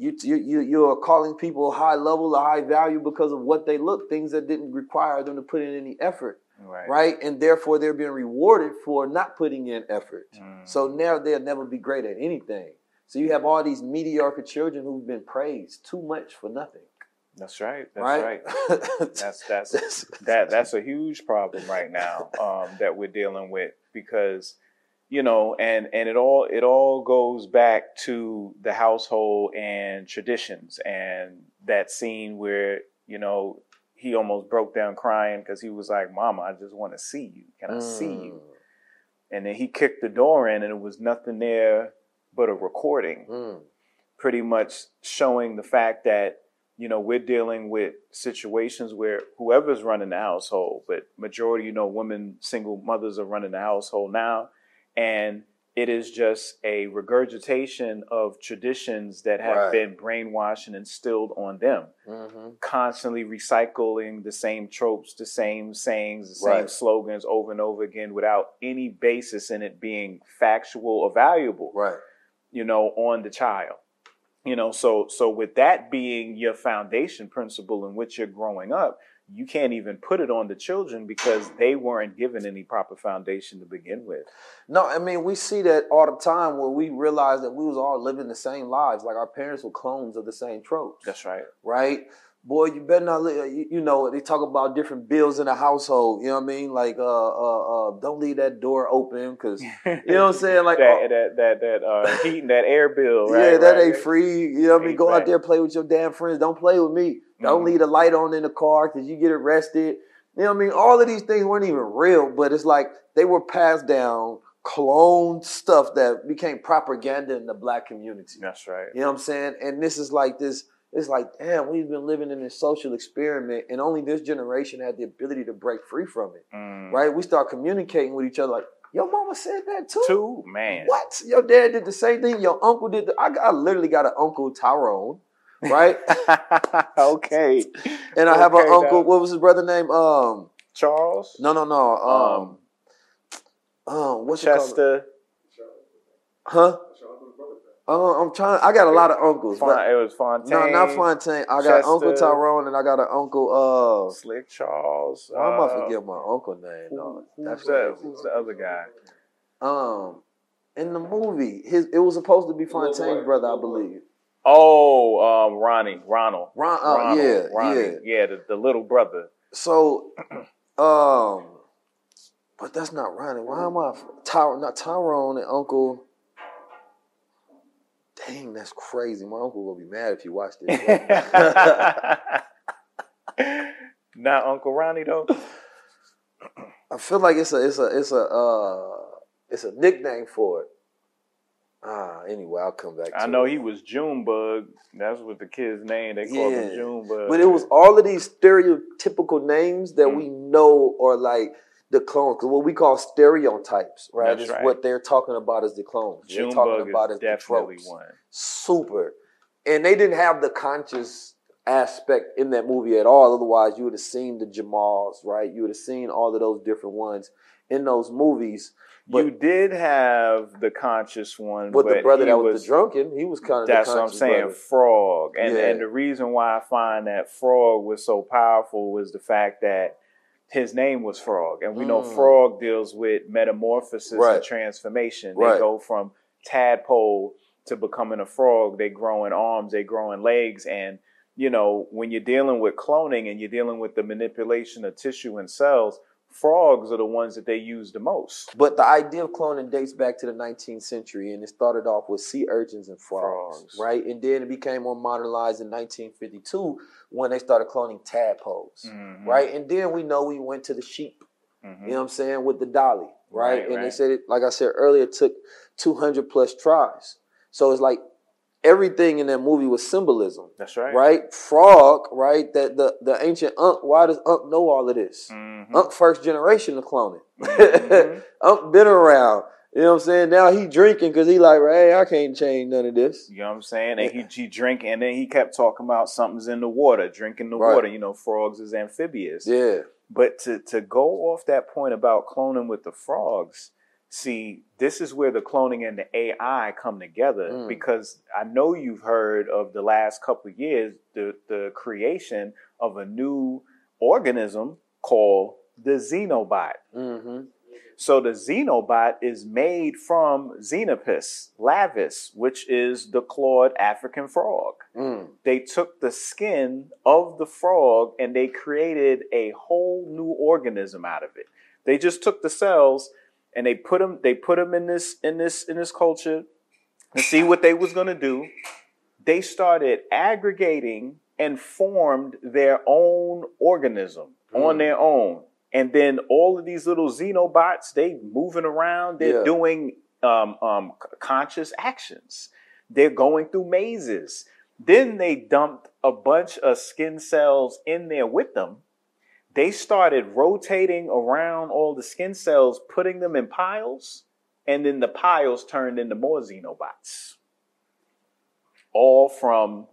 you you you you're calling people high level or high value because of what they look, things that didn't require them to put in any effort. Right. Right. And therefore they're being rewarded for not putting in effort. So now they'll never be great at anything. So you have all these mediocre children who've been praised too much for nothing. That's right. That's Right? right. that's that's that that's a huge problem right now um, that we're dealing with because you know and and it all it all goes back to the household and traditions and that scene where you know he almost broke down crying because he was like mama i just want to see you can i see Mm. you and then he kicked the door in and it was nothing there but a recording Mm. pretty much showing the fact that you know we're dealing with situations where whoever's running the household but majority you know women single mothers are running the household now and it is just a regurgitation of traditions that have Right. been brainwashed and instilled on them Mhm. constantly recycling the same tropes, the same sayings, the same Right. slogans over and over again without any basis in it being factual or valuable. Right. You know, on the child. You know, so so with that being your foundation principle in which you're growing up, you can't even put it on the children because they weren't given any proper foundation to begin with. No, I mean we see that all the time where we realize that we was all living the same lives, like our parents were clones of the same tropes. That's right. Right? Boy, you better not. li- You, you know they talk about different bills in the household. You know what I mean? Like, uh, uh, uh don't leave that door open because you know what I'm saying. Like, that oh, that that that uh, heat and that air bill, right? yeah, that right, ain't free. You know what I mean? Go out there, play with your damn friends. Don't play with me. Don't Mhm. leave the light on in the car because you get arrested. You know what I mean? All of these things weren't even real, but it's like they were passed down, cloned stuff that became propaganda in the black community. That's right. You know what I'm saying? And this is like this. It's like, damn, we've been living in this social experiment, and only this generation had the ability to break free from it. Mm. Right? We start communicating with each other like, your mama said that too. Too, man. What? Your dad did the same thing. Your uncle did. The, I, got, I literally got an uncle Tyrone, right? okay. And I have an uncle. What was his brother name? Um, Charles. no, no, no. Um, um, what's it called? Chester. Huh? Uh, I'm trying. I got a lot of uncles. But- it was Fontaine. no, not Fontaine. I got Uncle Tyrone, and I got an Uncle. Uh, Slick Charles. why am I uh, forget my uncle name? dog? Who's That's the, who's the other guy? Um, in the movie, his it was supposed to be Fontaine's brother, I believe. Oh, um, Ronnie, Ronald. Ron- oh, Ronald, yeah, Ronnie. yeah, the, the little brother. So, um, but that's not Ronnie. Why am I Ty- not Tyrone and Uncle? Dang, that's crazy. My uncle will be mad if you watch this. Not Uncle Ronnie though. I feel like it's a it's a it's a uh it's a nickname for it. Ah, anyway, I'll come back. To I know it. he was Junebug. That's what the kid's name. They called him. Junebug. But it was all of these stereotypical names that we know are like the clones. What we call stereotypes, right? That's is right. what they're talking about as the clones. They're Junebug talking about is as the definitely tropes. one. Super. And they didn't have the conscious aspect in that movie at all. Otherwise, you would have seen the Jamals, right? You would have seen all of those different ones in those movies. you did have the conscious one With the brother that was, the drunken, he was kind of That's what I'm saying. brother. Frog, and Yeah. and the reason why I find that Frog was so powerful was the fact that his name was Frog, and we know Mm. Frog deals with metamorphosis Right. and transformation. Right. They go from tadpole to becoming a frog. They grow in arms, they grow in legs, and you know when you're dealing with cloning and you're dealing with the manipulation of tissue and cells, frogs are the ones that they use the most. But the idea of cloning dates back to the 19th century, and it started off with sea urchins and frogs, right? And then it became more modernized in 1952 when they started cloning tadpoles, Mhm. right? And then we know we went to the sheep, Mhm. you know what I'm saying, with the dolly, right? Right, and they said it, like I said earlier, it took 200 plus tries. So it's like everything in that movie was symbolism. That's right. Right? Frog, right? That the, the ancient Unk, why does Unk know all of this? Mm-hmm. Unk first generation of cloning. Unk been around. You know what I'm saying? Now he drinking because he like, hey, I can't change none of this. You know what I'm saying? And he, he drink, and then he kept talking about something's in the water, drinking the Right. water. You know, frogs is amphibious. Yeah. But to to go off that point about cloning with the frogs, see, this is where the cloning and the AI come together Mm. because I know you've heard of the last couple years the the creation of a new organism called the xenobot. Mm-hmm. So the xenobot is made from Xenopus laevis, which is the clawed African frog. Mm. They took the skin of the frog and they created a whole new organism out of it. They just took the cells and they put them they put them in this in this in this culture to see what they was going to do. They started aggregating and formed their own organism on Mm. their own. And then all of these little xenobots, they moving around, they're Yeah. doing um, um, conscious actions. They're going through mazes. Then they dumped a bunch of skin cells in there with them. They started rotating around all the skin cells, putting them in piles, and then the piles turned into more xenobots. All from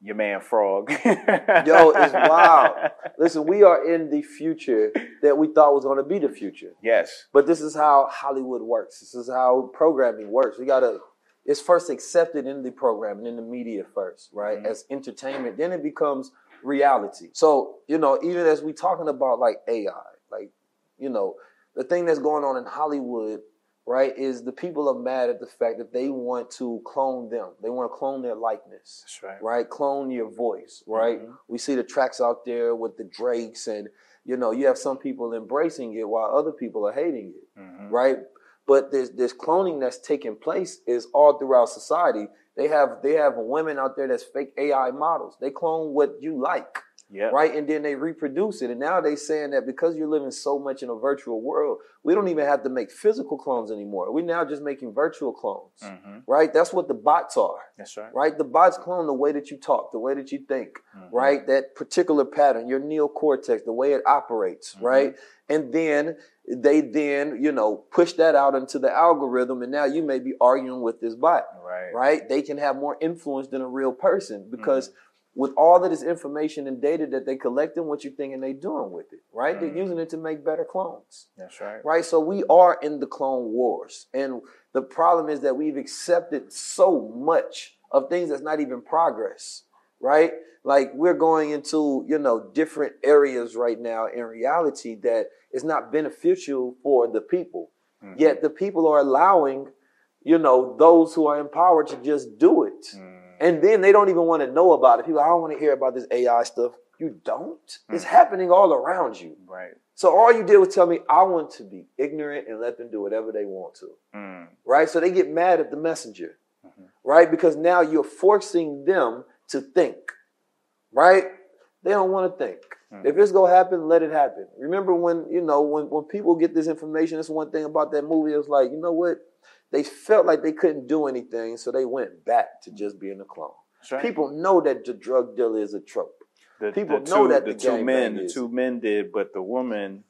your man Frog. Yo, it's wild. Listen, we are in the future that we thought was going to be the future. Yes. But this is how Hollywood works. This is how programming works. We gotta. It's first accepted in the programming, in the media first, right? Mm-hmm. As entertainment, then it becomes reality. So you know, even as we talking about like AI, like you know, the thing that's going on in Hollywood, right, is the people are mad at the fact that they want to clone them. They want to clone their likeness. That's right. Right? Clone your voice, right? Mhm. We see the tracks out there with the Drakes and you know, you have some people embracing it while other people are hating it. Mhm. Right? But this this cloning that's taking place is all throughout society. They have they have women out there that's fake AI models. They clone what you like Yeah. right? And then they reproduce it. And now they're saying that because you're living so much in a virtual world, we don't even have to make physical clones anymore. We're now just making virtual clones, Mhm. right? That's what the bots are, That's right. right? The bots clone the way that you talk, the way that you think, mm-hmm. right? That particular pattern, your neocortex, the way it operates, mm-hmm. right? And then they then, you know, push that out into the algorithm, and now you may be arguing with this bot, Right. right? They can have more influence than a real person because mm-hmm. With all of this information and data that they collecting, what you're thinking they doing with it, right? They're mm-hmm. using it to make better clones, That's right. right? So we are in the clone wars, and the problem is that we've accepted so much of things that's not even progress, right? Like we're going into you know different areas right now in reality that is not beneficial for the people. Mm-hmm. Yet the people are allowing, you know, those who are empowered to just do it. Mm-hmm. And then they don't even want to know about it. People, I don't want to hear about this AI stuff. You don't? It's happening all around you. Right. So all you did was tell me I want to be ignorant and let them do whatever they want to. Mm. Right? So they get mad at the messenger. Right? Because now you're forcing them to think. Right? They don't want to think. Hmm. If it's gonna happen, let it happen. Remember when, you know, when, when people get this information, it's one thing about that movie. It was like, you know what? They felt like they couldn't do anything, so they went back to just being a clone. right. People know that the drug dealer is a trope. The, People the know that the, the two men, the two men did, but the woman,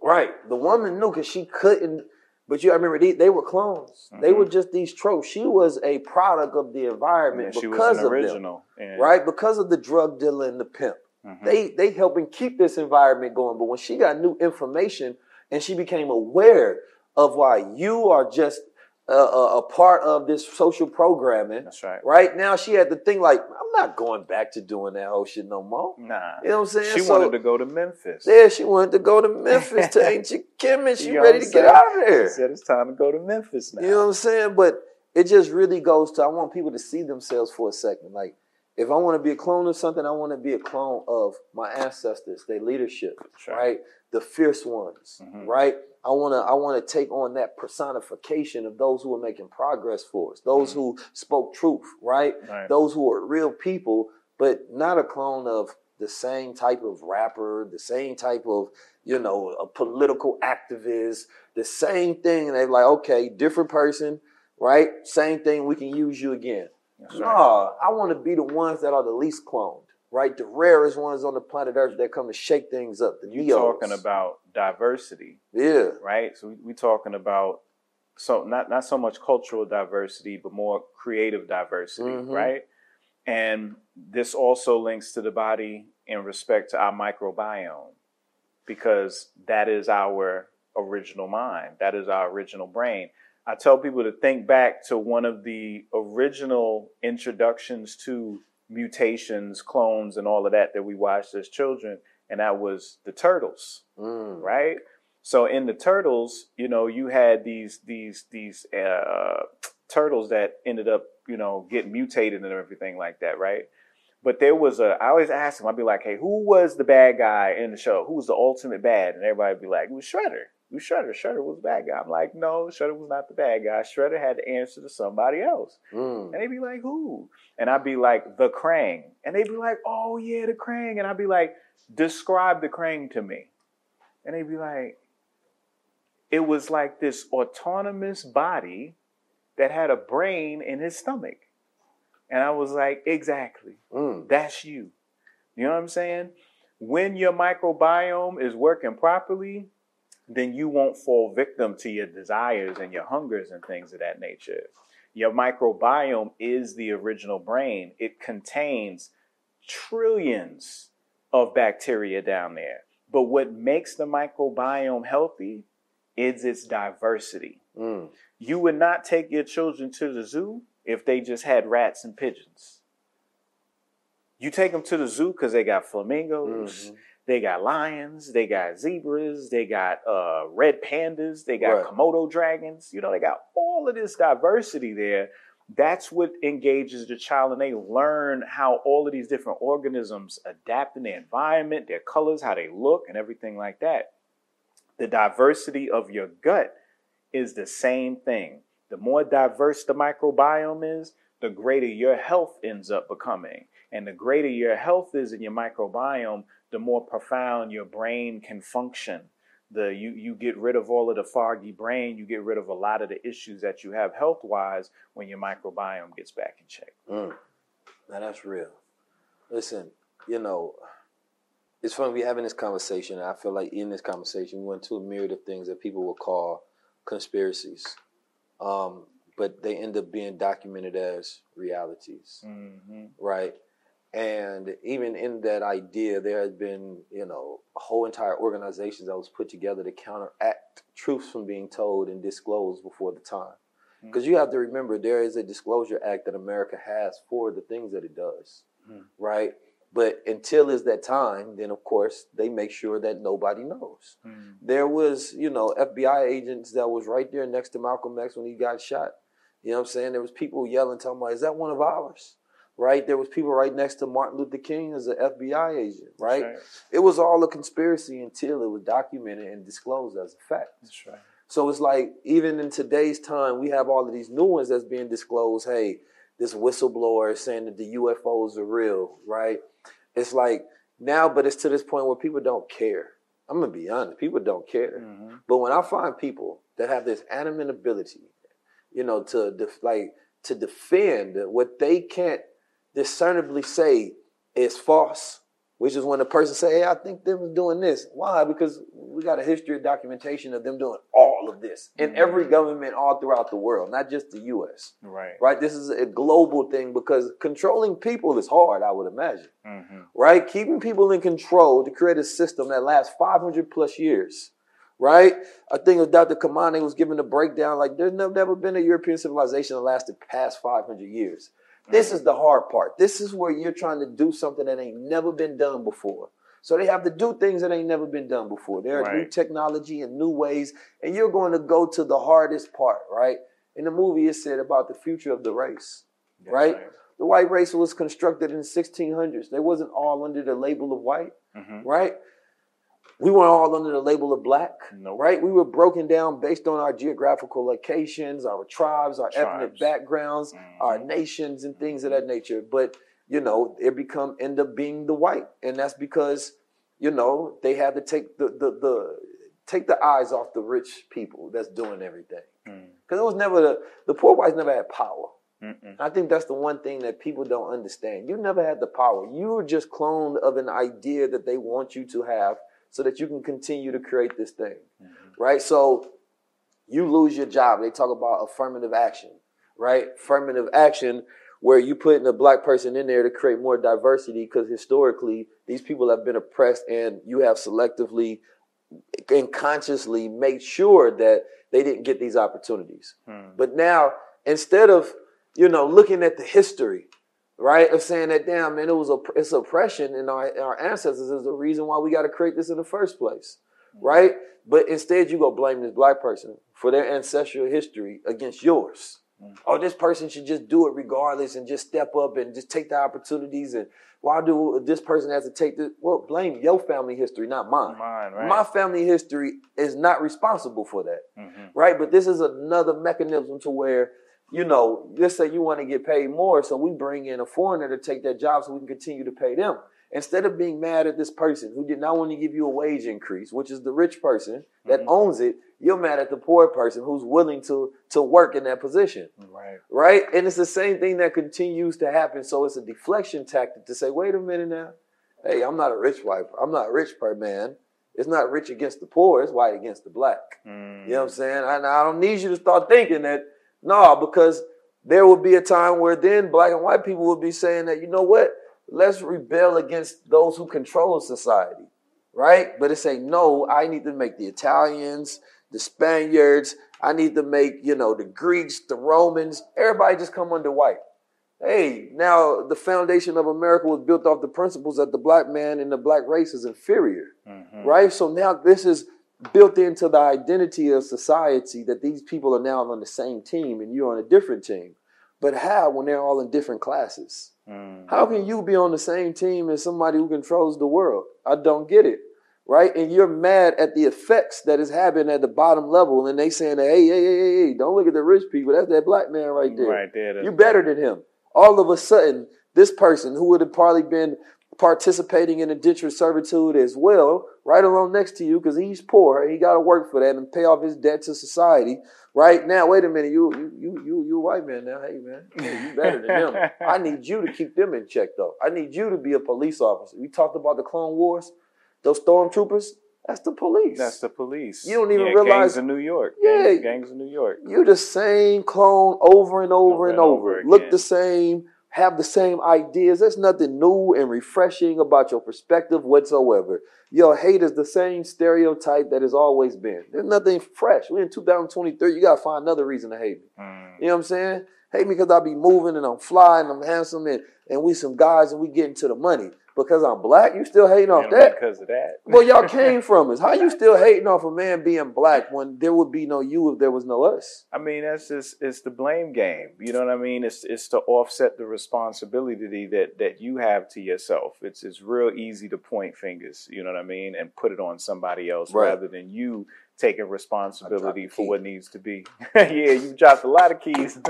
Right. The woman knew because she couldn't. But you, I remember they, they were clones. They mm-hmm. were just these tropes. She was a product of the environment Yeah, she was because of original. them, Yeah. right? Because of the drug dealer and the pimp. Mhm. They they helping keep this environment going. But when she got new information and she became aware of why you are just a, a, a part of this social programming. That's right. Right now, she had to think like, I'm not going back to doing that whole shit no more. Nah. You know what I'm saying? She So- wanted to go to Memphis. Yeah, she wanted to go to Memphis to Ancient Kim, and she You know ready to get out of there. She said it's time to go to Memphis now. You know what I'm saying? But it just really goes to I want people to see themselves for a second. Like, if I want to be a clone of something, I want to be a clone of my ancestors, their leadership, right? The fierce ones, Mm-hmm. right? I want to I want to take on that personification of those who are making progress for us, those who spoke truth, right? Mm-hmm. Right. Those who are real people, but not a clone of the same type of rapper, the same type of, you know, a political activist, the same thing. And they're like, okay, different person, right? Same thing, we can use you again. No. I want to be the ones that are the least cloned, right? The rarest ones on the planet Earth that come to shake things up. The You Neos. talking about diversity, Yeah. right? So we, we talking about so not not so much cultural diversity, but more creative diversity, Mhm. right? And this also links to the body in respect to our microbiome, because that is our original mind, that is our original brain. I tell people to think back to one of the original introductions to mutations, clones, and all of that that we watched as children, and that was the turtles, Mm. right? So in the turtles, you know, you had these these these uh, turtles that ended up, you know, getting mutated and everything like that, right? But there was a. I always ask them. I'd be like, "Hey, who was the bad guy in the show? Who was the ultimate bad?" And everybody'd be like, "It was Shredder. Was Shredder. Shredder was the bad guy." I'm like, "No, Shredder was not the bad guy. Shredder had to answer to somebody else." Mm. And they'd be like, "Who?" And I'd be like, "The Krang." And they'd be like, "Oh yeah, the Krang." And I'd be like, "Describe the Krang to me." And they'd be like, "It was like this autonomous body that had a brain in his stomach." And I was like, "Exactly. Mm. That's you." You know what I'm saying? When your microbiome is working properly, then you won't fall victim to your desires and your hungers and things of that nature. Your microbiome is the original brain. It contains trillions of bacteria down there. But what makes the microbiome healthy is its diversity. Mm. You would not take your children to the zoo if they just had rats and pigeons. You take them to the zoo because they got flamingos, they got lions, they got zebras, they got uh, red pandas, they got Right. Komodo dragons. You know, they got all of this diversity there. That's what engages the child, and they learn how all of these different organisms adapt in their environment, their colors, how they look, and everything like that. The diversity of your gut is the same thing. The more diverse the microbiome is, the greater your health ends up becoming. And the greater your health is in your microbiome, the more profound your brain can function. The you you get rid of all of the foggy brain, you get rid of a lot of the issues that you have health wise when your microbiome gets back in check. Mm. Now that's real. Listen, you know, it's fun we having this conversation. I feel like in this conversation we went to a myriad of things that people would call conspiracies, um, but they end up being documented as realities, Mm-hmm. right? And even in that idea, there has been, you know, a whole entire organization that was put together to counteract truths from being told and disclosed before the time. Hmm. Because you have to remember, there is a disclosure act that America has for the things that it does, hmm. right? But until is that time, then of course they make sure that nobody knows. Hmm. There was, you know, FBI agents that was right there next to Malcolm X when he got shot. You know what I'm saying? There was people yelling, talking about, "Is that one of ours?" Right? There was people right next to Martin Luther King as an FBI agent. Right? right. It was all a conspiracy until it was documented and disclosed as a fact. That's right. So it's like even in today's time, we have all of these new ones that's being disclosed. Hey, this whistleblower is saying that the UFOs are real, right? It's like now, but it's to this point where people don't care. I'm gonna be honest, people don't care. Mm-hmm. But when I find people that have this animate ability, you know, to def- like to defend what they can't discernibly say is false, which is when a person say, "Hey, I think them doing this." Why? Because we got a history of documentation of them doing all of this in every government all throughout the world, not just the U.S. Right. Right? This is a global thing because controlling people is hard. I would imagine Mm-hmm. right? Keeping people in control to create a system that lasts 500 plus years, right? I think it was Dr. Kamani was giving a breakdown like there's never, never been a European civilization that lasted past 500 years. This is the hard part. This is where you're trying to do something that ain't never been done before. So they have to do things that ain't never been done before. There are new technology and new ways, and you're going to go to the hardest part, right? In the movie, it said about the future of the race, right? The white race was constructed in the 1600s. They wasn't all under the label of white, Mm-hmm. right? We weren't all under the label of black, Nope. right? We were broken down based on our geographical locations, our tribes, our ethnic Tribes. backgrounds, our mm-hmm. nations, and things of mm-hmm. that nature. But you know, it become end up being the white, and that's because you know they had to take the the, the take the eyes off the rich people that's doing everything. Mm. Because it was never the the poor whites never had power. I think that's the one thing that people don't understand. You never had the power. You were just cloned of an idea that they want you to have so that you can continue to create this thing. Mm-hmm. Right? So you lose your job. They talk about affirmative action, right? Affirmative action where you putting a black person in there to create more diversity because historically these people have been oppressed and you have selectively and consciously made sure that they didn't get these opportunities. Hmm. But now, instead of you know looking at the history, right, of saying that damn man, it was a it's oppression in our our ancestors is the reason why we got to create this in the first place, right? But instead, you go blame this black person for their ancestral history against yours. Oh, this person should just do it regardless and just step up and just take the opportunities. And why do this person has to take this? Well, blame your family history, not mine. Mine, right. My family history is not responsible for that Mhm. right? But this is another mechanism to where, you know, let's say you want to get paid more, so we bring in a foreigner to take that job so we can continue to pay them. Instead of being mad at this person who did not want to give you a wage increase, which is the rich person that mm-hmm. owns it, you're mad at the poor person who's willing to to work in that position. Right. Right? And it's the same thing that continues to happen. So it's a deflection tactic to say, wait a minute now. Hey, I'm not a rich white. I'm not a rich per man. It's not rich against the poor. It's white against the black. You know what I'm mm. saying? And I don't need you to start thinking that, no, because there will be a time where then black and white people will be saying that, you know what? Let's rebel against those who control society, right? But it's saying, no, I need to make the Italians, the Spaniards, I need to make, you know, the Greeks, the Romans, everybody just come under white. Hey, now the foundation of America was built off the principles that the black man and the black race is inferior mm-hmm. right? So now this is built into the identity of society that these people are now on the same team and you're on a different team. But how when they're all in different classes? Mm. How can you be on the same team as somebody who controls the world? I don't get it. Right? And you're mad at the effects that is happening at the bottom level, and they saying, hey, hey, hey, hey, hey, don't look at the rich people. That's that black man right there. Right there, that's You better than him. All of a sudden, this person who would have probably been participating in indentured servitude as well, right along next to you, because he's poor and he got to work for that and pay off his debt to society. Right now, wait a minute, you you you you you a white man now. Hey man, hey, you better than them. I need you to keep them in check though. I need you to be a police officer. We talked about the Clone Wars, those stormtroopers. That's the police. That's the police. You don't even Yeah, realize- gangs in New York. Yeah. Gangs, gangs in New York. You're the same clone over and over, and and over. over Look the same, have the same ideas. There's nothing new and refreshing about your perspective whatsoever. Your hate is the same stereotype that has always been. There's nothing fresh. We're in 2023. You gotta find another reason to hate me. Mm. You know what I'm saying? Hate me because I be moving and I'm flying, I'm handsome, and, and we some guys and we getting to the money. Because I'm black, you still hating off that? because of that. Well, y'all came from us. How you still hating off a man being black when there would be no you if there was no us? I mean, that's just it's the blame game. You know what I mean? It's it's to offset the responsibility that that you have to yourself. It's it's real easy to point fingers. You know what I mean, and put it on somebody else Right. rather than you taking responsibility for what needs to be. yeah, you dropped a lot of keys.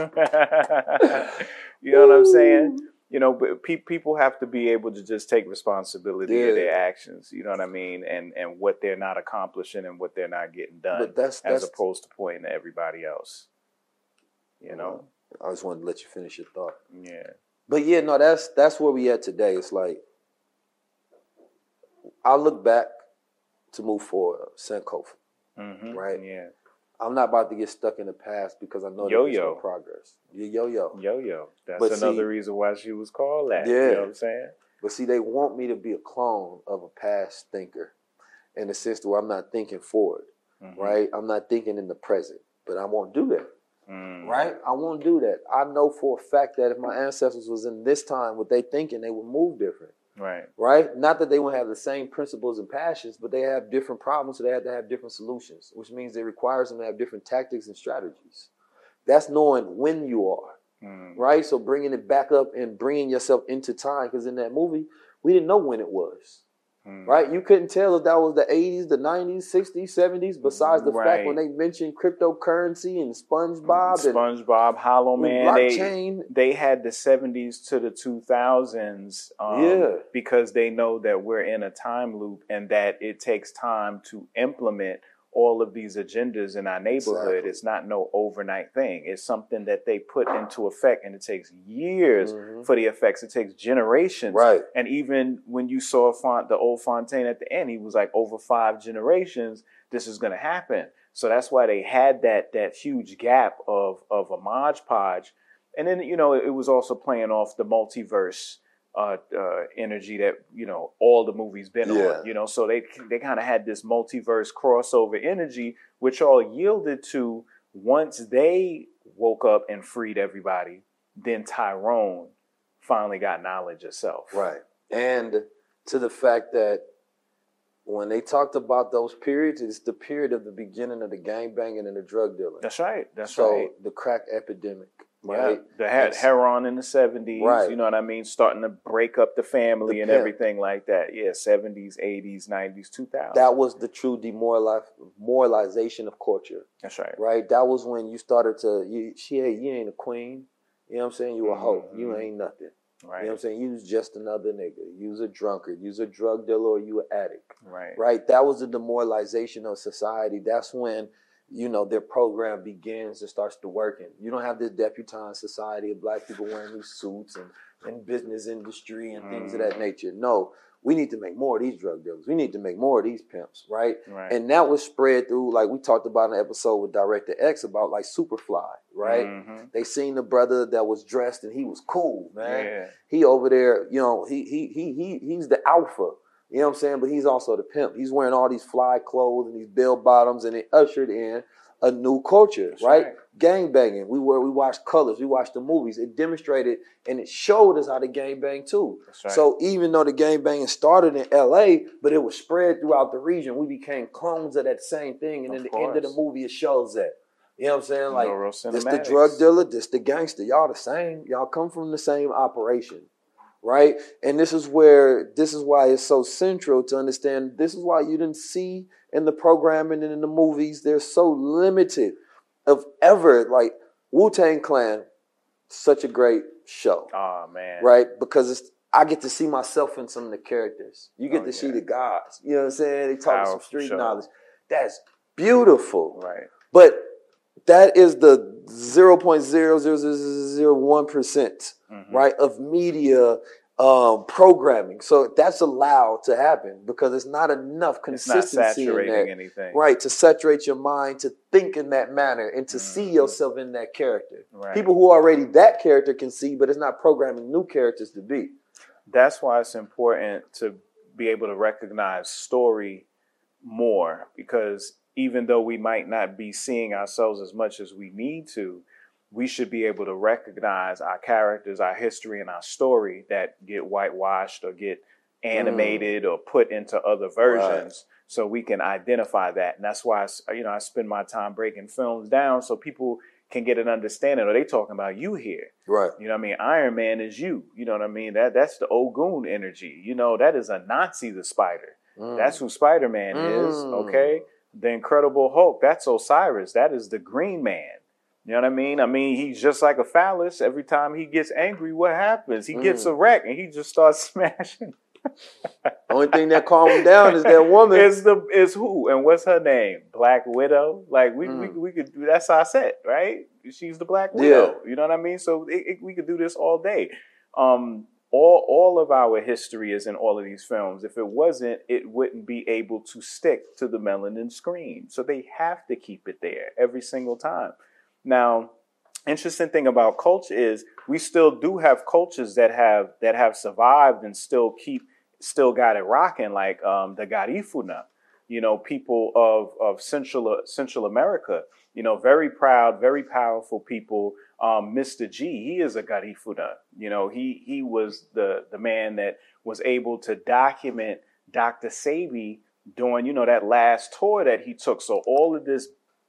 you know what I'm saying? You know, but pe- people have to be able to just take responsibility Yeah. of their actions. You know what I mean, and and what they're not accomplishing and what they're not getting done, But that's- as opposed to pointing to everybody else. You know, I just wanted to let you finish your thought. yeah. But yeah, no, that's that's where we at today. It's like I look back to move forward, Sankofa. Mhm, Right? Yeah. I'm not about to get stuck in the past because I know there's Yo-yo. no progress. Yo yo. Yo yo. That's But another see- reason why she was called that. Yeah. You know what I'm saying? But see, they want me to be a clone of a past thinker in the sense where I'm not thinking forward. Mm-hmm. right? I'm not thinking in the present, but I won't do that. Mm. Right? I won't do that. I know for a fact that if my ancestors was in this time, what they thinking, they would move different. Right. Right? Not that they won't have the same principles and passions, but they have different problems, so they have to have different solutions, which means it requires them to have different tactics and strategies. That's knowing when you are. Mm. Right? So bringing it back up and bringing yourself into time, because in that movie, we didn't know when it was. Mm. Right? You couldn't tell if that was the 80s, the 90s, 60s, 70s, besides the fact when they mentioned cryptocurrency and SpongeBob and SpongeBob, Hollow and Man, they, blockchain. they had the 70s to the 2000s um, Yeah. because they know that we're in a time loop and that it takes time to implement all of these agendas in our neighborhood. Exactly. It's not no overnight thing. It's something that they put into effect and it takes years for the effects. It takes generations. Mm-hmm. Right. And even when you saw Font, the old Fontaine at the end, he was like over five generations, this is going to happen. So that's why they had that that huge gap of of a Mod Podge. And then, you know, it was also playing off the multiverse uh, uh, energy that, you know, all the movies been Yeah. on, you know, so they they kind of had this multiverse crossover energy, which all yielded to once they woke up and freed everybody, then Tyrone finally got knowledge itself. Right. And to the fact that when they talked about those periods, it's the period of the beginning of the gang banging and the drug dealing. That's right. That's so right. the crack epidemic, Yeah, right? they had That's- heroin in the seventies. Right. You know what I mean? Starting to break up the family The and pimp. everything like that. Yeah, seventies, eighties, nineties, two thousand. That was the true demoralization of culture. That's right. Right? That was when you started to you she you ain't a queen. You know what I'm saying? You a hoe. You Mhm. ain't nothing. Right. You know what I'm saying? You was just another nigga. You was a drunkard. You was a drug dealer or you an addict. Right. Right? That was the demoralization of society. That's when, you know, their program begins and starts to working. You don't have this deputized society of black people wearing these suits and, and business industry and things of Mm. that nature. No, we need to make more of these drug dealers. We need to make more of these pimps, right? Right. And that was spread through, like we talked about in an episode with Director X about like Superfly, right? Mhm. They seen the brother that was dressed and he was cool, man. Yeah. He over there, you know, he he he he he's the alpha. You know what I'm saying? But he's also the pimp. He's wearing all these fly clothes and these bell bottoms, and it ushered in a new culture, right? Gang banging. We were we watched colors, we watched the movies. It demonstrated and it showed us how to gang bang too. right. So even though the gang banging started in LA, but it was spread throughout the region, we became clones of that same thing. And Of in the end of the movie, it shows that. You know what I'm saying? Like No this the drug dealer, this the gangster. Y'all the same. Y'all come from the same operation. Right? And this is where this is why it's so central to understand this is why you didn't see in the programming and in the movies, they're so limited of ever like Wu Tang Clan, such a great show. Oh man. Right? Because it's I get to see myself in some of the characters. You get Oh, to see the gods. You know what I'm saying? They talk some street show. knowledge. That's beautiful. Right. But that is the 0.00001%, Mm-hmm. right, of media um, programming. So that's allowed to happen because it's not enough It's not consistency in saturating anything. Right, to saturate your mind to think in that manner and to see yourself in that character. Mm-hmm. Right. People who already that character can see, but it's not programming new characters to be. That's why it's important to be able to recognize story more because even though we might not be seeing ourselves as much as we need to, we should be able to recognize our characters, our history, and our story that get whitewashed or get animated or put into other versions so we can identify that. And that's why I, you know I spend my time breaking films down so people can get an understanding. Are they talking about you here? Right. You know what I mean? Iron Man is you. You know what I mean? That that's the Ogun energy. You know, that is Anansi the spider. Mm. That's who Spider Man is. Mm. Okay. The Incredible Hulk, that's Osiris. That is the Green Man. You know what I mean? I mean, he's just like a phallus. Every time he gets angry, what happens? He gets Mm. a wreck and he just starts smashing. Only thing that calmed him down is that woman. Is the is who and what's her name? Black Widow. Like we we, Mm. we could do that's our set, right? She's the Black Widow. Yeah. You know what I mean? So it, it- we could do this all day. Um, all all of our history is in all of these films. If it wasn't, it wouldn't be able to stick to the melanin screen. So they have to keep it there every single time. Now, interesting thing about culture is we still do have cultures that have that have survived and still keep still got it rocking, like um, the Garifuna. you know, people of of Central Central America. You know, very proud, very powerful people. Um, Mr. G, he is a Garifuna. You know, he he was the the man that was able to document Dr. Sebi during, you know, that last tour that he took. So all of this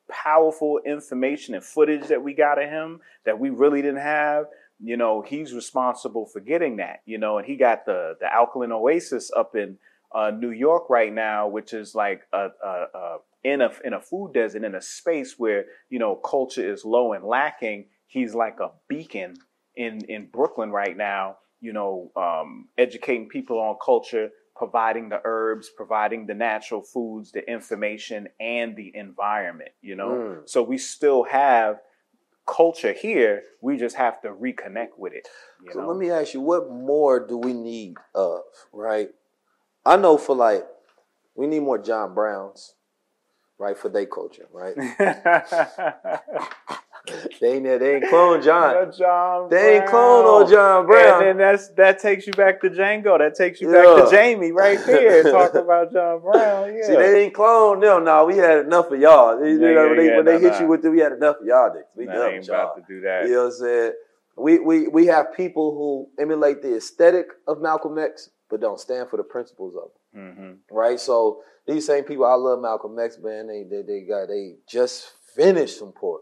powerful information and footage that we got of him that we really didn't have, you know, he's responsible for getting that, you know, and he got the the alkaline oasis up in uh, New York right now, which is like a, a, a in a in a food desert in a space where you know culture is low and lacking. He's like a beacon in in Brooklyn right now. You know, um, educating people on culture, providing the herbs, providing the natural foods, the information, and the environment. You know, Mm. so we still have culture here. We just have to reconnect with it. You So know? let me ask you, what more do we need of, right? I know for like, we need more John Browns, right, for their culture, right? they ain't they ain't clone John. No John They ain't clone no John Brown. And then that's that takes you back to Django. That takes you Yeah. back to Jamie right there. Talk about John Brown. Yeah. See, they ain't clone them. No, we had enough of y'all. You know, Yeah, when they, when nah, they hit nah. you with it, we had enough of y'all. We Nah, done ain't y'all. about to do that. You know what I'm saying? We, we, we have people who emulate the aesthetic of Malcolm X, but don't stand for the principles of it. Mm-hmm. right? So these same people, I love Malcolm X, man. They they, they got they just finished some pork.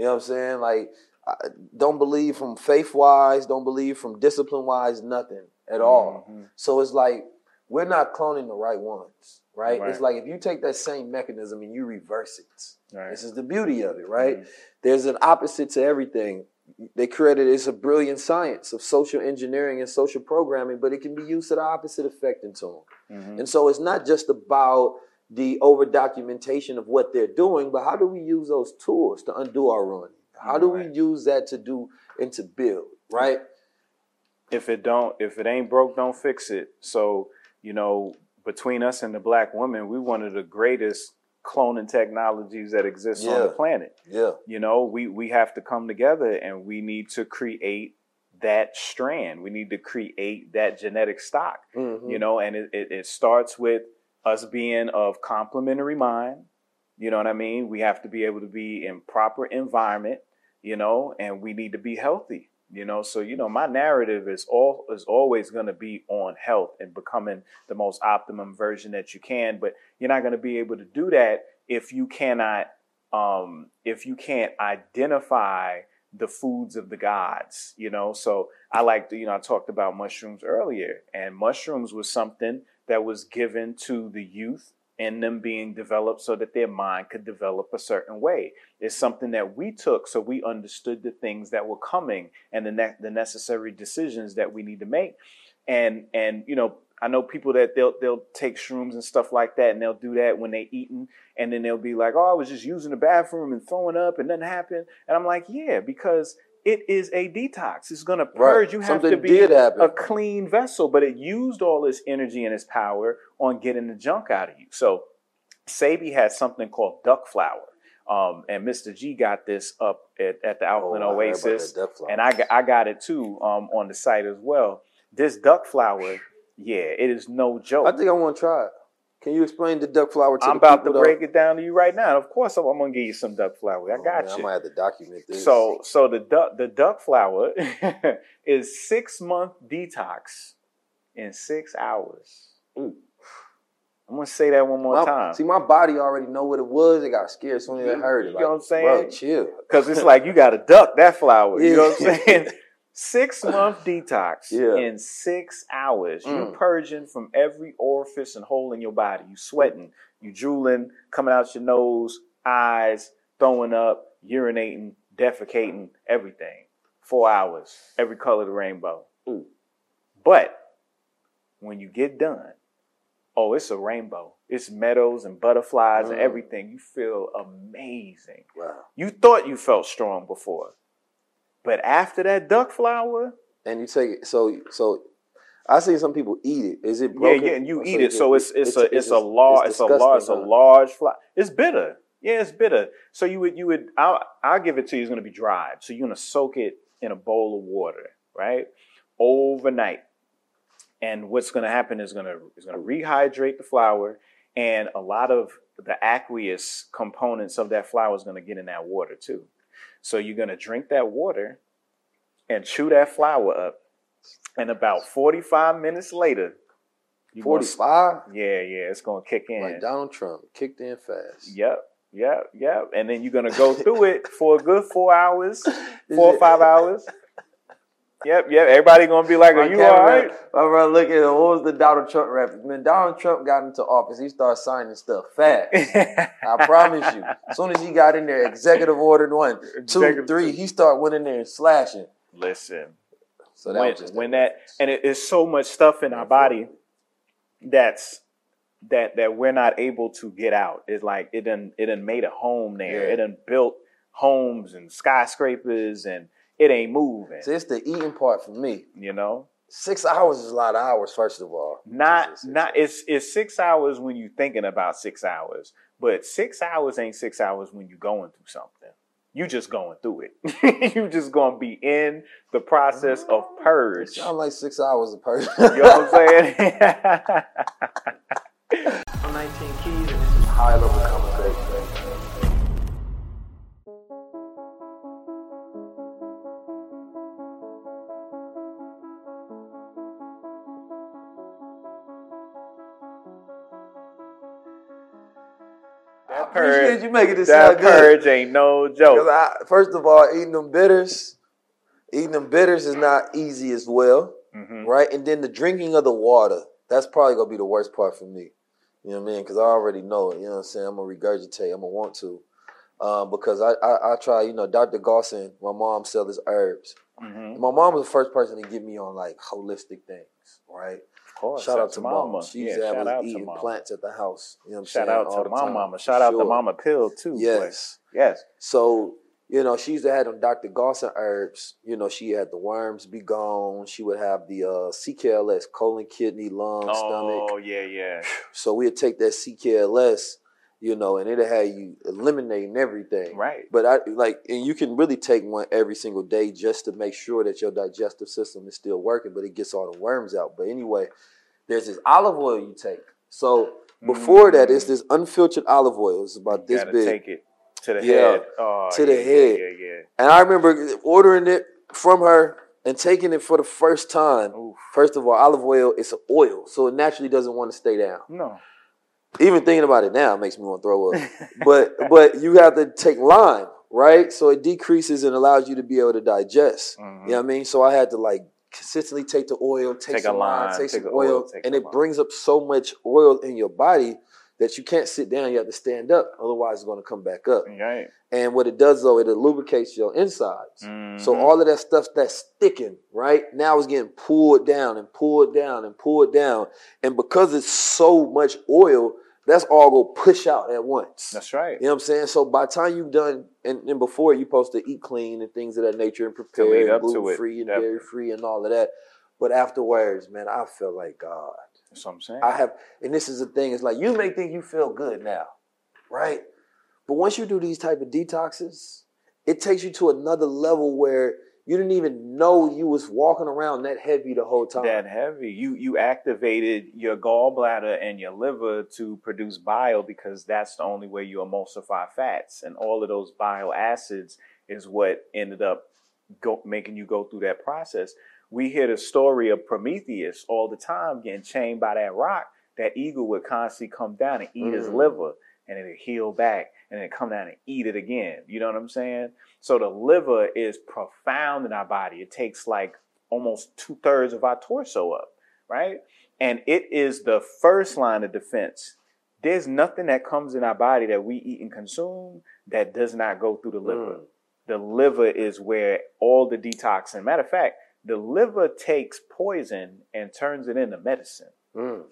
You know what I'm saying? Like, I don't believe from faith wise, don't believe from discipline wise, nothing at all. Mm-hmm. So it's like we're not cloning the right ones, right? Right. It's like if you take that same mechanism and you reverse it. Right. This is the beauty of it, right? Mm-hmm. There's an opposite to everything. They created it's a brilliant science of social engineering and social programming, but it can be used to the opposite effect into them. Mm-hmm. And so it's not just about the over documentation of what they're doing, but how do we use those tools to undo our ruin? How do we use that to do and to build, right? if it don't if it ain't broke don't fix it so you know between us and the black woman we one of the greatest cloning technologies that exists on the planet Yeah. you know we we have to come together and we need to create that strand we need to create that genetic stock Mhm. you know and it, it, it starts with us being of complementary mind you know what i mean? We have to be able to be in proper environment you know and we need to be healthy you know? So you know my narrative is all is always going to be on health and becoming the most optimum version that you can but you're not going to be able to do that if you cannot um if you can't identify the foods of the gods you know? So i like to you know i talked about mushrooms earlier and mushrooms was something that was given to the youth and them being developed so that their mind could develop a certain way. It's something that we took so we understood the things that were coming and the ne- the necessary decisions that we need to make. And and you know, I know people that they'll they'll take shrooms and stuff like that, and they'll do that when they're eating, and then they'll be like, "Oh, I was just using the bathroom and throwing up, and nothing happened." And I'm like, "Yeah, because." It is a detox. It's going to purge. You have Something to be a clean vessel, but it used all its energy and its power on getting the junk out of you. So Sebi has something called duck flower. Um, and Mr. G got this up at, at the Alkaline Oh, I heard about Oasis, that duck flower. and I got, I got it too um, on the site as well. This duck flower, yeah, it is no joke. I think I want to try it. Can you explain the duck flower to me? I'm about to though? break it down to you right now. Of course, I'm, I'm gonna give you some duck flower. I Oh, got man, I you. might have to document this. So, so the duck the duck flower is six month detox in six hours. Ooh. I'm gonna say that one more my, time. See, my body already know what it was. It got scared as soon as I heard it. you know what I'm saying? Bro, chill. Because it's like you got to duck that flour. You know what I'm saying? Six month detox Yeah. in six hours. You Mm. purging from every orifice and hole in your body. You sweating, you drooling, coming out your nose, eyes, throwing up, urinating, defecating, everything. Four hours, every color of the rainbow. Ooh. But when you get done, oh, it's a rainbow. It's meadows and butterflies and Mm. everything. You feel amazing. Wow. You thought you felt strong before. But after that duck flower, And you take it. So, so I see some people eat it. Is it broken? yeah, yeah, and you eat it. So it's it's, a it's, a large it's, a large it's a large flower. It's bitter. Yeah, it's bitter. So you would you would I'll I'll give it to you. It's gonna be dried. So you're gonna soak it in a bowl of water, right? Overnight. And what's gonna happen is gonna is gonna rehydrate the flower and a lot of the aqueous components of that flower is going to get in that water too. So you're going to drink that water and chew that flower up, and about 45 minutes later, 45? Yeah, yeah, it's going to kick in. Like Donald Trump kicked in fast. Yep, yep, yep. And then you're gonna go through it for a good four hours, four or five hours. Yep, yep. Everybody gonna be like, "Are you all right?" My brother, look at it. What was the Donald Trump rap? When Donald Trump got into office, he started signing stuff fast. I promise you. As soon as he got in there, executive order one, two, three, he started went in there and slashing. Listen, So that when, just when that and it, it's so much stuff in our body that's that that we're not able to get out. It's like it done it done made a home there. Yeah. It done built homes and skyscrapers and it ain't moving. See, it's the eating part for me. You know, Six hours is a lot of hours, first of all. not not it's it's six hours when you're thinking about six hours, but six hours ain't six hours when you're going through something. You just going through it. you just gonna be in the process of mm, purge. Sound like six hours a purge. You know what I'm saying? I'm 19 Keys and this is high level conversation. I appreciate you making this that sound good. purge ain't no joke. I, first of all, eating them bitters, eating them bitters is not easy as well, Mhm. right? And then the drinking of the water, that's probably gonna be the worst part for me. You know what I mean? Because I already know it. You know what I'm saying? I'm gonna regurgitate. I'm gonna want to, um, because I, I I try. You know, Dr. Gosson, my mom sells herbs. Mhm. My mom was the first person to get me on like holistic things, right? Course, Shout out to mama. mama. She Yeah, to shout out to eating mama. plants at the house. You know what I'm Shout saying? out All to Mama time, Mama. Shout out to. Mama Pill too. Yes. Yes. So, you know, she used to have them Dr. Gosson herbs. You know, she had the worms be gone. She would have the uh, CKLS, colon, kidney, lung, Oh stomach. Oh, yeah, yeah. So we'd take that CKLS, you know, and it'll have you eliminating everything. Right. But I like, and you can really take one every single day just to make sure that your digestive system is still working, but it gets all the worms out. But anyway, there's this olive oil you take. So before that, it's this unfiltered olive oil. It's about this Mm. Gotta big. take it to the Yeah, head. Oh, to the yeah, head. Yeah, yeah. And I remember ordering it from her and taking it for the first time. First of all, olive oil is an oil, so it naturally doesn't want to stay down. No. Even thinking about it now makes me want to throw up. but but you have to take lime, right? So it decreases and allows you to be able to digest. You know what I mean? So I had to like consistently take the oil, take, Mm-hmm. Take a some lime, lime, take take some oil, take and it brings up so much oil in your body that you can't sit down. You have to stand up, otherwise it's going to come back up. Right. And what it does though, it lubricates your insides. So Mhm. all of that stuff that's sticking, right? Now it's getting pulled down and pulled down and pulled down. And because it's so much oil, that's all go push out at once. That's right. You know what I'm saying? So by the time you've done and, and before you're supposed to eat clean and things of that nature and prepare and up to it, gluten free and dairy free and all of that. But afterwards, man, I feel like God. That's what I'm saying. I have, and this is the thing. It's like you may think you feel good now, right? But once you do these type of detoxes, it takes you to another level where you didn't even know you was walking around that heavy the whole time. that heavy. You you activated your gallbladder and your liver to produce bile because that's the only way you emulsify fats, and all of those bile acids is what ended up go, making you go through that process. We hear the story of Prometheus all the time getting chained by that rock. That eagle would constantly come down and eat his Mm. liver, and then it heal back, and then come down and eat it again. You know what I'm saying? So the liver is profound in our body. It takes like almost two thirds of our torso up, right? And it is the first line of defense. There's nothing that comes in our body that we eat and consume that does not go through the liver. Mm. The liver is where all the detoxing. Matter of fact, the liver takes poison and turns it into medicine. Mm.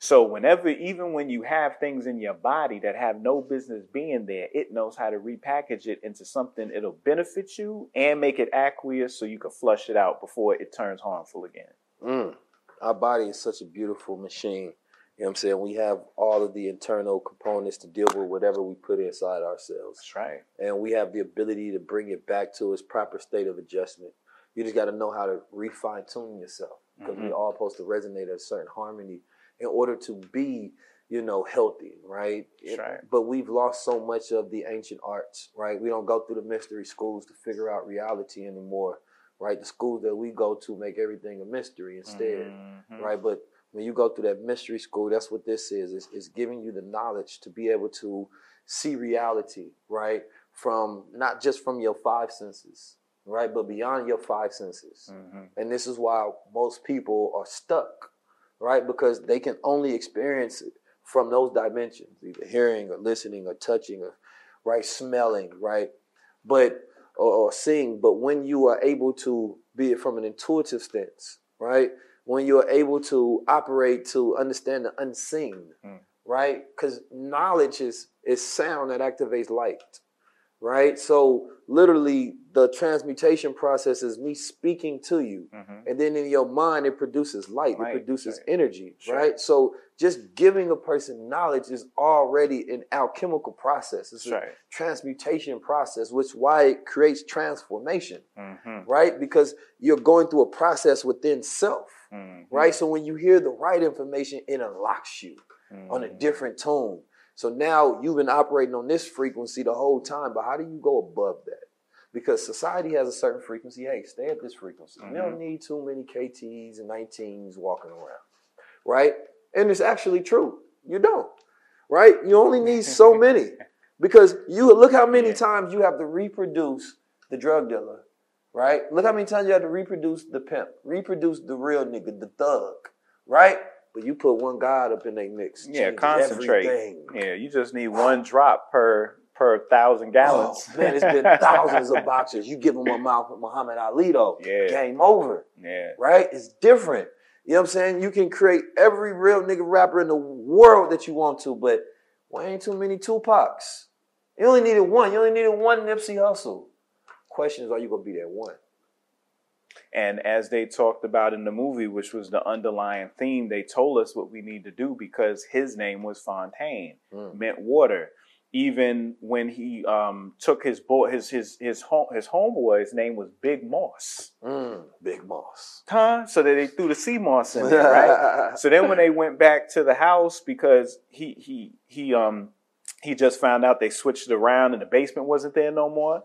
So whenever, even when you have things in your body that have no business being there, it knows how to repackage it into something it'll benefit you and make it aqueous so you can flush it out before it turns harmful again. Mm. Our body is such a beautiful machine. You know what I'm saying? We have all of the internal components to deal with whatever we put inside ourselves. That's right. And we have the ability to bring it back to its proper state of adjustment. You just got to know how to refine tune yourself because Mhm. we're all supposed to resonate at a certain harmony in order to be you know, healthy, right? Right. But we've lost so much of the ancient arts, right? We don't go through the mystery schools to figure out reality anymore, right? The schools that we go to make everything a mystery instead, Mhm. right? But when you go through that mystery school, that's what this is. It's, it's giving you the knowledge to be able to see reality, right? From not just from your five senses, right? But beyond your five senses. Mhm. And this is why most people are stuck, right? Because they can only experience it from those dimensions, either hearing or listening or touching or right, smelling, right? But or, or seeing. But when you are able to be it from an intuitive stance, right? When you are able to operate to understand the unseen, right? Because knowledge is is sound that activates light right? So literally, the transmutation process is me speaking to you, and then in your mind, it produces light, Mm-hmm. Light, it produces right. energy, Sure. right? So just giving a person knowledge is already an alchemical process. It's a transmutation process, which why it creates transformation, Mhm. right? Because you're going through a process within self, Mhm. right? So when you hear the right information, it unlocks you on a different tone. So now you've been operating on this frequency the whole time, but how do you go above that? Because society has a certain frequency. Hey, stay at this frequency. We don't mm-hmm. need too many KTs and 19s walking around, right? And it's actually true. You don't, right? You only need so many because you look how many times you have to reproduce the drug dealer, right? Look how many times you have to reproduce the pimp, reproduce the real nigga, the thug, right? But you put one God up in their mix. Yeah, concentrate. everything. Yeah, you just need one drop per per thousand gallons. Oh, man, it's been thousands of boxers. You give them a mouth with Muhammad Ali though. Yeah. Game over. Yeah. Right? It's different. You know what I'm saying? You can create every real nigga rapper in the world that you want to, but why ain't too many Tupacs? You only needed one. You only needed one Nipsey Hussle. Question is, are you gonna be that one? And as they talked about in the movie, which was the underlying theme, they told us what we need to do because his name was Fontaine, meant water. Even when he um, took his boy, his his his home his homeboy, his name was Big Moss. Mm, Big Moss. Huh? So that they threw the sea moss in there, right? so then when they went back to the house because he he he um he just found out they switched it around and the basement wasn't there no more.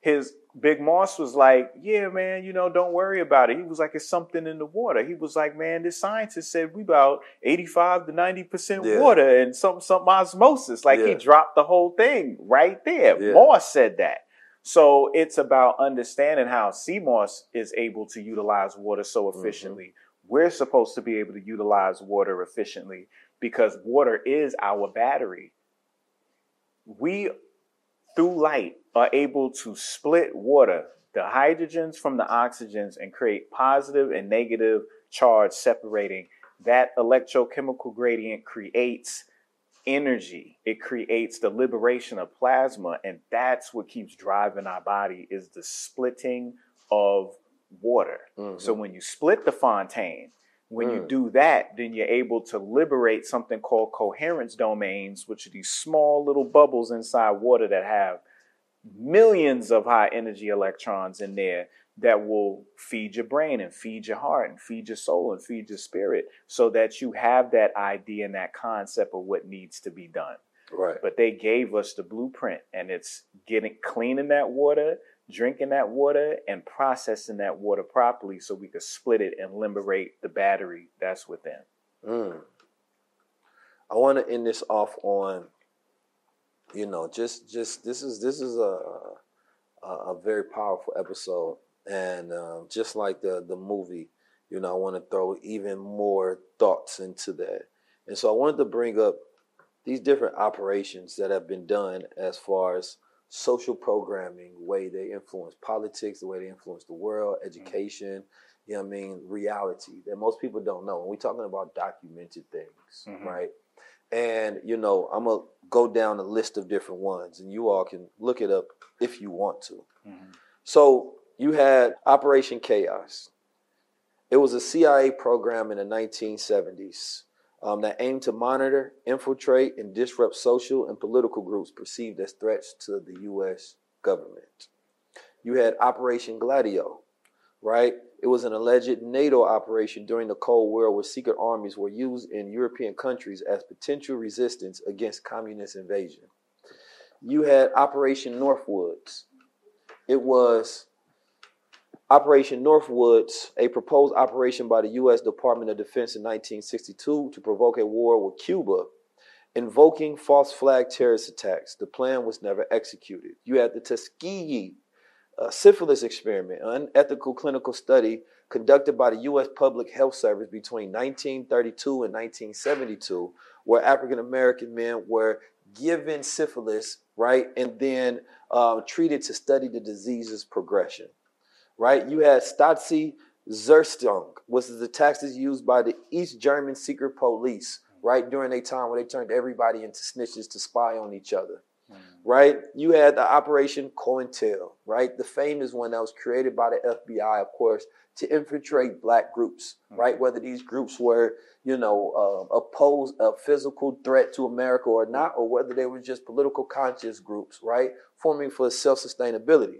His Big Moss was like, "Yeah, man, you know, don't worry about it." He was like, "It's something in the water." He was like, "Man, this scientist said we about eighty-five to ninety percent Yeah. water and some some osmosis." Like he dropped the whole thing right there. Yeah. Moss said that. So it's about understanding how sea moss is able to utilize water so Mm-hmm. efficiently. We're supposed to be able to utilize water efficiently because water is our battery. We, through light, are able to split water, the hydrogens from the oxygens, and create positive and negative charge separating. That electrochemical gradient creates energy. It creates the liberation of plasma, and that's what keeps driving our body is the splitting of water. Mm-hmm. So when you split the fontaine, when you Mm. do that, then you're able to liberate something called coherence domains, which are these small little bubbles inside water that have millions of high energy electrons in there that will feed your brain and feed your heart and feed your soul and feed your spirit so that you have that idea and that concept of what needs to be done. Right. But they gave us the blueprint and it's getting cleaning that water, drinking that water, and processing that water properly so we could split it and liberate the battery that's within. Mm. I want to end this off on, you know, just just this is this is a a, a very powerful episode, and um, just like the the movie, you know, I want to throw even more thoughts into that, and so I wanted to bring up these different operations that have been done as far as social programming, way they influence politics, the way they influence the world, education, you know what I mean, reality that most people don't know. And we're talking about documented things, Mhm. right? And you know, I'm gonna go down a list of different ones, and you all can look it up if you want to. So you had Operation Chaos. It was a CIA program in the 1970s um, that aim to monitor, infiltrate, and disrupt social and political groups perceived as threats to the U.S. government. You had Operation Gladio, right? It was an alleged NATO operation during the Cold War where secret armies were used in European countries as potential resistance against communist invasion. You had Operation Northwoods. It was Operation Northwoods, a proposed operation by the U.S. Department of Defense in 1962 to provoke a war with Cuba, invoking false flag terrorist attacks. The plan was never executed. You had the Tuskegee uh, syphilis experiment, an unethical clinical study conducted by the U.S. Public Health Service between 1932 and 1972, where African American men were given syphilis, right, and then uh, treated to study the disease's progression right? You had Stasi Zersetzung, which is the taxes used by the East German secret police, right, during a time where they turned everybody into snitches to spy on each other. Mm. Right, you had the Operation COINTEL, right, the famous one that was created by the FBI, of course, to infiltrate black groups, mm. right, whether these groups were, you know, uh, opposed a physical threat to America or not, or whether they were just political conscious groups, right, forming for self sustainability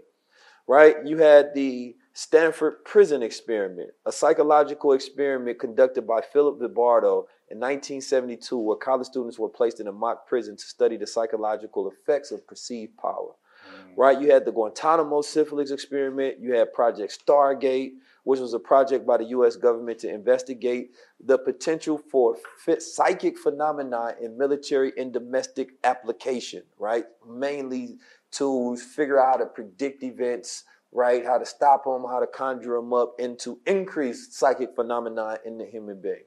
right? You had the Stanford Prison Experiment, a psychological experiment conducted by Philip Zimbardo in 1972, where college students were placed in a mock prison to study the psychological effects of perceived power. Mm. Right? You had the Guantanamo syphilis experiment. You had Project Stargate, which was a project by the U.S. government to investigate the potential for psychic phenomena in military and domestic application. Right? Mainly to figure out how to predict events, right? How to stop them, how to conjure them up, and to increase psychic phenomena in the human being,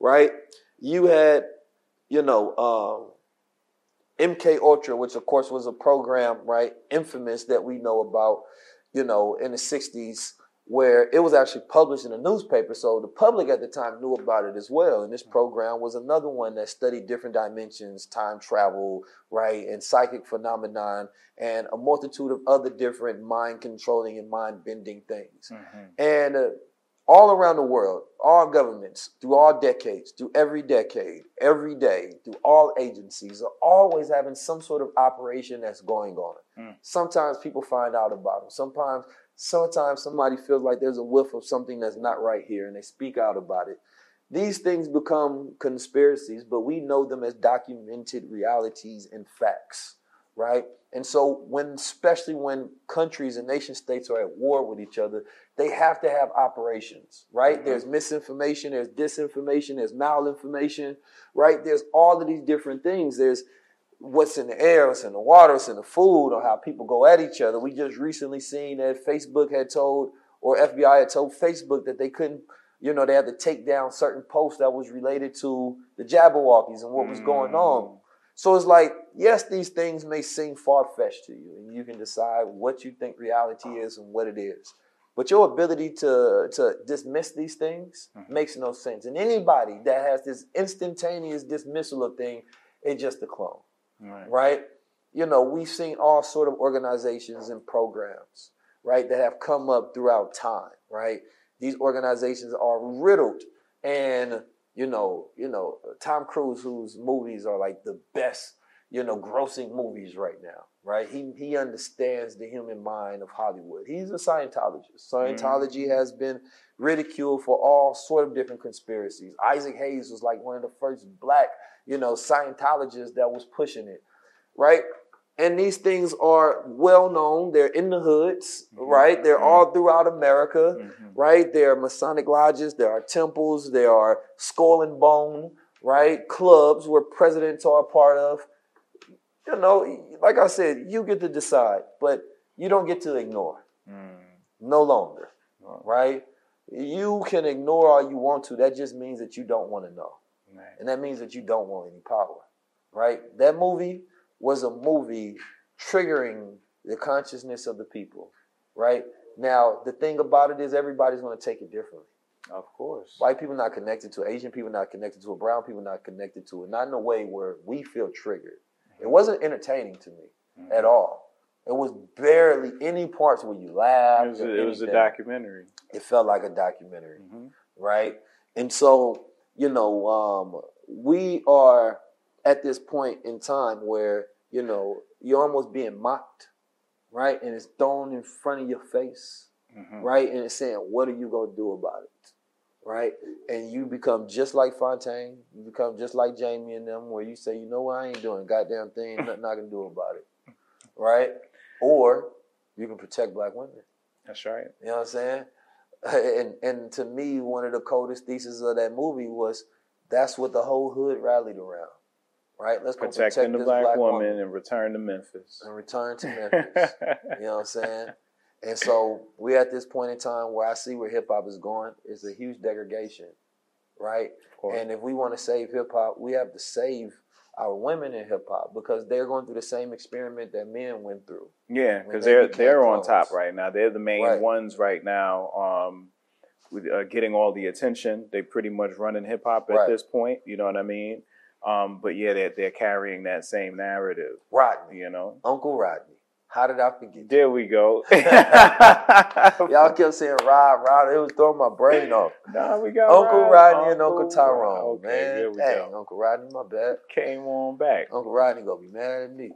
right? You had, you know, um, MK Ultra, which of course was a program, right, infamous that we know about, you know, in the '60s where it was actually published in a newspaper. So the public at the time knew about it as well. And this mm-hmm. program was another one that studied different dimensions, time travel, right, and psychic phenomenon, and a multitude of other different mind controlling and mind bending things. Mm-hmm. And uh, all around the world, all governments, through all decades, through every decade, every day, through all agencies, are always having some sort of operation that's going on. Mm. Sometimes people find out about them. Sometimes sometimes somebody feels like there's a whiff of something that's not right here and they speak out about it. These things become conspiracies, but we know them as documented realities and facts, right? And so when especially when countries and nation states are at war with each other, they have to have operations, right? Mm-hmm. There's misinformation, there's disinformation, there's malinformation, right? There's all of these different things. There's what's in the air, what's in the water, what's in the food, or how people go at each other. We just recently seen that Facebook had told, or FBI had told Facebook that they couldn't, you know, they had to take down certain posts that was related to the Jabbawockeez and what was going on. Mm. So it's like, yes, these things may seem far fetched to you, and you can decide what you think reality is and what it is. But your ability to, to dismiss these things mm-hmm. makes no sense. And anybody that has this instantaneous dismissal of things is just a clone right. right? You know, we've seen all sort of organizations and programs, right, that have come up throughout time, right? These organizations are riddled and you know, you know, Tom Cruise, whose movies are like the best, you know, grossing movies right now, right? He he understands the human mind of Hollywood. He's a Scientologist. Scientology mm-hmm. has been ridiculed for all sort of different conspiracies. Isaac Hayes was like one of the first black you know, Scientologists that was pushing it, right? And these things are well known. They're in the hoods, mm-hmm. right? They're mm-hmm. all throughout America, mm-hmm. right? There are Masonic lodges, there are temples, there are skull and bone, right? Clubs where presidents are a part of. You know, like I said, you get to decide, but you don't get to ignore. Mm. No longer, right? You can ignore all you want to. That just means that you don't want to know. Right. And that means that you don't want any power, right? That movie was a movie triggering the consciousness of the people, right? Now, the thing about it is everybody's going to take it differently. Of course. White people not connected to it, Asian people not connected to it, brown people not connected to it, not in a way where we feel triggered. Mm-hmm. It wasn't entertaining to me mm-hmm. at all. It was barely any parts where you laughed. It was, a, it was a documentary. It felt like a documentary, mm-hmm. right? And so you know, um, we are at this point in time where, you know, you're almost being mocked, right? And it's thrown in front of your face, Mhm. right? And it's saying, what are you gonna do about it, right? And you become just like Fontaine, you become just like Jamie and them, where you say, you know what, I ain't doing goddamn thing, nothing I can do about it, right? Or you can protect black women. That's right. You know what I'm saying? And and to me, one of the coldest theses of that movie was that's what the whole hood rallied around, right? Let's go protect the this black, woman, woman and return to Memphis. and return to Memphis. you know what I'm saying? And so we're at this point in time where I see where hip hop is going. It's a huge degradation, right? And if we want to save hip hop, we have to save our women in hip hop because they're going through the same experiment that men went through. Yeah, because they they're they're on top right now. They're the main Right. ones right now, um, with uh, getting all the attention. They pretty much running hip hop at Right. this point. You know what I mean? Um, but yeah, they're they're carrying that same narrative. Rodney, You know, Uncle Rodney. How did I forget? there we go. Y'all kept saying Rod, Rod. It was throwing my brain off. nah, we got Uncle Rod- Rodney and Uncle. Tyrone, Okay, man. there we Dang, go. Uncle Rodney, my bad. Came on back. Uncle Rodney gonna be mad at me.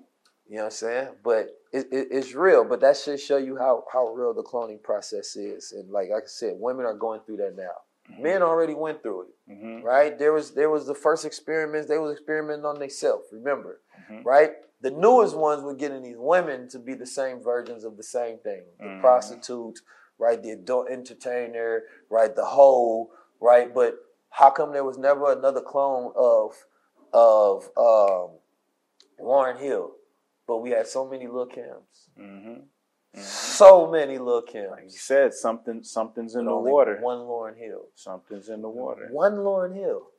You know what I'm saying? But it, it, it's real. But that should show you how how real the cloning process is. And like, like I said, women are going through that now. Men already went through it, Mhm. right? There was there was the first experiments. They was experimenting on themselves. Remember, Mhm. right? The newest ones were getting these women to be the same versions of the same thing. The Mhm. prostitute, right? The adult entertainer, right? The hoe, right? But how come there was never another clone of of um, Lauryn Hill? But we had so many Lil Kims. Mhm. So many Lil Kims. Like you said, something something's in but the water. One Lauryn Hill. Something's in the water. One Lauryn Hill,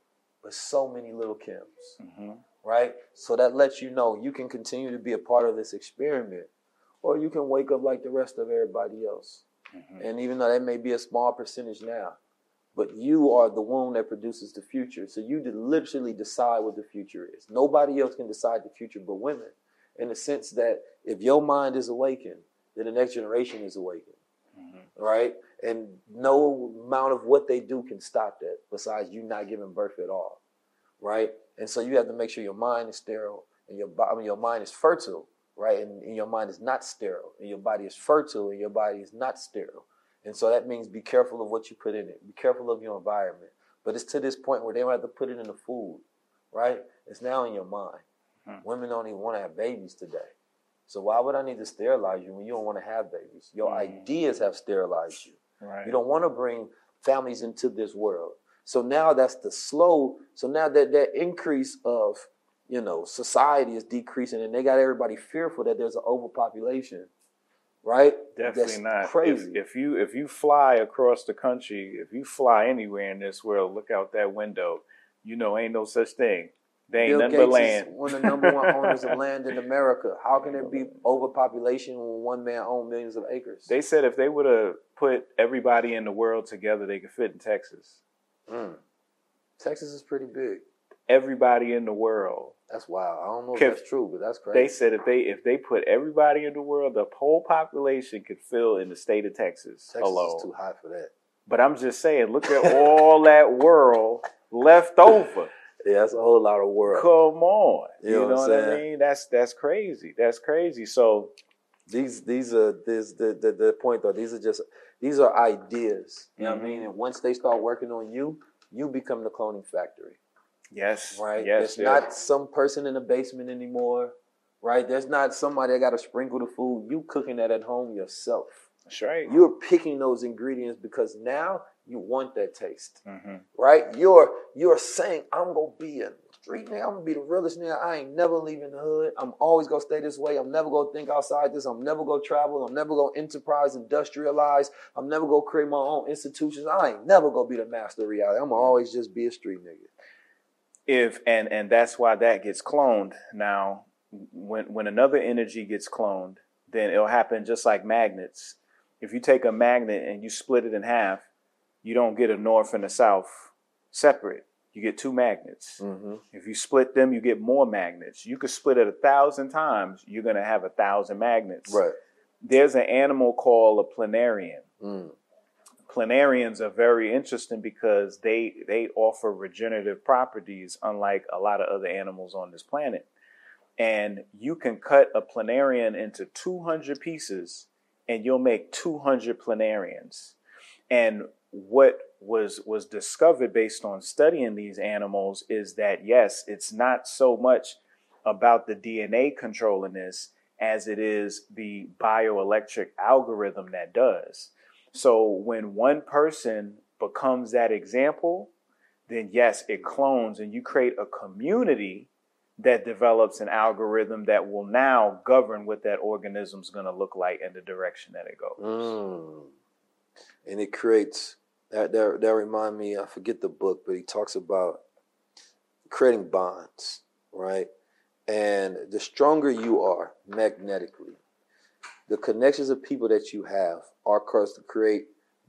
but so many Lil Kims, hmm right? So that lets you know you can continue to be a part of this experiment, or you can wake up like the rest of everybody else. Mm-hmm. And even though that may be a small percentage now, but you are the womb that produces the future. So you literally decide what the future is. Nobody else can decide the future but women, in the sense that if your mind is awakened, then the next generation is awakened right? And no amount of what they do can stop that, besides you not giving birth at all, right? And so you have to make sure your mind is sterile and your I mean, your mind is fertile, right? And, and your mind is not sterile, and your body is fertile, and your body is not sterile. And so that means be careful of what you put in it. Be careful of your environment. But it's to this point where they don't have to put it in the food, right? It's now in your mind. Women don't even want to have babies today. So why would I need to sterilize you when you don't want to have babies? Your Mm. ideas have sterilized you. Right. You don't want to bring families into this world. So now that's the slow. So now that that increase of you know society is decreasing, and they got everybody fearful that there's an overpopulation, right? Definitely That's not. Crazy. if you if you fly across the country, if you fly anywhere in this world, look out that window. You know, ain't no such thing. They ain't Bill Gates land. is one of the number one owners of land in America. How can there be overpopulation when one man owns millions of acres? They said if they would have put everybody in the world together, they could fit in Texas. Mm. Texas is pretty big. Everybody in the world. That's wild. I don't know if that's true, but that's crazy. They said if they if they put everybody in the world, the whole population could fill in the state of Texas, Texas alone. is too high for that. But I'm just saying, look at all that world left over. Yeah, that's a whole lot of world. Come on, You you know know, what what I mean? That's that's crazy. That's crazy. So These these are this the, the the point though. These are just these are ideas. You know what I Mhm. mean? And once they start working on you, you become the cloning factory. yes, Right? yes, There's yes. not some person in the basement anymore. Right? There's not somebody that got to sprinkle the food. You cooking that at home yourself. That's right. You're picking those ingredients because now you want that taste. hmm right? You're you're saying I'm gonna be a street nigga. I'm gonna be the realest nigga. I ain't never leaving the hood. I'm always gonna stay this way. I'm never gonna think outside this. I'm never gonna travel. I'm never gonna enterprise, industrialize. I'm never gonna create my own institutions. I ain't never gonna be the master of reality. I'm gonna always just be a street nigga. if and and that's why that gets cloned now when when another energy gets cloned then it'll happen just like magnets if you take a magnet and you split it in half you don't get a north and a south separate you get two magnets Mm-hmm. if you split them you get more magnets you could split it a thousand times you're going to have a thousand magnets Right. there's an animal called a planarian Mm. planarians are very interesting because they they offer regenerative properties unlike a lot of other animals on this planet and you can cut a planarian into 200 pieces and you'll make 200 planarians. And what was was discovered based on studying these animals is that yes, it's not so much about the DNA controlling this as it is the bioelectric algorithm that does. So when one person becomes that example, then yes, it clones and you create a community that develops an algorithm that will now govern what that organism is going to look like and the direction that it goes. Mm. And it creates that, that that remind me. I forget the book, but he talks about creating bonds, right? And the stronger you are magnetically, the connections of people that you have are caused to create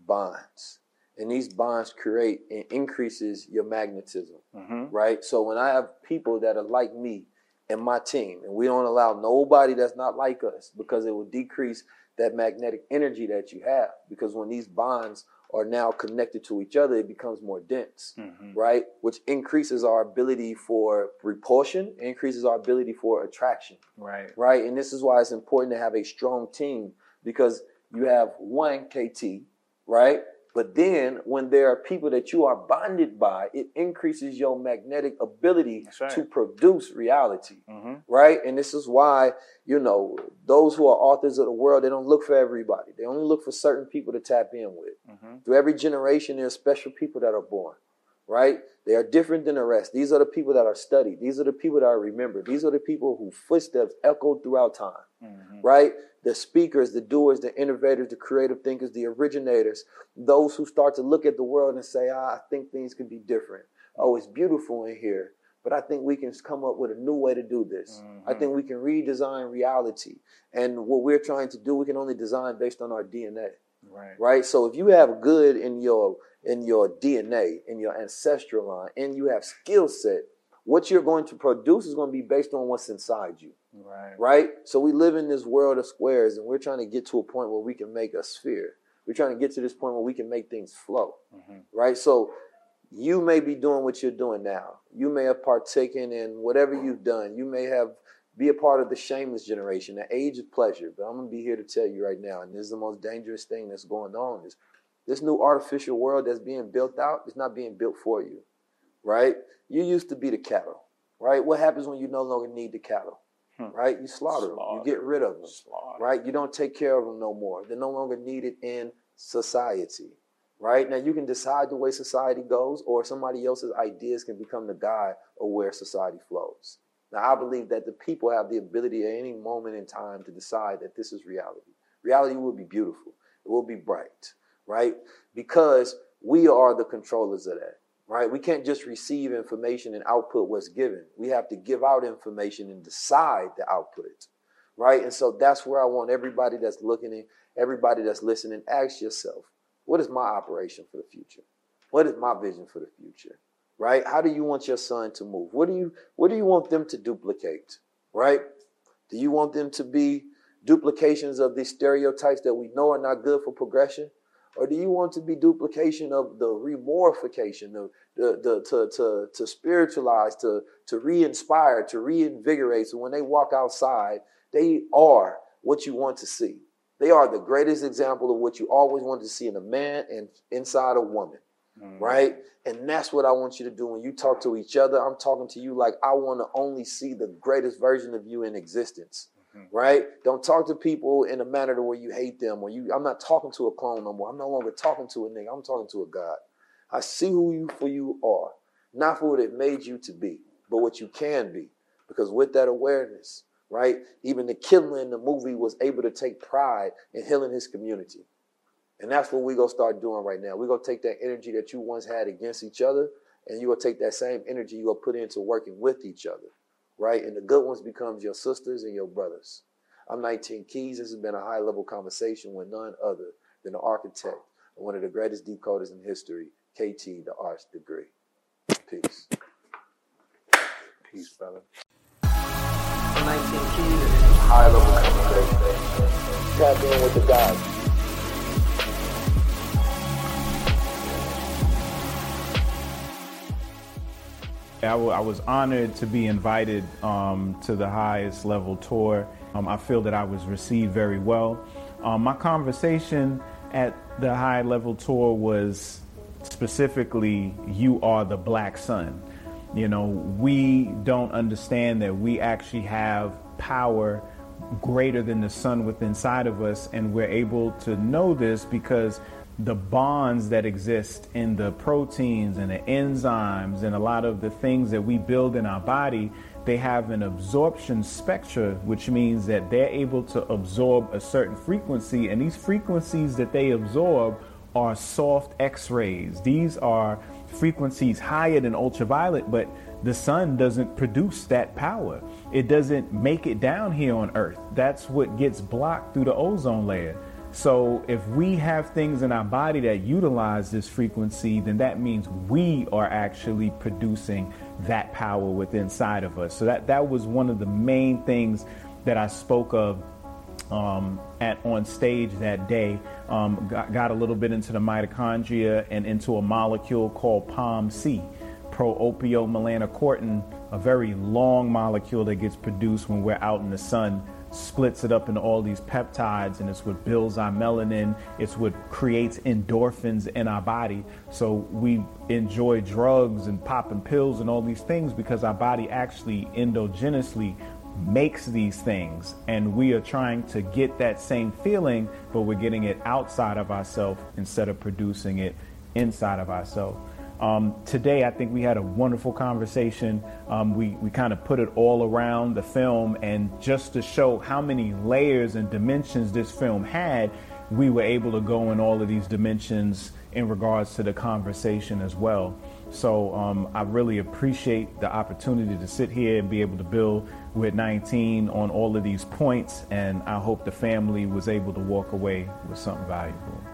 bonds and these bonds create and increases your magnetism mm-hmm. right so when i have people that are like me and my team and we don't allow nobody that's not like us because it will decrease that magnetic energy that you have because when these bonds are now connected to each other it becomes more dense mm-hmm. right? Which increases our ability for repulsion increases our ability for attraction right. right? And this is why it's important to have a strong team because you have one kt right but then, when there are people that you are bonded by, it increases your magnetic ability right. to produce reality, mm-hmm. right? And this is why, you know, those who are authors of the world, they don't look for everybody. They only look for certain people to tap in with. Mm-hmm. Through every generation, there are special people that are born, right? They are different than the rest. These are the people that are studied. These are the people that are remembered. These are the people whose footsteps echoed throughout time, mm-hmm. right? the speakers, the doers, the innovators, the creative thinkers, the originators, those who start to look at the world and say, ah, I think things could be different. Oh, it's beautiful in here, but I think we can come up with a new way to do this. Mm-hmm. I think we can redesign reality. And what we're trying to do, we can only design based on our DNA. Right. Right? So if you have good in your in your DNA, in your ancestral line, and you have skill set, what you're going to produce is going to be based on what's inside you. Right. Right? So we live in this world of squares and we're trying to get to a point where we can make a sphere. We're trying to get to this point where we can make things flow. Mm-hmm. Right? So you may be doing what you're doing now. You may have partaken in whatever you've done. You may have be a part of the shameless generation, the age of pleasure. But I'm gonna be here to tell you right now, and this is the most dangerous thing that's going on, is this new artificial world that's being built out is not being built for you. Right? You used to be the cattle. Right? What happens when you no longer need the cattle? Hmm. right? You slaughter, them, you get rid of them, Slaughter. right? You don't take care of them no more. They're no longer needed in society, right? Now you can decide the way society goes, or somebody else's ideas can become the guide of where society flows. Now I believe that the people have the ability at any moment in time to decide that this is reality. Reality will be beautiful. It will be bright, right? Because we are the controllers of that right? We can't just receive information and output what's given. We have to give out information and decide the output, right? And so that's where I want everybody that's looking in, everybody that's listening, ask yourself, what is my operation for the future? What is my vision for the future? Right? How do you want your son to move? What do you what do you want them to duplicate? Right? Do you want them to be duplications of these stereotypes that we know are not good for progression? Or do you want to be duplication of the remorphication, the, the, the to, to, to spiritualize, to, to re-inspire, to reinvigorate? So when they walk outside, they are what you want to see. They are the greatest example of what you always wanted to see in a man and inside a woman. Mm-hmm. Right? And that's what I want you to do when you talk to each other. I'm talking to you like I want to only see the greatest version of you in existence right? Don't talk to people in a manner to where you hate them or you. I'm not talking to a clone no more. I'm no longer talking to a nigga. I'm talking to a God. I see who you for you are, not for what it made you to be, but what you can be. Because with that awareness, right, even the killer in the movie was able to take pride in healing his community. And that's what we're gonna start doing right now. We're gonna take that energy that you once had against each other, and you're gonna take that same energy you're gonna put into working with each other right? And the good ones becomes your sisters and your brothers. I'm 19 Keys. This has been a high level conversation with none other than the architect and one of the greatest decoders in history, KT, the Arch Degree. Peace. Peace, brother. 19 Keys high level conversation. Tap in with the guys. I, was honored to be invited um, to the highest level tour. Um, I feel that I was received very well. Um, my conversation at the high level tour was specifically, You Are the Black Sun. You know, we don't understand that we actually have power greater than the sun within inside of us, and we're able to know this because the bonds that exist in the proteins and the enzymes and a lot of the things that we build in our body they have an absorption spectra which means that they're able to absorb a certain frequency and these frequencies that they absorb are soft x-rays. These are frequencies higher than ultraviolet but the sun doesn't produce that power. It doesn't make it down here on earth. That's what gets blocked through the ozone layer so if we have things in our body that utilize this frequency, then that means we are actually producing that power within inside of us. So that that was one of the main things that I spoke of um, at on stage that day. Um, got, got, a little bit into the mitochondria and into a molecule called POMC, pro-opiomelanocortin, a very long molecule that gets produced when we're out in the sun splits it up into all these peptides and it's what builds our melanin it's what creates endorphins in our body. So we enjoy drugs and popping pills and all these things because our body actually endogenously makes these things. And we are trying to get that same feeling but we're getting it outside of ourselves instead of producing it inside of ourselves um, today, I think we had a wonderful conversation. Um, we we kind of put it all around the film, and just to show how many layers and dimensions this film had, we were able to go in all of these dimensions in regards to the conversation as well. So um, I really appreciate the opportunity to sit here and be able to build with 19 on all of these points, and I hope the family was able to walk away with something valuable.